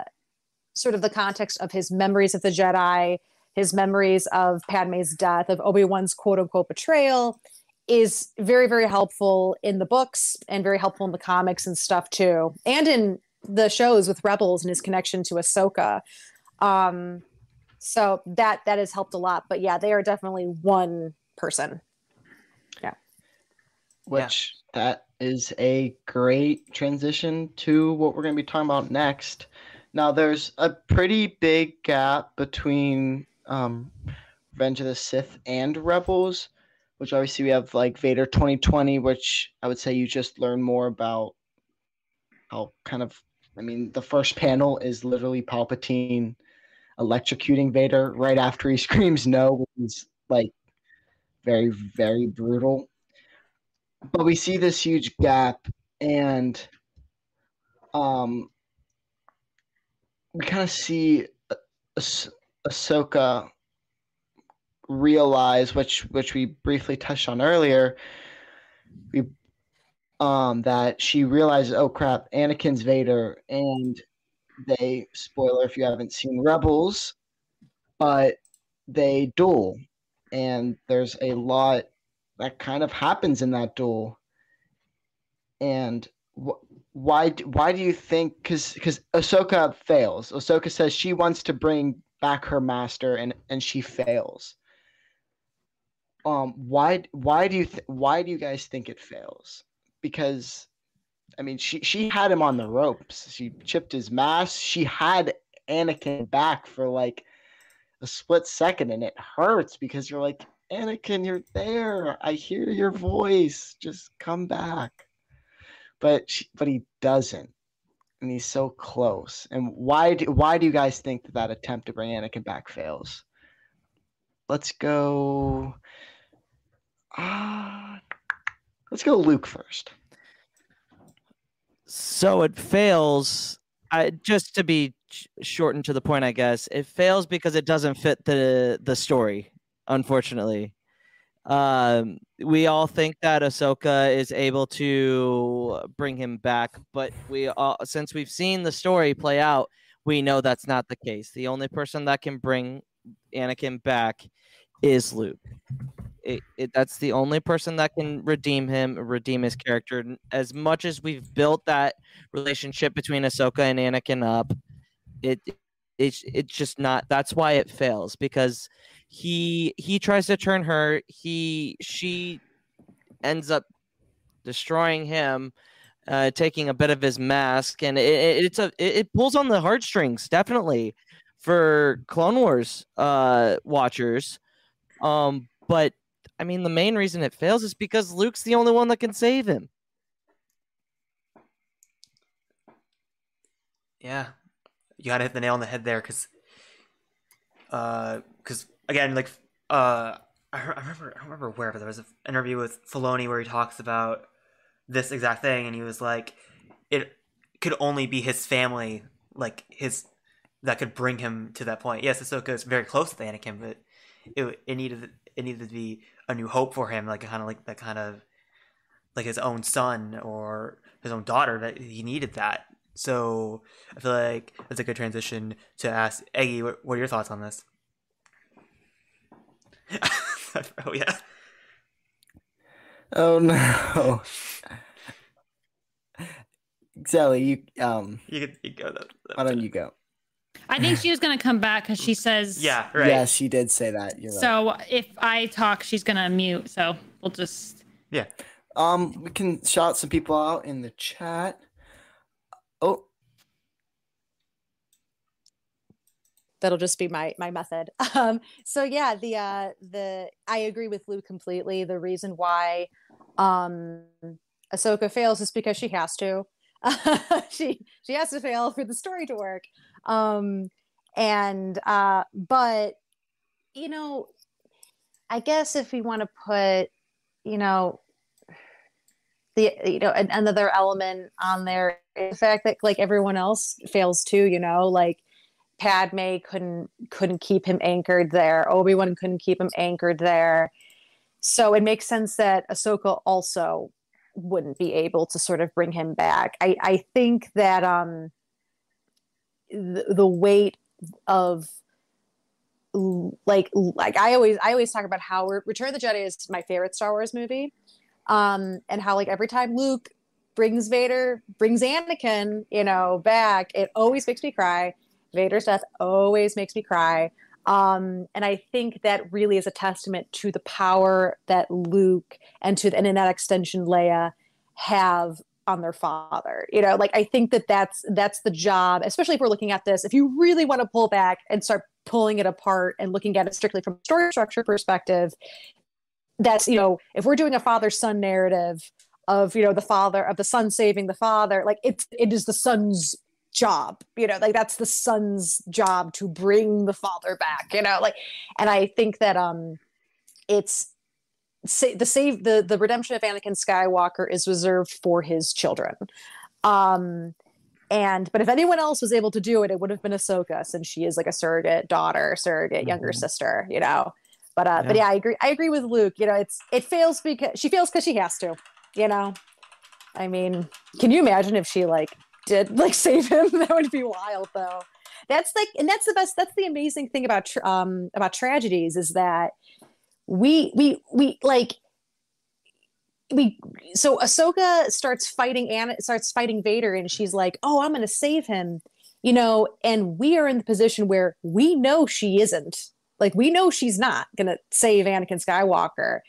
sort of the context of his memories of the Jedi, his memories of Padme's death, of Obi Wan's quote unquote betrayal, is very, very helpful in the books and very helpful in the comics and stuff too, and in the shows with Rebels and his connection to Ahsoka. Um, so that that has helped a lot. But yeah, they are definitely one person. Yeah. Which that is a great transition to what we're going to be talking about next. Now, there's a pretty big gap between um, Revenge of the Sith and Rebels, which obviously we have like Vader 2020, which I would say you just learn more about how kind of, I mean, the first panel is literally Palpatine electrocuting Vader right after he screams no, which is like very, very brutal. But we see this huge gap, and um, we kind of see Ah- Ah- Ahsoka realize, which which we briefly touched on earlier, we um that she realizes, oh crap, Anakin's Vader, and they spoiler if you haven't seen Rebels, but they duel, and there's a lot that kind of happens in that duel, and wh- why why do you think because because Ahsoka fails. Ahsoka says she wants to bring back her master and and she fails. Um why why do you th- why do you guys think it fails? Because I mean she she had him on the ropes. She chipped his mask. She had Anakin back for like a split second and it hurts because you're like Anakin you're there I hear your voice just come back but she, but he doesn't, and he's so close. And why do why do you guys think that that attempt to bring Anakin back fails? Let's go. Uh, let's go Luke first. So it fails. I, just to be shortened to the point, I guess it fails because it doesn't fit the the story. Unfortunately, um, we all think that Ahsoka is able to bring him back, but we all, since we've seen the story play out, we know that's not the case. The only person that can bring Anakin back is Luke. It, it, that's the only person that can redeem him, redeem his character. As much as we've built that relationship between Ahsoka and Anakin up, it it's it's just not. That's why it fails because he he tries to turn her. He she ends up destroying him, uh, taking a bit of his mask, and it, it, it's a it, it pulls on the heartstrings definitely for Clone Wars uh, watchers. Um, but I mean, the main reason it fails is because Luke's the only one that can save him. Yeah, you gotta hit the nail on the head there, because, uh, because again, like, uh, I, I remember, I remember where but there was an interview with Filoni where he talks about this exact thing, and he was like, it could only be his family, like his, that could bring him to that point. Yes, Ahsoka is very close to Anakin, but it it needed it needed to be a new hope for him, like kind of like that kind of like his own son or his own daughter that he needed that. So I feel like that's a good transition to ask Eggy, what, what are your thoughts on this? oh yeah, Oh no. Zelly, you um you could you go. That, that why don't it. you go? I think she was gonna come back because she says Yeah, right. Yeah, she did say that. You're right. So if I talk, she's gonna mute. So we'll just Yeah. Um, we can shout some people out in the chat. That'll just be my my method. Um so yeah the uh the i agree with Lou completely. The reason why um ahsoka fails is because she has to. She she has to fail for the story to work. Um and uh but you know i guess if we want to put you know the you know an, another element on there the fact that like everyone else fails too you know like Padme couldn't couldn't keep him anchored there. Obi Wan couldn't keep him anchored there. So it makes sense that Ahsoka also wouldn't be able to sort of bring him back. I I think that um the, the weight of like like I always I always talk about how Return of the Jedi is my favorite Star Wars movie, um, and how like every time Luke brings Vader brings Anakin you know back, it always makes me cry Vader's death always makes me cry. Um, and I think that really is a testament to the power that Luke and to and in that extension Leia have on their father. You know, like I think that that's that's the job, especially if we're looking at this. If you really want to pull back and start pulling it apart and looking at it strictly from story structure perspective, that's you know, if we're doing a father son narrative of you know the father of the son saving the father, like it's it is the son's job you know like that's the son's job to bring the father back you know like and i think that um it's say, the save the the redemption of anakin skywalker is reserved for his children um and but if anyone else was able to do it it would have been ahsoka since she is like a surrogate daughter surrogate younger Mhm. sister you know but uh but Yeah. yeah i agree i agree with luke you know it's it fails because she fails because she has to you know i mean can you imagine if she like did like save him that would be wild though that's like and that's the best that's the amazing thing about tr- um about tragedies is that we we we like we so Ahsoka starts fighting Anna starts fighting Vader and she's like, "Oh, I'm going to save him." You know, and we are in the position where we know she isn't. Like we know she's not going to save Anakin Skywalker.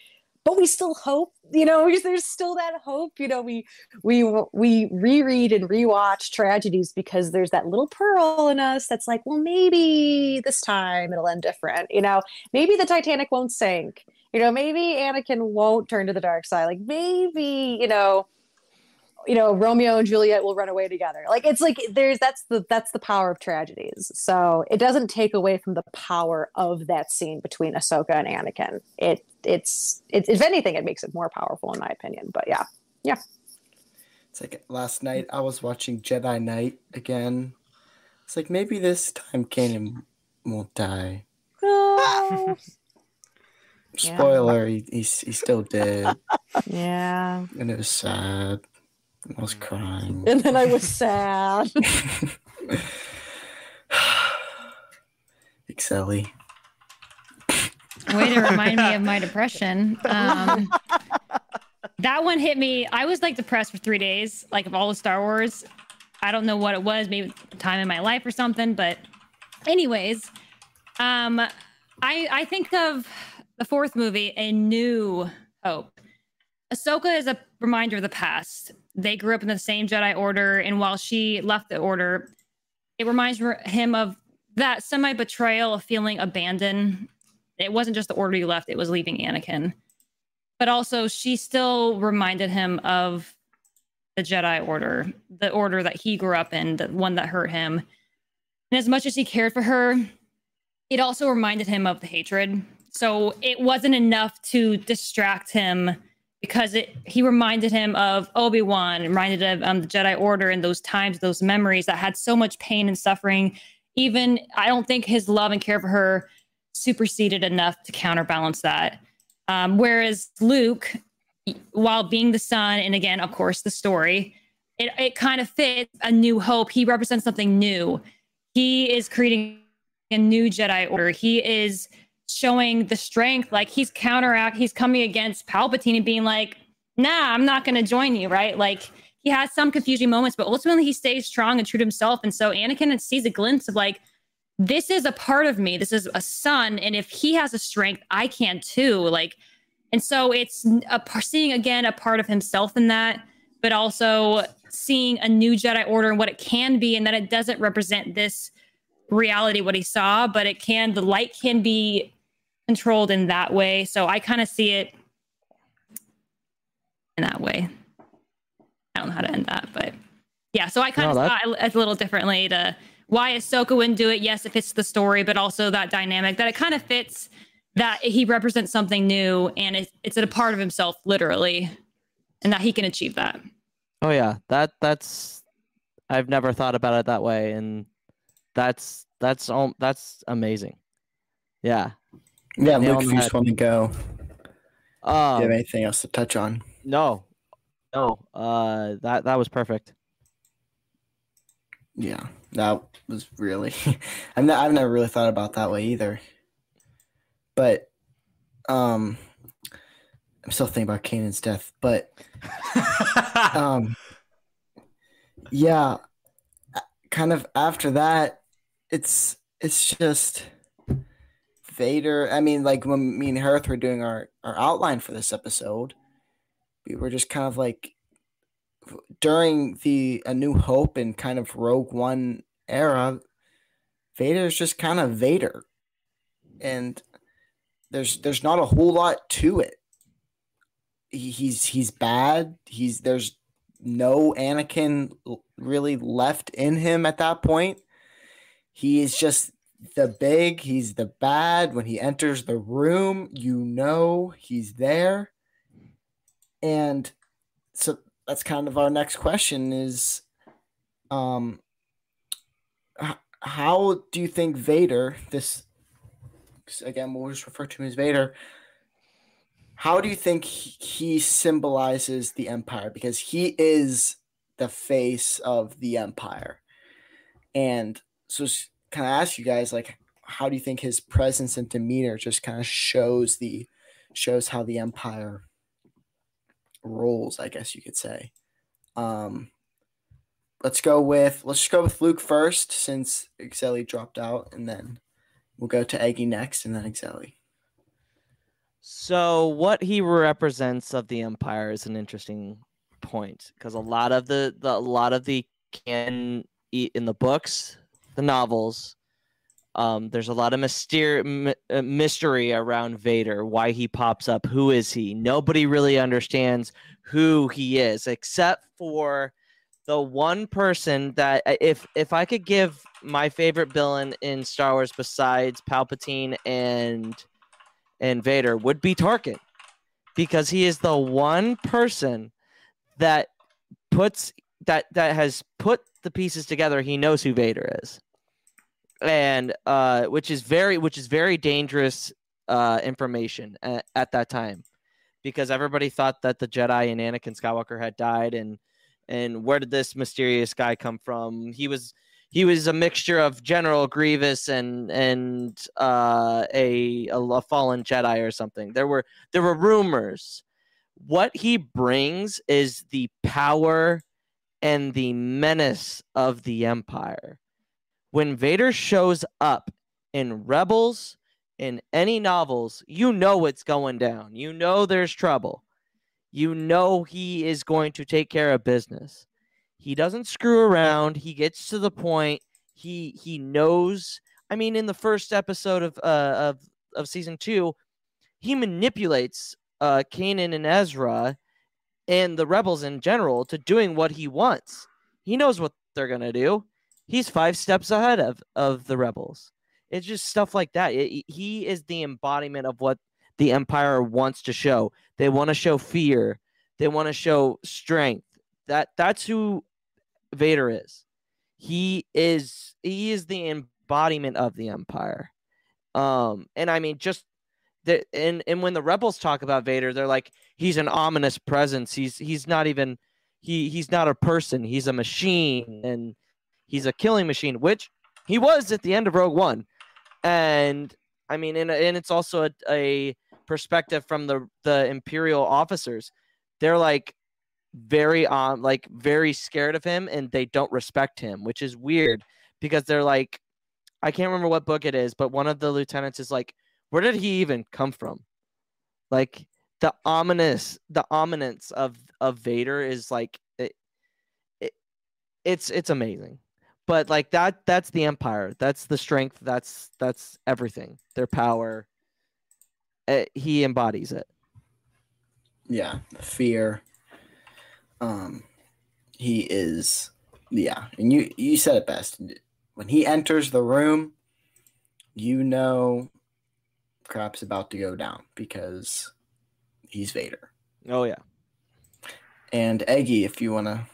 But we still hope, you know, there's still that hope, you know, we we we reread and rewatch tragedies because there's that little pearl in us that's like, well, maybe this time it'll end different, you know. Maybe the Titanic won't sink you know maybe anakin won't turn to the dark side like maybe you know you know romeo and juliet will run away together like it's like there's that's the that's the power of tragedies so it doesn't take away from the power of that scene between ahsoka and anakin it it's it, if anything it makes it more powerful in my opinion but yeah Yeah. It's like last night I was watching Jedi Night again. It's like maybe this time Kanan won't die. Oh, Yeah. Spoiler, he, he's, he still dead yeah and it was sad. I was crying. and then i was sad Excelli. Way to remind me of my depression. Um, that one hit me. I was like depressed for three days, like of all the Star Wars. I don't know what it was, maybe time in my life or something. But, anyways, um, I I think of the fourth movie, A New Hope. Ahsoka is a reminder of the past. They grew up in the same Jedi Order, and while she left the Order, it reminds him of that semi betrayal of feeling abandoned it wasn't just the order you left, it was leaving Anakin. But also, she still reminded him of the Jedi Order, the order that he grew up in, the one that hurt him. And as much as he cared for her, it also reminded him of the hatred. So it wasn't enough to distract him because it he reminded him of Obi-Wan, reminded of um, the Jedi Order and those times, those memories that had so much pain and suffering. Even I don't think his love and care for her superseded enough to counterbalance that. Um, whereas Luke, while being the son, and again, of course, the story, it, it kind of fits a new hope. He represents something new. He is creating a new Jedi Order. He is showing the strength, like he's counteract, he's coming against Palpatine and being like, nah, I'm not going to join you, right? Like he has some confusing moments, but ultimately he stays strong and true to himself. And so Anakin sees a glimpse of like, this is a part of me. This is a son, and if he has a strength, I can too. Like, and so it's a seeing again a part of himself in that, but also seeing a new Jedi Order and what it can be, and that it doesn't represent this reality what he saw, but it can. The light can be controlled in that way. So I kind of see it in that way. I don't know how to end that, but yeah. So I kind of No, saw it a little differently to why Ahsoka wouldn't do it. Yes, it fits the story, but also that dynamic that it kind of fits that he represents something new and it's, it's a part of himself, literally, and that he can achieve that. Oh yeah, that that's I've never thought about it that way, and that's that's all that's amazing. Yeah. Yeah, Luke, if you just want to go, do you have Um, anything else to touch on? no, no. Uh, that that was perfect. Yeah, that was really. I've, ne- I've never really thought about that way either. But, um, I'm still thinking about Kanan's death. But, um, yeah, kind of after that, it's it's just Vader. I mean, like when me and Harith were doing our our outline for this episode, we were just kind of like during the A New Hope and kind of Rogue One era, Vader is just kind of Vader, and there's there's not a whole lot to it. He, he's he's bad. He's there's no Anakin really left in him at that point. He is just the big, he's the bad. When he enters the room, you know he's there. And so that's kind of our next question is um how do you think Vader, this again we'll just refer to him as Vader, how do you think he symbolizes the empire because he is the face of the empire and so kind of ask you guys like how do you think his presence and demeanor just kind of shows the shows how the empire rolls i guess you could say um let's go with let's just go with luke first since Exeli dropped out and then we'll go to eggy next and then Exeli. so what he represents of the empire is an interesting point because a lot of the, the a lot of the can eat in the books the novels. Um, there's a lot of mystery, uh, mystery around Vader, why he pops up, who is he? Nobody really understands who he is, except for the one person that, uh, if if I could give my favorite villain in Star Wars besides Palpatine and and Vader, would be Tarkin, because he is the one person that puts that that has put the pieces together. He knows who Vader is and uh, which is very which is very dangerous uh, information at, at, that time because everybody thought that the Jedi and Anakin Skywalker had died and and where did this mysterious guy come from? He was he was a mixture of General Grievous and and uh, a, a fallen Jedi or something. There were there were rumors. What he brings is the power and the menace of the Empire when Vader shows up in Rebels, in any novels, you know what's going down. You know there's trouble. You know he is going to take care of business. He doesn't screw around. He gets to the point. He he knows. I mean, in the first episode of uh, of of season two, he manipulates uh, Kanan and Ezra and the rebels in general to doing what he wants. He knows what they're gonna do he's five steps ahead of of the rebels. It's just stuff like that. It, he is the embodiment of what the empire wants to show. They want to show fear. They want to show strength. That that's who Vader is. He is he is the embodiment of the empire. Um and I mean just that and and when the rebels talk about Vader, they're like he's an ominous presence. He's he's not even he he's not a person. He's a machine and He's a killing machine, which he was at the end of Rogue One. And I mean, and, and it's also a, a perspective from the the Imperial officers. They're like very um like very scared of him and they don't respect him, which is weird because they're like I can't remember what book it is, but one of the lieutenants is like, where did he even come from? Like the ominous the ominence of of Vader is like it, it it's it's amazing but like that that's the empire. That's the strength. That's that's everything. Their power. Uh, he embodies it. Yeah. Fear. Um he is yeah. And you you said it best. When he enters the room you know crap's about to go down because he's vader. Oh yeah. And eggy if you want to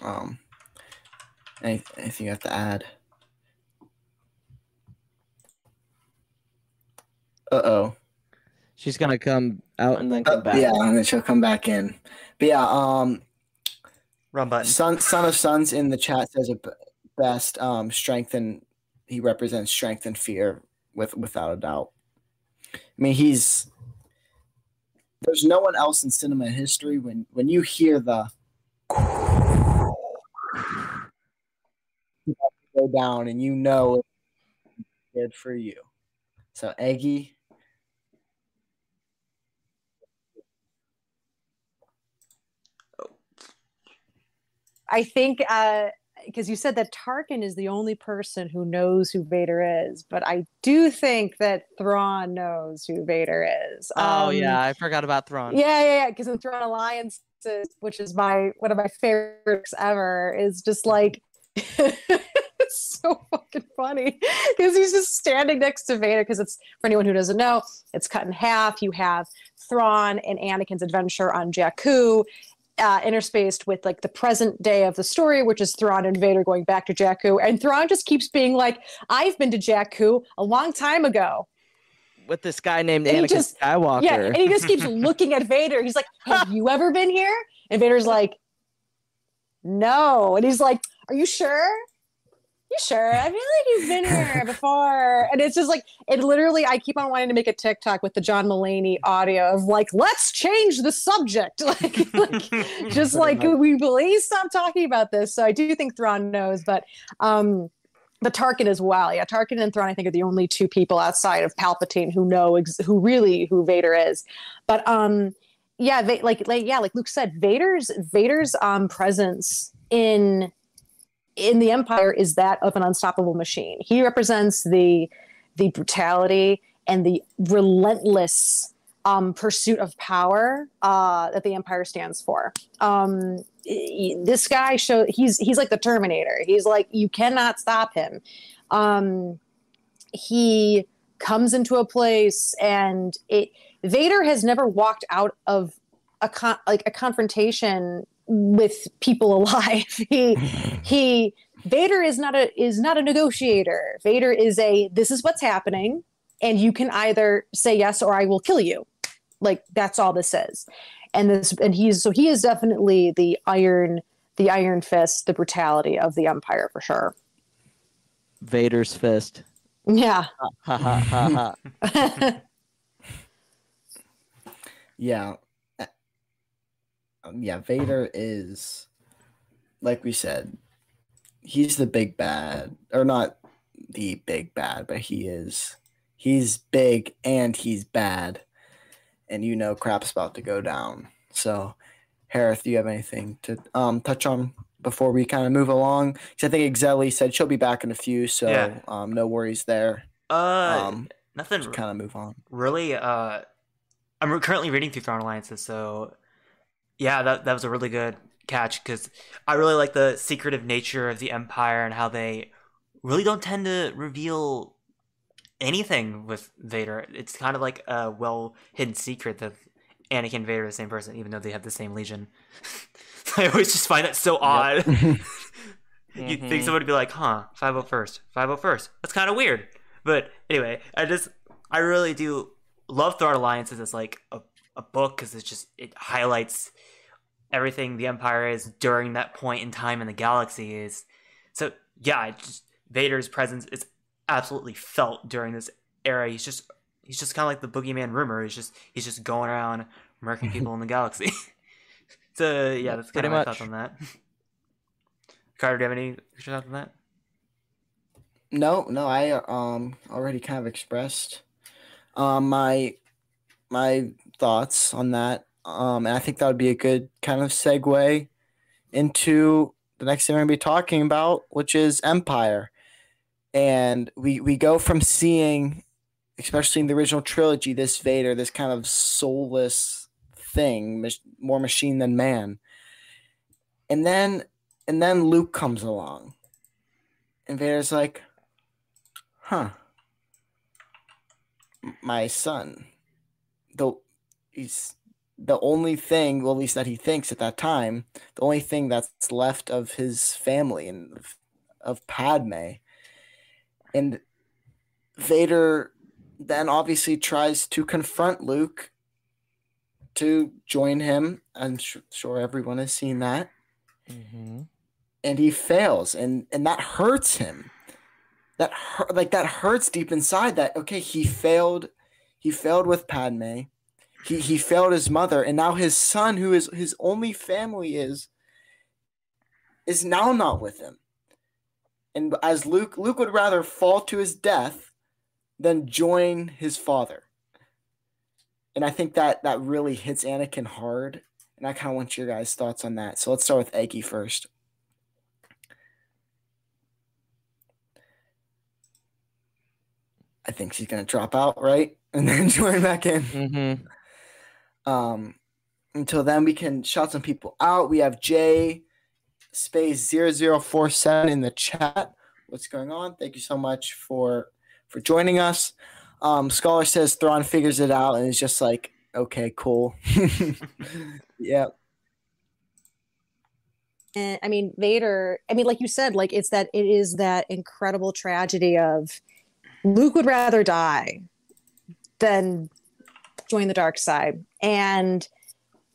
um anything you have to add? Uh oh. She's gonna come out and then come uh, back. Yeah, and then she'll come back in. But yeah, um, run button. Son, son of Sons in the chat says it best. Um, strength and he represents strength and fear with without a doubt. I mean, he's there's no one else in cinema history when when you hear the go down and you know it's good for you. So Eggy. I think because you said that Tarkin is the only person who knows who Vader is, but I do think that Thrawn knows who Vader is. Oh Um, yeah, I forgot about Thrawn. yeah, yeah, yeah. Because in Thrawn Alliances, which is my one of my favorites ever, is just like it's so fucking funny because he's just standing next to Vader. Because it's for anyone who doesn't know, it's cut in half. You have Thrawn and Anakin's adventure on Jakku. Uh, interspaced with like the present day of the story, which is Thrawn and Vader going back to Jakku, and Thrawn just keeps being like, "I've been to Jakku a long time ago." With this guy named And Anakin just- Skywalker. Yeah, and he just keeps looking at Vader. He's like, "Have you ever been here?" And Vader's like, "No." And he's like, "Are you sure? You sure? I feel like you've been here before." And it's just like it literally. I keep on wanting to make a TikTok with the John Mulaney audio of like, "Let's change the subject." Like, like just like we please stop talking about this. So I do think Thrawn knows, but um but Tarkin as well. Yeah, Tarkin and Thrawn I think are the only two people outside of Palpatine who know ex- who really who Vader is. But um yeah, Va- like like yeah, like Luke said, Vader's Vader's um presence in in the Empire is that of an unstoppable machine. He represents the the brutality and the relentless um, pursuit of power uh, that the Empire stands for. Um, this guy show he's he's like the Terminator. He's like you cannot stop him. Um, he comes into a place and it Vader has never walked out of a con- like a confrontation with people alive. he he Vader is not a is not a negotiator. Vader is a this is what's happening and you can either say yes or I will kill you. Like that's all this is. And this and he's so he is definitely the iron the iron fist, the brutality of the empire for sure. Vader's fist. Yeah. Ha ha ha ha. Yeah. Um, yeah, Vader is like we said, he's the big bad or not the big bad, but he is he's big and he's bad. And you know crap's about to go down. So Harith, do you have anything to um touch on before we kind of move along? Because I think Exeli said she'll be back in a few, so Yeah. um no worries there. Uh, Um nothing really kind of move on. really. Uh, I'm currently reading through Thrawn Alliances, so yeah, that that was a really good catch because I really like the secretive nature of the Empire and how they really don't tend to reveal anything with Vader. It's kind of like a well hidden secret that Anakin and Vader are the same person, even though they have the same Legion. I always just find that so odd. You'd think Mhm. someone would be like, huh, 501st, 501st. That's kind of weird. But anyway, I just, I really do love Thrawn Alliances as like a, a book because it's just, it highlights everything the Empire is during that point in time in the galaxy is. So yeah, it just, Vader's presence is absolutely felt during this era. He's just, he's just kind of like the boogeyman rumor. He's just, he's just going around murking people in the galaxy. so yeah, that's kind Pretty of my much. thoughts on that. Carter, do you have any thoughts on that? No, no, I um already kind of expressed um my my thoughts on that. Um and I think that would be a good kind of segue into the next thing we're gonna be talking about, which is Empire. And we we go from seeing, especially in the original trilogy, this Vader, this kind of soulless thing, more machine than man. And then and then Luke comes along. And Vader's like, huh. My son. The he's the only thing, well, at least that he thinks at that time, the only thing that's left of his family and of, of Padme. And Vader then obviously tries to confront Luke to join him. I'm su- sure everyone has seen that Mhm. and he fails and and that hurts him that hurt like that hurts deep inside that okay he failed he failed with padme he he failed his mother and now his son who is his only family is is now not with him and as luke luke would rather fall to his death than join his father. And I think that that really hits Anakin hard. And I kind of want your guys' thoughts on that. So let's start with Eggy first. I think she's gonna drop out, right? And then join back in. Mm-hmm. Um, until then, we can shout some people out. We have J space 0047 in the chat. What's going on? Thank you so much for for joining us. Um, Scholar says Thrawn figures it out and is just like, okay, cool. yeah. And I mean, Vader, I mean, like you said, like it's that it is that incredible tragedy of Luke would rather die than join the dark side. And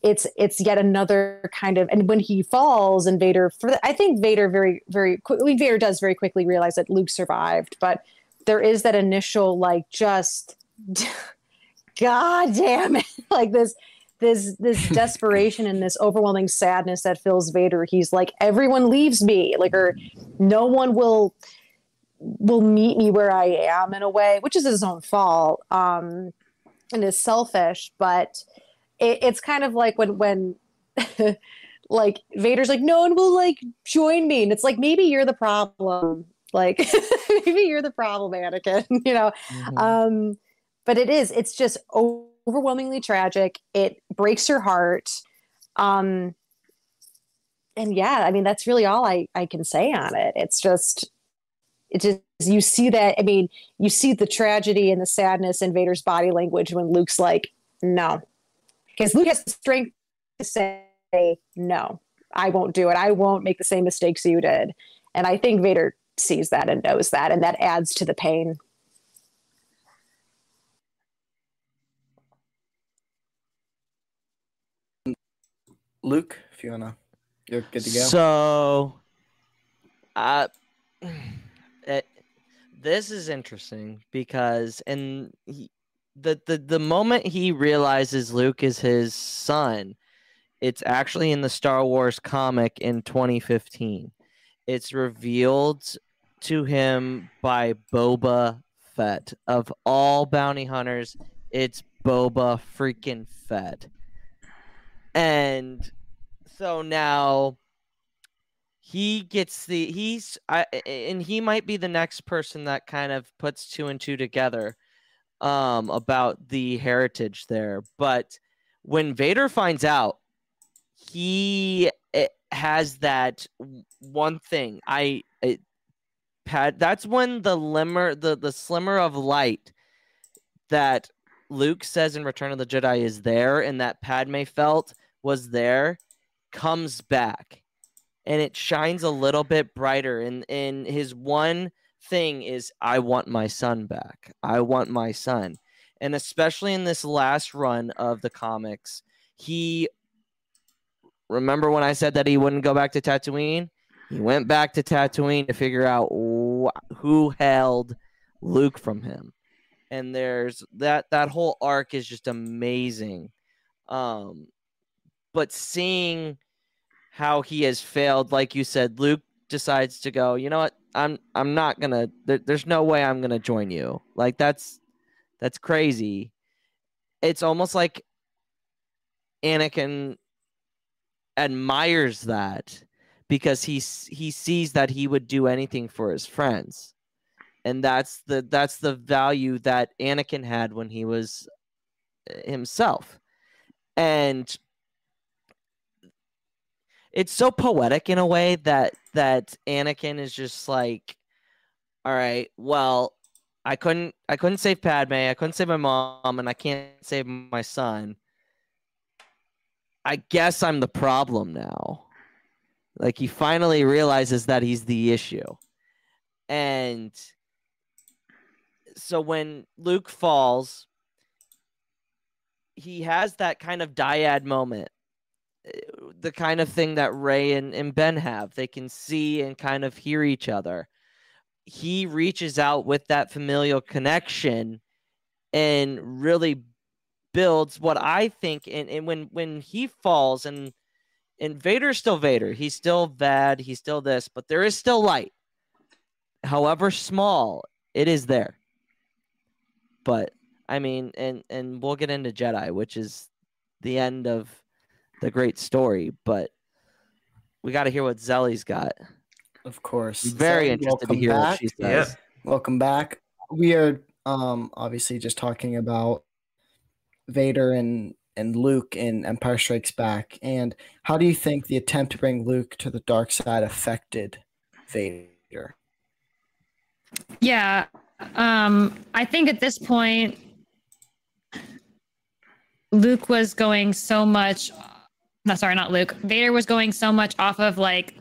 it's it's yet another kind of and when he falls and Vader for the, I think Vader very very quickly Vader does very quickly realize that Luke survived, but there is that initial like just god damn it like this this this desperation and this overwhelming sadness that fills Vader. He's like everyone leaves me like or no one will will meet me where I am in a way, which is his own fault. Um and is selfish, but it, it's kind of like when when like Vader's like, no one will like join me, and it's like maybe you're the problem. Like maybe you're the problem, Anakin. you know, Mhm. um, but it is. It's just overwhelmingly tragic. It breaks your heart. Um, and yeah, I mean that's really all I I can say on it. It's just it just you see that i mean you see the tragedy and the sadness in vader's body language when luke's like no. Because luke has the strength to say no i won't do it. I won't make the same mistakes you did. And i think vader sees that and knows that and that adds to the pain. Luke, if you wanna, you're good to go. So, uh, it, this is interesting because in he, the, the the moment he realizes Luke is his son, it's actually in the Star Wars comic in 2015. It's revealed to him by Boba Fett. Of all bounty hunters, it's Boba freaking Fett. And so now he gets the he's I, and he might be the next person that kind of puts two and two together um about the heritage there but when vader finds out he eh, has that one thing i it, pad that's when the limmer the the slimmer of light that luke says in return of the jedi is there and that padme felt was there comes back and it shines a little bit brighter and and his one thing is i want my son back. I want my son. And especially in this last run of the comics he remember when i said that he wouldn't go back to tatooine? He went back to tatooine to figure out wh- who held luke from him. And there's that that whole arc is just amazing. Um but seeing how he has failed. Like you said luke decides to go you know what? I'm i'm not gonna there, there's no way i'm gonna join you. Like that's that's crazy. It's almost like anakin admires that because he he sees that he would do anything for his friends. And that's the that's the value that anakin had when he was uh, himself. And it's so poetic in a way that that Anakin is just like, all right, well, I couldn't I couldn't save Padme, I couldn't save my mom, and I can't save my son. I guess I'm the problem now. Like he finally realizes that he's the issue. And so when Luke falls, he has that kind of dyad moment the kind of thing that Rey and, and Ben have. They can see and kind of hear each other. He reaches out with that familial connection and really builds what I think and, and when when he falls and and Vader's still Vader. He's still bad, he's still this, but there is still light. However small, it is there. but I mean, and and we'll get into Jedi, which is the end of the great story, but we got to hear what Zelly's got. Of course. I'm very Zelly, interested to welcome hear what back. she Yep. says. Welcome back. We are um obviously just talking about Vader and and Luke in Empire Strikes Back. And how do you think the attempt to bring Luke to the dark side affected Vader? Yeah. Um, I think at this point, Luke was going so much. No, sorry, not Luke. Vader was going so much off of like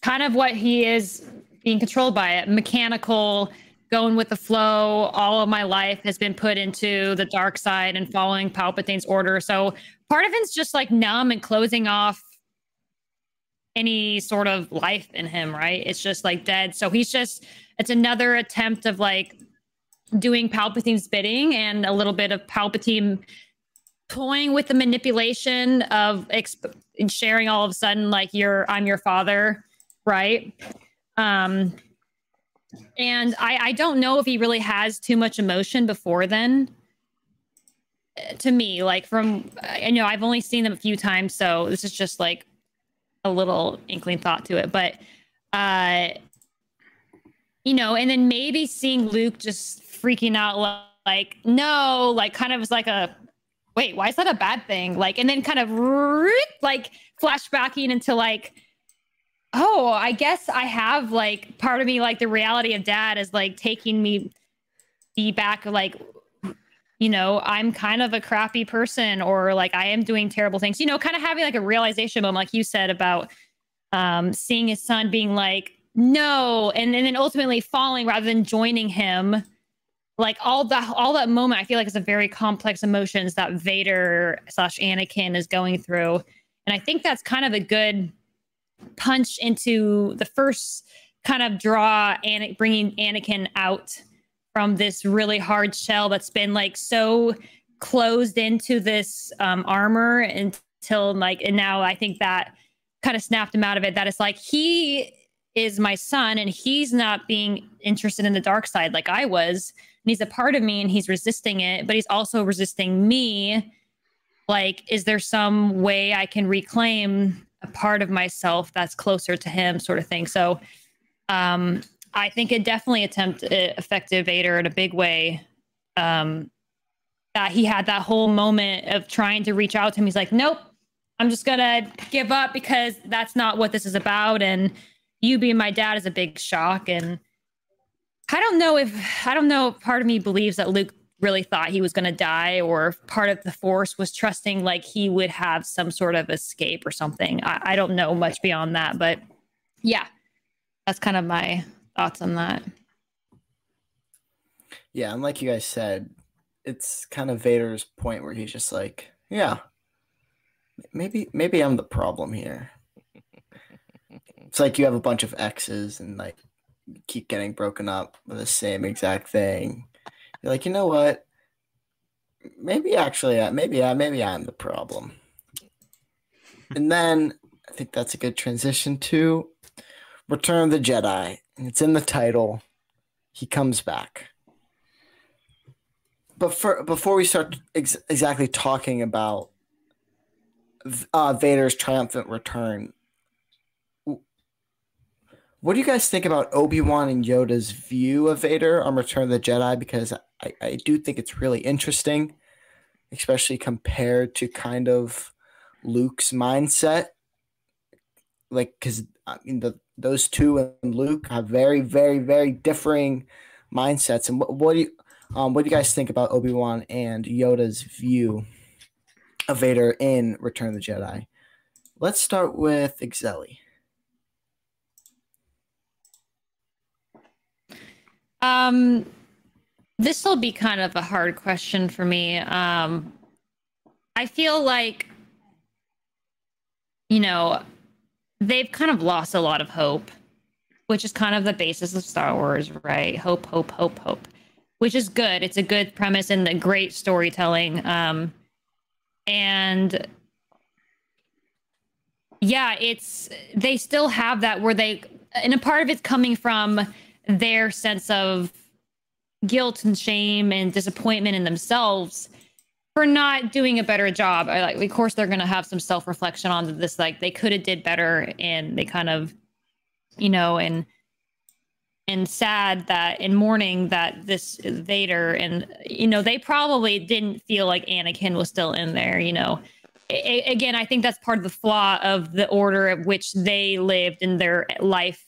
kind of what he is being controlled by it mechanical, going with the flow. All of my life has been put into the dark side and following Palpatine's order. So part of it's just like numb and closing off any sort of life in him, right? It's just like dead. So he's just it's another attempt of like doing Palpatine's bidding and a little bit of Palpatine toying with the manipulation of exp- sharing all of a sudden like you're I'm your father, right? Um and I I don't know if he really has too much emotion before then. Uh, To me, like from I know I've only seen them a few times, so this is just like a little inkling thought to it, but uh you know, and then maybe seeing Luke just freaking out li- like, no, like kind of was like a wait, why is that a bad thing? Like, and then kind of like flashbacking into like, oh, I guess I have like part of me, like the reality of dad is like taking me back, like, you know, I'm kind of a crappy person or like I am doing terrible things, you know, kind of having like a realization moment, like you said about um, seeing his son being like, no, and, and then ultimately falling rather than joining him. Like all that, all that moment, I feel like it's a very complex emotions that Vader slash Anakin is going through, and I think that's kind of a good punch into the first kind of draw and bringing Anakin out from this really hard shell that's been like so closed into this um, armor until like, and now I think that kind of snapped him out of it. That it's like he is my son and he's not being interested in the dark side like I was. He's a part of me and he's resisting it, but he's also resisting me. Like, is there some way I can reclaim a part of myself that's closer to him, sort of thing? So, um, I think it definitely attempt it affected Vader in a big way. Um, that he had that whole moment of trying to reach out to him. He's like, nope, I'm just gonna give up because that's not what this is about. And you being my dad is a big shock. And I don't know if I don't know part of me believes that Luke really thought he was gonna die, or part of the force was trusting like he would have some sort of escape or something. I, I don't know much beyond that, but yeah, that's kind of my thoughts on that. Yeah, and like you guys said, it's kind of Vader's point where he's just like, yeah, maybe maybe I'm the problem here. It's like you have a bunch of X's and like keep getting broken up with the same exact thing. You're like, you know what? Maybe actually, maybe I maybe I'm the problem. And then I think that's a good transition to Return of the Jedi. It's in the title. He comes back. But for, before we start ex- exactly talking about uh, Vader's triumphant return, what do you guys think about Obi Wan and Yoda's view of Vader on Return of the Jedi? Because I, I do think it's really interesting, especially compared to kind of Luke's mindset. Like, because I mean, the, those two and Luke have very, very, very differing mindsets. And what, what do you, um, what do you guys think about Obi Wan and Yoda's view of Vader in Return of the Jedi? Let's start with Exeli. Um, this will be kind of a hard question for me. Um, I feel like, you know, they've kind of lost a lot of hope, which is kind of the basis of Star Wars, right? Hope, hope, hope, hope, which is good. It's a good premise and a great storytelling. Um, and yeah, it's they still have that where they, and a part of it's coming from their sense of guilt and shame and disappointment in themselves for not doing a better job. I like, of course, they're going to have some self reflection on this. Like they could have did better, and they kind of, you know, and and sad that in mourning that this Vader and you know they probably didn't feel like Anakin was still in there. You know, a- again, I think that's part of the flaw of the order at which they lived in their life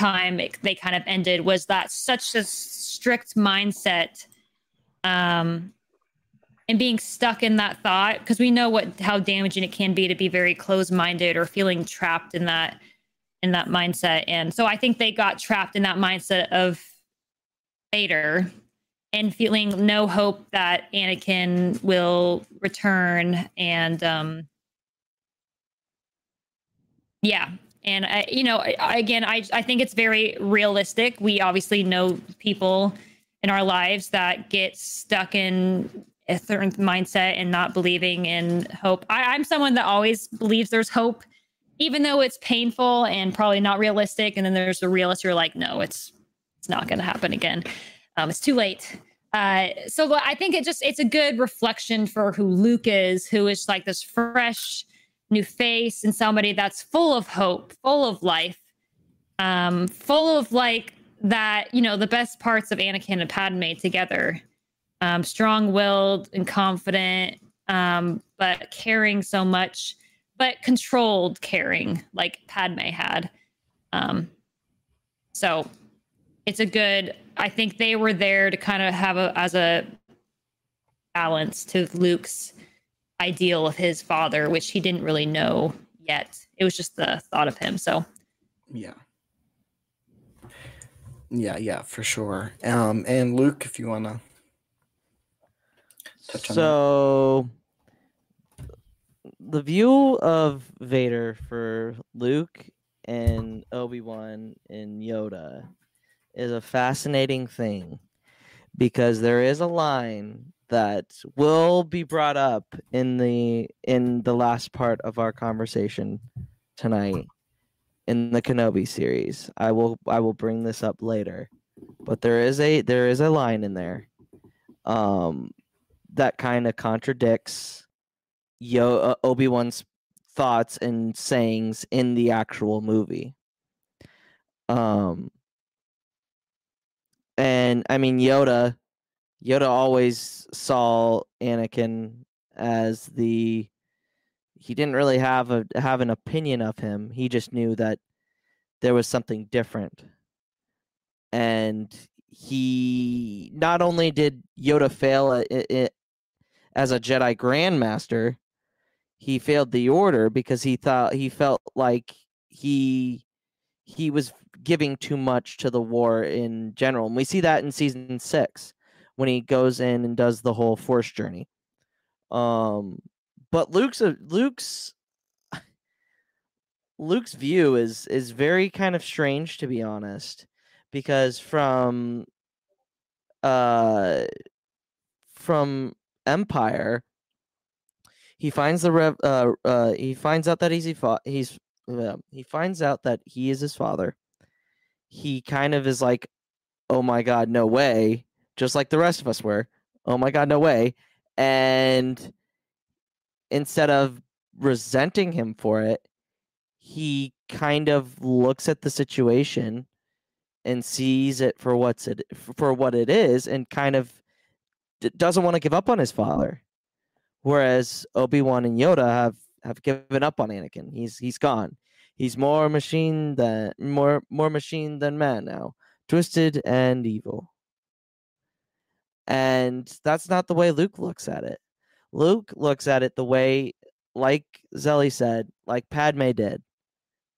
time they kind of ended was that such a strict mindset um and being stuck in that thought because we know what how damaging it can be to be very closed-minded or feeling trapped in that in that mindset. And so i think they got trapped in that mindset of Vader and feeling no hope that Anakin will return and um yeah and I, you know I, again I, I think it's very realistic we obviously know people in our lives that get stuck in a certain mindset and not believing in hope. I, I'm someone that always believes there's hope, even though it's painful and probably not realistic. And then there's the realist who are like, no, it's it's not going to happen again. Um, it's too late. Uh, so I think it just it's a good reflection for who Luke is, who is like this fresh new face and somebody that's full of hope, full of life, um, full of like that, you know, the best parts of Anakin and Padme together um, strong-willed and confident, um, but caring so much, but controlled caring like Padme had. Um, so it's a good. I think they were there to kind of have a as a balance to Luke's ideal of his father, which he didn't really know yet. It was just the thought of him. So yeah. Yeah, yeah, for sure. Um, and Luke, if you wanna touch on so the view of Vader for Luke and Obi-Wan and Yoda is a fascinating thing because there is a line that will be brought up in the in the last part of our conversation tonight in the Kenobi series. I will I will bring this up later. But there is a there is a line in there um that kind of contradicts Yo uh, Obi Wan's thoughts and sayings in the actual movie. Um, and I mean Yoda, Yoda always saw Anakin as the. He didn't really have a have an opinion of him. He just knew that there was something different, and he not only did Yoda fail at, as a Jedi Grandmaster, he failed the order because he thought he felt like he he was giving too much to the war in general. And we see that in season six when he goes in and does the whole force journey. Um but Luke's a, Luke's Luke's view is is very kind of strange to be honest because from uh from Empire, he finds the rev. Uh, uh, he finds out that he's he he's uh, he finds out that he is his father. He kind of is like, "Oh my God, no way!" Just like the rest of us were. Oh my God, no way! And instead of resenting him for it, he kind of looks at the situation and sees it for what's it for what it is, and kind of doesn't want to give up on his father, whereas Obi Wan and Yoda have have given up on Anakin. He's he's gone. He's more machine than more more machine than man now, twisted and evil. And that's not the way Luke looks at it. Luke looks at it the way, like Zelly said, like Padme did.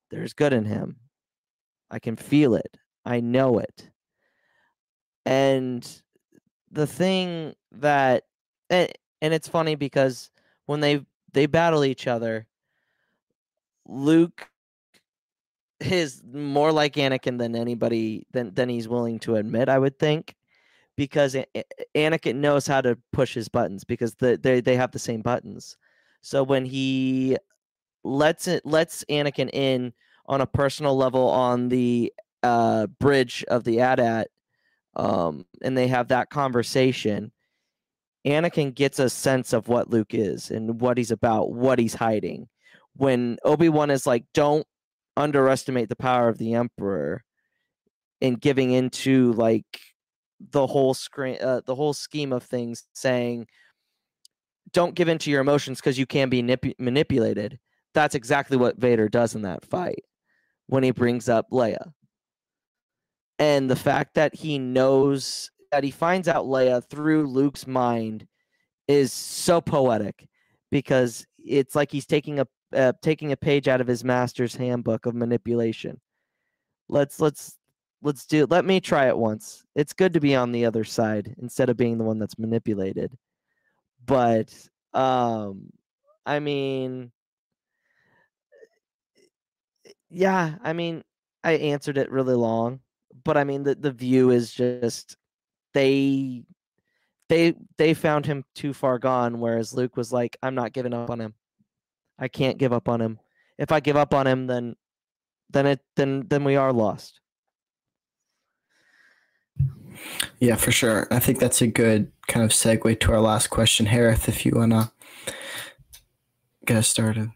There's good in him. I can feel it. I know it. And the thing that and, and it's funny because when they they battle each other, Luke is more like Anakin than anybody than than he's willing to admit. I would think because Anakin knows how to push his buttons because the, they they have the same buttons. So when he lets it lets Anakin in on a personal level on the uh, bridge of the AT-AT um, and they have that conversation, Anakin gets a sense of what Luke is and what he's about, what he's hiding. When Obi Wan is like, "Don't underestimate the power of the Emperor," and giving into like the whole screen, uh, the whole scheme of things, saying, "Don't give in to your emotions because you can be nip- manipulated." That's exactly what Vader does in that fight when he brings up Leia. And the fact that he knows that he finds out Leia through Luke's mind is so poetic because it's like he's taking a uh, taking a page out of his master's handbook of manipulation. Let's let's let's do let me try it once. It's good to be on the other side instead of being the one that's manipulated. But um I mean yeah, I mean I answered it really long, but I mean the the view is just they they they found him too far gone whereas Luke was like I'm not giving up on him. I can't give up on him. If I give up on him then then it then then we are lost. Yeah, for sure. I think that's a good kind of segue to our last question, Harith, if you wanna get us started.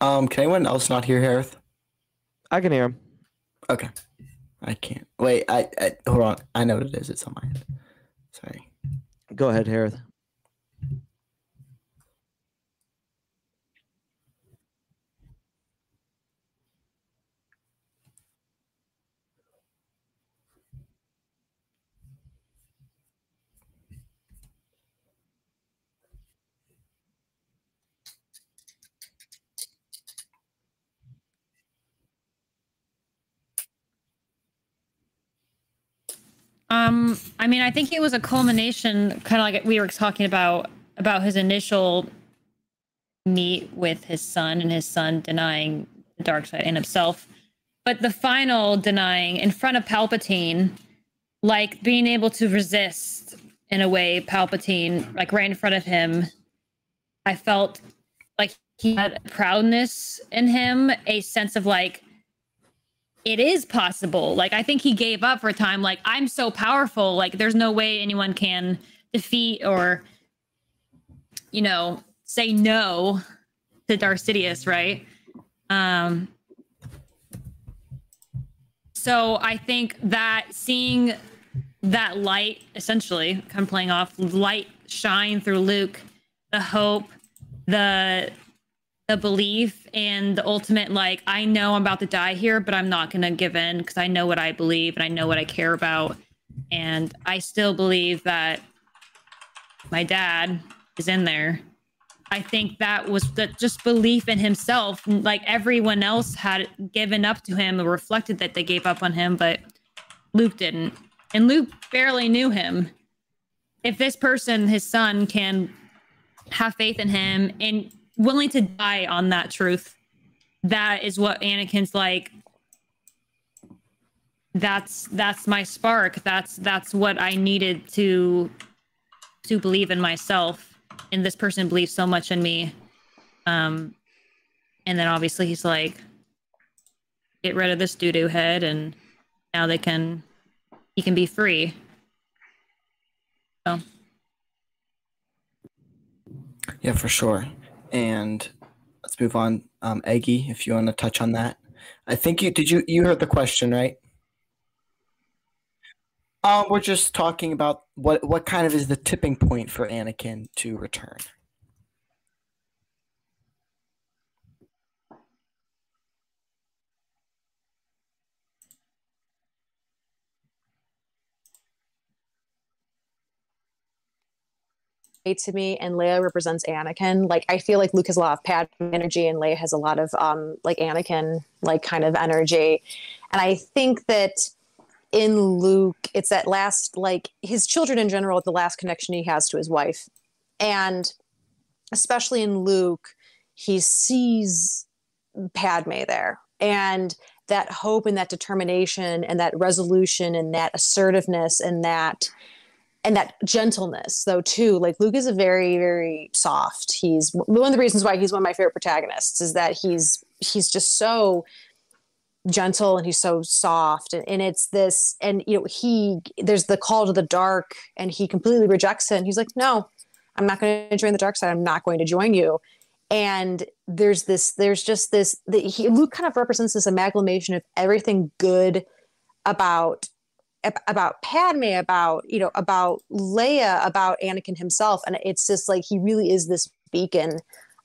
Um, can anyone else not hear Harith? I can hear him. Okay. I can't. Wait, I, I hold on. I know what it is. It's on my end. Sorry. Go ahead, Harith. Um, I mean, I think it was a culmination, kind of like we were talking about about his initial meet with his son and his son denying the dark side in himself, but the final denying in front of Palpatine, like being able to resist in a way Palpatine, like right in front of him. I felt like he had a proudness in him, a sense of like it is possible. Like I think he gave up for a time. Like I'm so powerful. Like there's no way anyone can defeat or, you know, say no to Darth Sidious, right? Um. So I think that seeing that light, essentially, come playing off light shine through Luke, the hope, the the belief and the ultimate like i know i'm about to die here but i'm not going to give in because i know what i believe and i know what i care about. And i still believe that my dad is in there. I think that was the just belief in himself like everyone else had given up to him and reflected that they gave up on him but luke didn't. And luke barely knew him. If this person his son can have faith in him and willing to die on that truth. That is what Anakin's like. That's that's my spark. That's that's what I needed to to believe in myself. And this person believes so much in me. Um and then obviously he's like, get rid of this doo-doo head and now they can he can be free. So Yeah, for sure. And let's move on. Um, Eggy, if you want to touch on that. I think you did. You you heard the question, right? Um, we're just talking about what what kind of is the tipping point for Anakin to return. To me and Leia represents Anakin. Like I feel like Luke has a lot of pad energy and Leia has a lot of um like Anakin like kind of energy. And I think that in Luke, it's that last like his children in general, the last connection he has to his wife. And especially in Luke, he sees Padme there. And that hope and that determination and that resolution and that assertiveness and that and that gentleness though too. Like luke is a very very soft. He's one of the reasons why he's one of my favorite protagonists is that he's he's just so gentle and he's so soft. And, and it's this and you know he there's the call to the dark and he completely rejects it. And he's like no i'm not going to join the dark side. I'm not going to join you. And there's this there's just this the, he, luke kind of represents this amalgamation of everything good about about Padme, about you know, about Leia, about Anakin himself, and it's just like he really is this beacon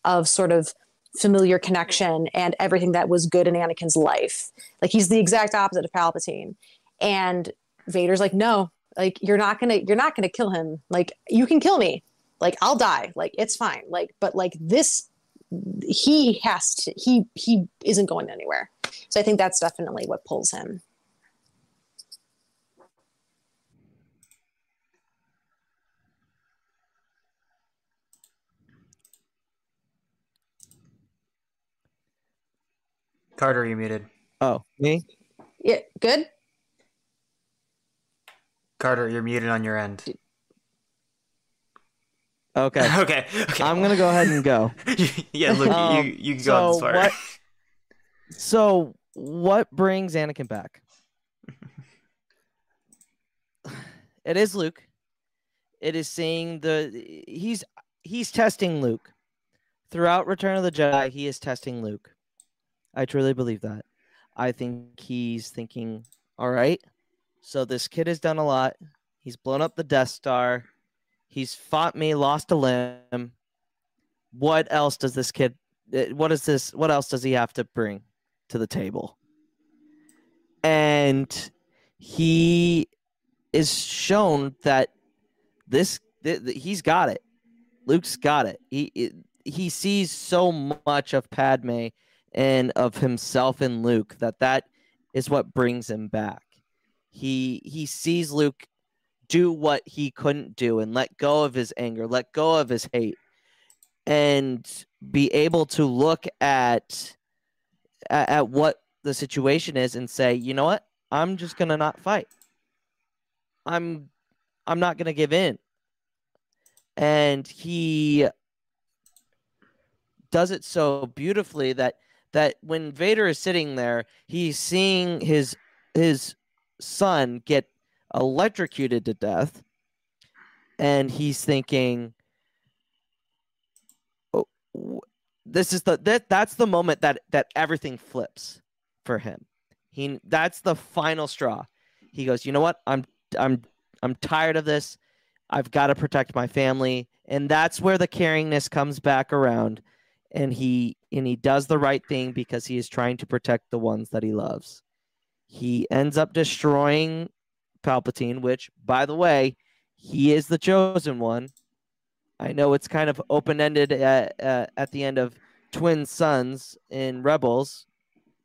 of sort of familiar connection and everything that was good in Anakin's life. Like he's the exact opposite of Palpatine, and Vader's like, no, like you're not gonna, you're not gonna kill him. Like you can kill me, like I'll die, like it's fine. Like, but like this, he has to, he he isn't going anywhere. So I think that's definitely what pulls him. Carter, you muted. Oh, me? Yeah, good. Carter, you're muted on your end. Okay. okay. Okay. I'm gonna go ahead and go. yeah, look, Um, you you can go on this so what- So, what brings Anakin back? it is Luke. It is seeing the he's he's testing Luke. Throughout Return of the Jedi, he is testing Luke. I truly believe that. I think he's thinking, all right, so this kid has done a lot. He's blown up the Death Star. He's fought me, lost a limb. What else does this kid uh, what is this what else does he have to bring to the table and he is shown that this th- th- he's got it luke's got it he it, he sees so much of padme and of himself in luke that that is what brings him back he he sees luke do what he couldn't do and let go of his anger let go of his hate and be able to look at at, at what the situation is and say, you know what, I'm just gonna not fight. I'm I'm not gonna give in. And he does it so beautifully that that when Vader is sitting there, he's seeing his his son get electrocuted to death, and he's thinking, oh, w- this is the that that's the moment that that everything flips for him. He that's the final straw. He goes, "You know what? I'm I'm I'm tired of this. I've got to protect my family." And that's where the caringness comes back around and he and he does the right thing because he is trying to protect the ones that he loves. He ends up destroying Palpatine, which by the way, he is the chosen one. I know it's kind of open ended at, uh, at the end of Twin Suns in Rebels.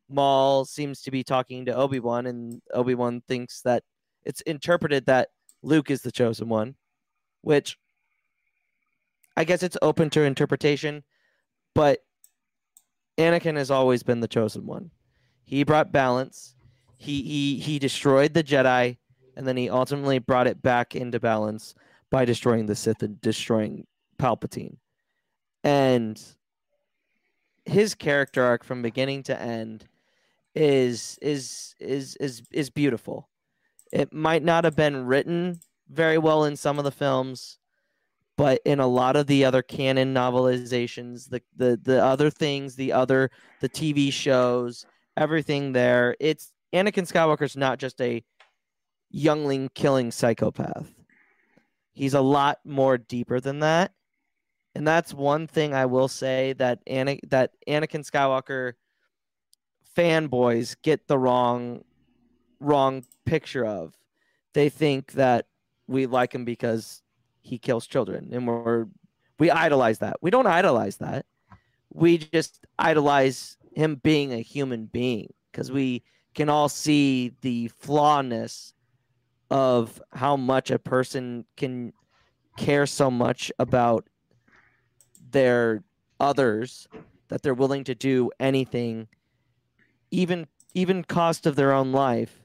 Maul seems to be talking to Obi Wan, and Obi Wan thinks that it's interpreted that Luke is the chosen one, which I guess it's open to interpretation, but Anakin has always been the chosen one. He brought balance. He he he destroyed the Jedi, and then he ultimately brought it back into balance by destroying the Sith and destroying Palpatine. And his character arc from beginning to end is is is is is beautiful. It might not have been written very well in some of the films, but in a lot of the other canon novelizations, the the the other things, the other the TV shows, everything there, it's Anakin Skywalker's not just a youngling killing psychopath. He's a lot more deeper than that. And that's one thing I will say that Ana- that Anakin Skywalker fanboys get the wrong wrong picture of. They think that we like him because he kills children and we're we idolize that. We don't idolize that. We just idolize him being a human being because we can all see the flawness of how much a person can care so much about their others that they're willing to do anything even even cost of their own life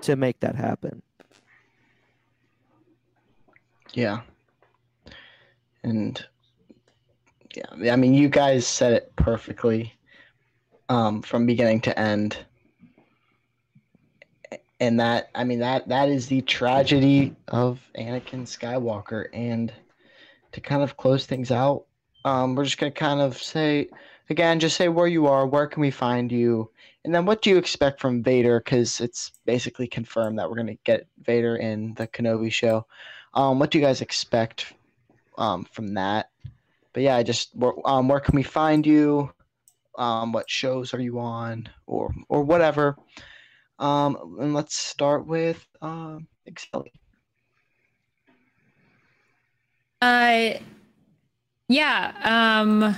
to make that happen Yeah. And yeah, I mean, you guys said it perfectly um, from beginning to end. And that, I mean, that that is the tragedy of Anakin Skywalker. And to kind of close things out, um, we're just gonna kind of say again, just say where you are, where can we find you, and then what do you expect from Vader? Because it's basically confirmed that we're gonna get Vader in the Kenobi show. Um, what do you guys expect um, from that? But yeah, I just where, um, where can we find you? Um, what shows are you on, or or whatever. Um, and let's start with um, Excelli. Uh, yeah. Um,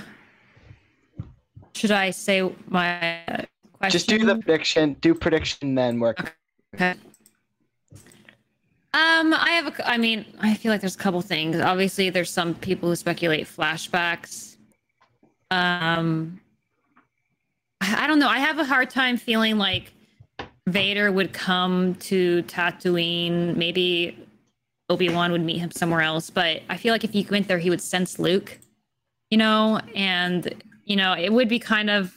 should I say my question? Just do the prediction. Do prediction, then work. Okay. Um, I have a. I mean, I feel like there's a couple things. Obviously, there's some people who speculate flashbacks. Um, I don't know. I have a hard time feeling like Vader would come to Tatooine. Maybe Obi Wan would meet him somewhere else. But I feel like if he went there, he would sense Luke. You know, and you know, it would be kind of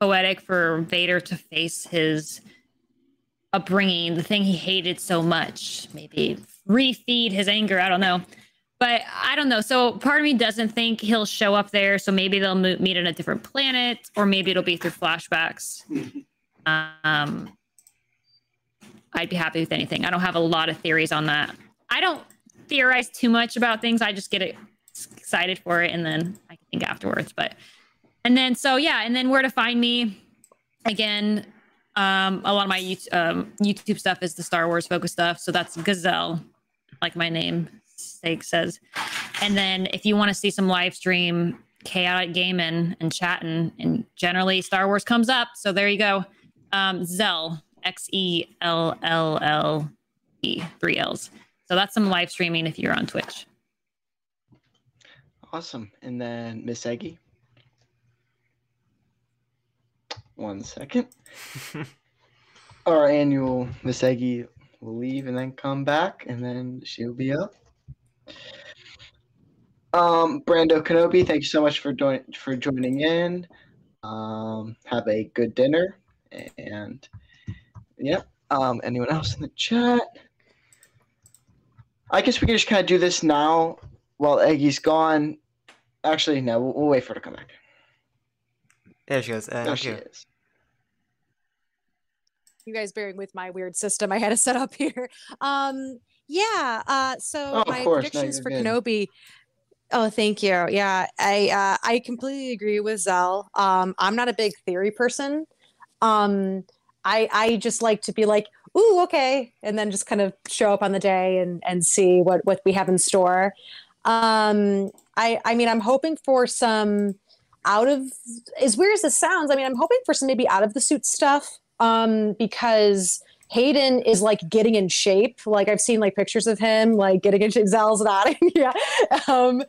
poetic for Vader to face his upbringing, the thing he hated so much, maybe refeed his anger. I don't know. But I don't know. So part of me doesn't think he'll show up there. So maybe they'll meet on a different planet, or maybe it'll be through flashbacks. um, I'd be happy with anything. I don't have a lot of theories on that. I don't theorize too much about things. I just get excited for it, and then I can think afterwards. But and then so yeah, and then where to find me again um, a lot of my YouTube, um, YouTube stuff is the Star Wars focused stuff. So that's Gaxelle, like my name sake says. And then if you want to see some live stream chaotic gaming and chatting, and generally Star Wars comes up. So there you go. Um, Zell, X E L L L E, three L's. So that's some live streaming if you're on Twitch. Awesome. And then Miss Eggy. One second. Our annual Miss Eggy will leave and then come back, and then she'll be up. Um, Brando Kenobi, thank you so much for join- for joining in. Um, have a good dinner, and yep. Um, anyone else in the chat? I guess we can just kind of do this now while Eggy's gone. Actually, no, we'll, we'll wait for her to come back. There she goes. Uh, There she is. you guys bearing with my weird system I had to set up here. Um, yeah. Uh, so Oh, my course. No, predictions you're for good. Kenobi. Oh, thank you. Yeah, I uh, I completely agree with Zell. Um, I'm not a big theory person. Um, I I just like to be like, ooh, okay, and then just kind of show up on the day and and see what what we have in store. Um, I I mean, I'm hoping for some out of as weird as this sounds. I mean, I'm hoping for some maybe out of the suit stuff um, because Hayden is like getting in shape. Like I've seen like pictures of him like getting in shape. Zell's nodding. yeah. Um,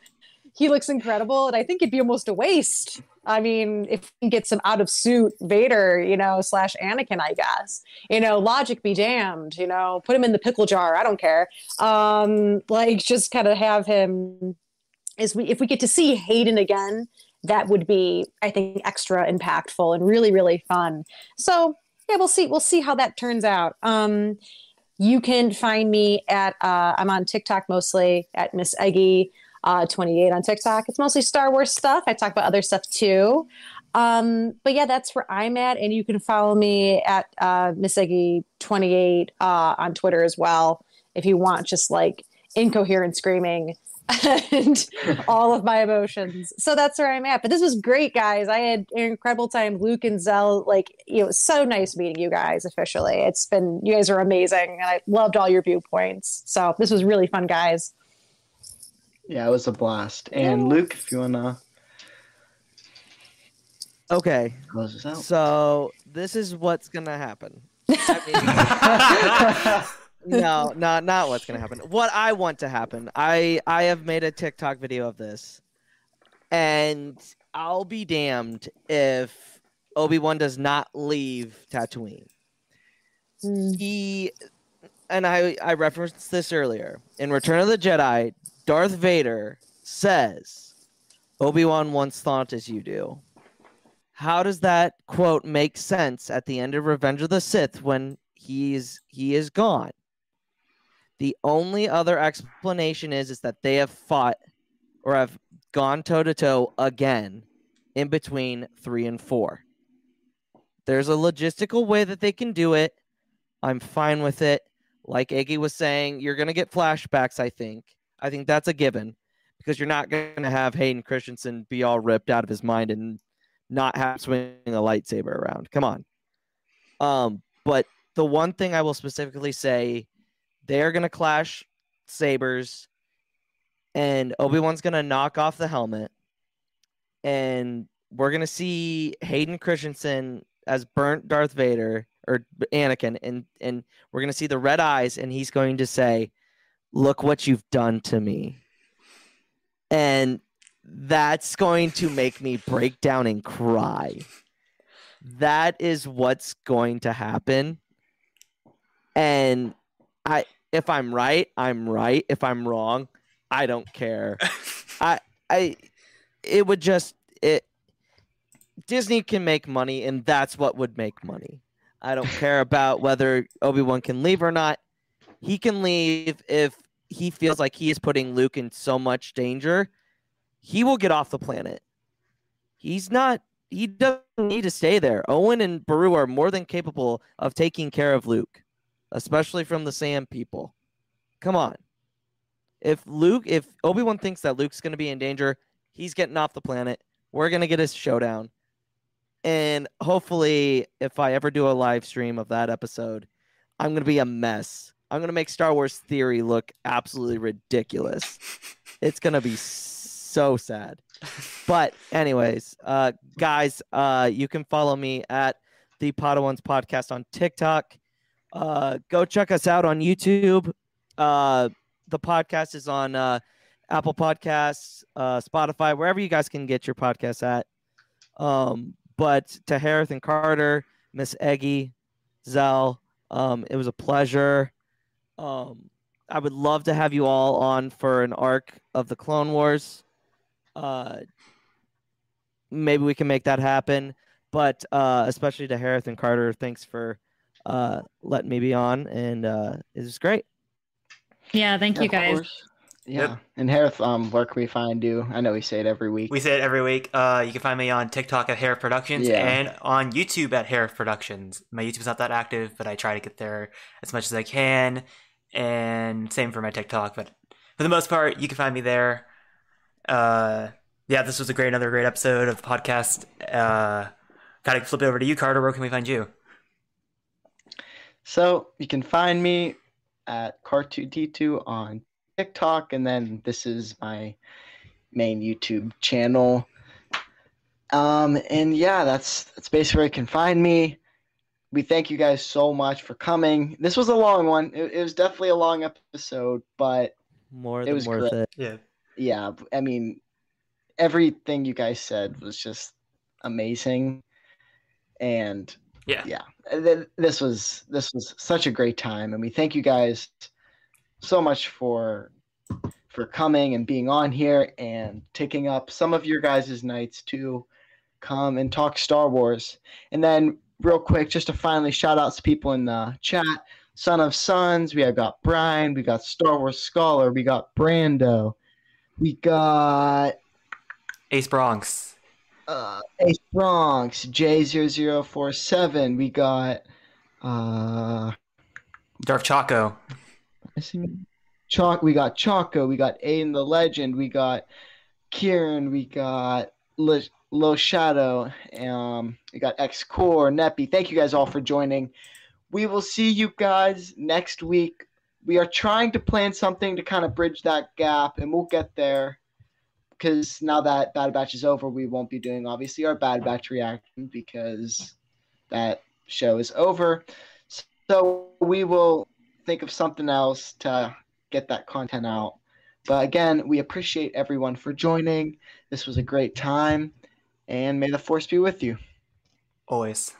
he looks incredible. And I think it'd be almost a waste. I mean, if we get some out of suit Vader, you know, slash Anakin, I guess, you know, logic be damned, you know, put him in the pickle jar. I don't care. Um, like just kind of have him is we, if we get to see Hayden again, that would be, I think, extra impactful and really, really fun. So yeah, we'll see. We'll see how that turns out. Um, you can find me at uh, I'm on TikTok mostly at Miss Eggy uh, 28 on TikTok. It's mostly Star Wars stuff. I talk about other stuff too. Um, but yeah, that's where I'm at, and you can follow me at uh, Miss Eggy 28 uh, on Twitter as well if you want just like incoherent screaming and all of my emotions. So that's where I'm at. But this was great, guys. I had an incredible time. Luke and Zell, like, you know, it was so nice meeting you guys officially. It's been, you guys are amazing. And I loved all your viewpoints. So this was really fun, guys. Yeah, it was a blast. And Yeah. Luke, if you wanna Okay, close us out. so this is what's gonna happen. I mean, no, not not what's gonna happen. What I want to happen. I I have made a TikTok video of this, and I'll be damned if Obi Wan does not leave Tatooine. Mm. He and I I referenced this earlier in Return of the Jedi. Darth Vader says, "Obi Wan once thought as you do." How does that quote make sense at the end of Revenge of the Sith when he's he is gone? The only other explanation is is that they have fought or have gone toe to toe again in between three and four. There's a logistical way that they can do it. I'm fine with it. Like Eggy was saying, you're going to get flashbacks, I think. I think that's a given because you're not going to have Hayden Christensen be all ripped out of his mind and not have swinging a lightsaber around. Come on. Um, but the one thing I will specifically say, they're going to clash sabers and Obi-Wan's going to knock off the helmet and we're going to see Hayden Christensen as burnt Darth Vader or Anakin, and and we're gonna see the red eyes, and he's going to say, "Look what you've done to me," and that's going to make me break down and cry. That is what's going to happen, and I, if I'm right, I'm right. If I'm wrong, I don't care. I, I, it would just it. Disney can make money, and that's what would make money. I don't care about whether Obi Wan can leave or not. He can leave if he feels like he is putting Luke in so much danger. He will get off the planet. He's not. He doesn't need to stay there. Owen and Beru are more than capable of taking care of Luke, especially from the Sand people. Come on. If Luke, if Obi Wan thinks that Luke's going to be in danger, he's getting off the planet. We're going to get a showdown and hopefully if i ever do a live stream of that episode i'm going to be a mess i'm going to make star wars theory look absolutely ridiculous it's going to be so sad but anyways uh guys uh you can follow me at the Podwans podcast on tiktok uh go check us out on youtube uh the podcast is on uh apple podcasts uh spotify wherever you guys can get your podcasts at um but to Harith and Carter, Miss Eggy, Zell, um, it was a pleasure. Um, I would love to have you all on for an arc of the Clone Wars. Uh, maybe we can make that happen. But uh, especially to Harith and Carter, thanks for uh, letting me be on, and uh, it was great. Yeah, thank you guys. Yeah. Yep. And Harith, um, where can we find you? I know we say it every week. We say it every week. Uh, you can find me on TikTok at Hair Productions Yeah. and on YouTube at Hair Productions. My YouTube's not that active, but I try to get there as much as I can. And same for my TikTok, but for the most part, you can find me there. Uh, yeah, this was a great, another great episode of the podcast. Uh, gotta flip it over to you, Carter. Where can we find you? So you can find me at Car2D2 on TikTok, and then this is my main YouTube channel. Um, and yeah, that's that's basically where you can find me. We thank you guys so much for coming. This was a long one. It, it was definitely a long episode, but More It than was worth great. it. Yeah. yeah, I mean, everything you guys said was just amazing, and Yeah. yeah, this was this was such a great time, and we thank you guys so much for for coming and being on here and taking up some of your guys' nights to come and talk Star Wars. And then, real quick, just to finally shout out to people in the chat. Son of Sons, we have got Brian, we got Star Wars Scholar, we got Brando, we got Ace Bronx. Uh, Ace Bronx, J0047, we got uh Darth Chaco. I see Chalk we got Choco, we got Aiden the Legend, we got Kieran, we got Lo, Low Shadow, um, we got X Core, Neppy. Thank you guys all for joining. We will see you guys next week. We are trying to plan something to kind of bridge that gap, and we'll get there. Because now that Bad Batch is over, we won't be doing obviously our Bad Batch reaction because that show is over. So we will think of something else to get that content out. But again, we appreciate everyone for joining. This was a great time, and may the force be with you. Always.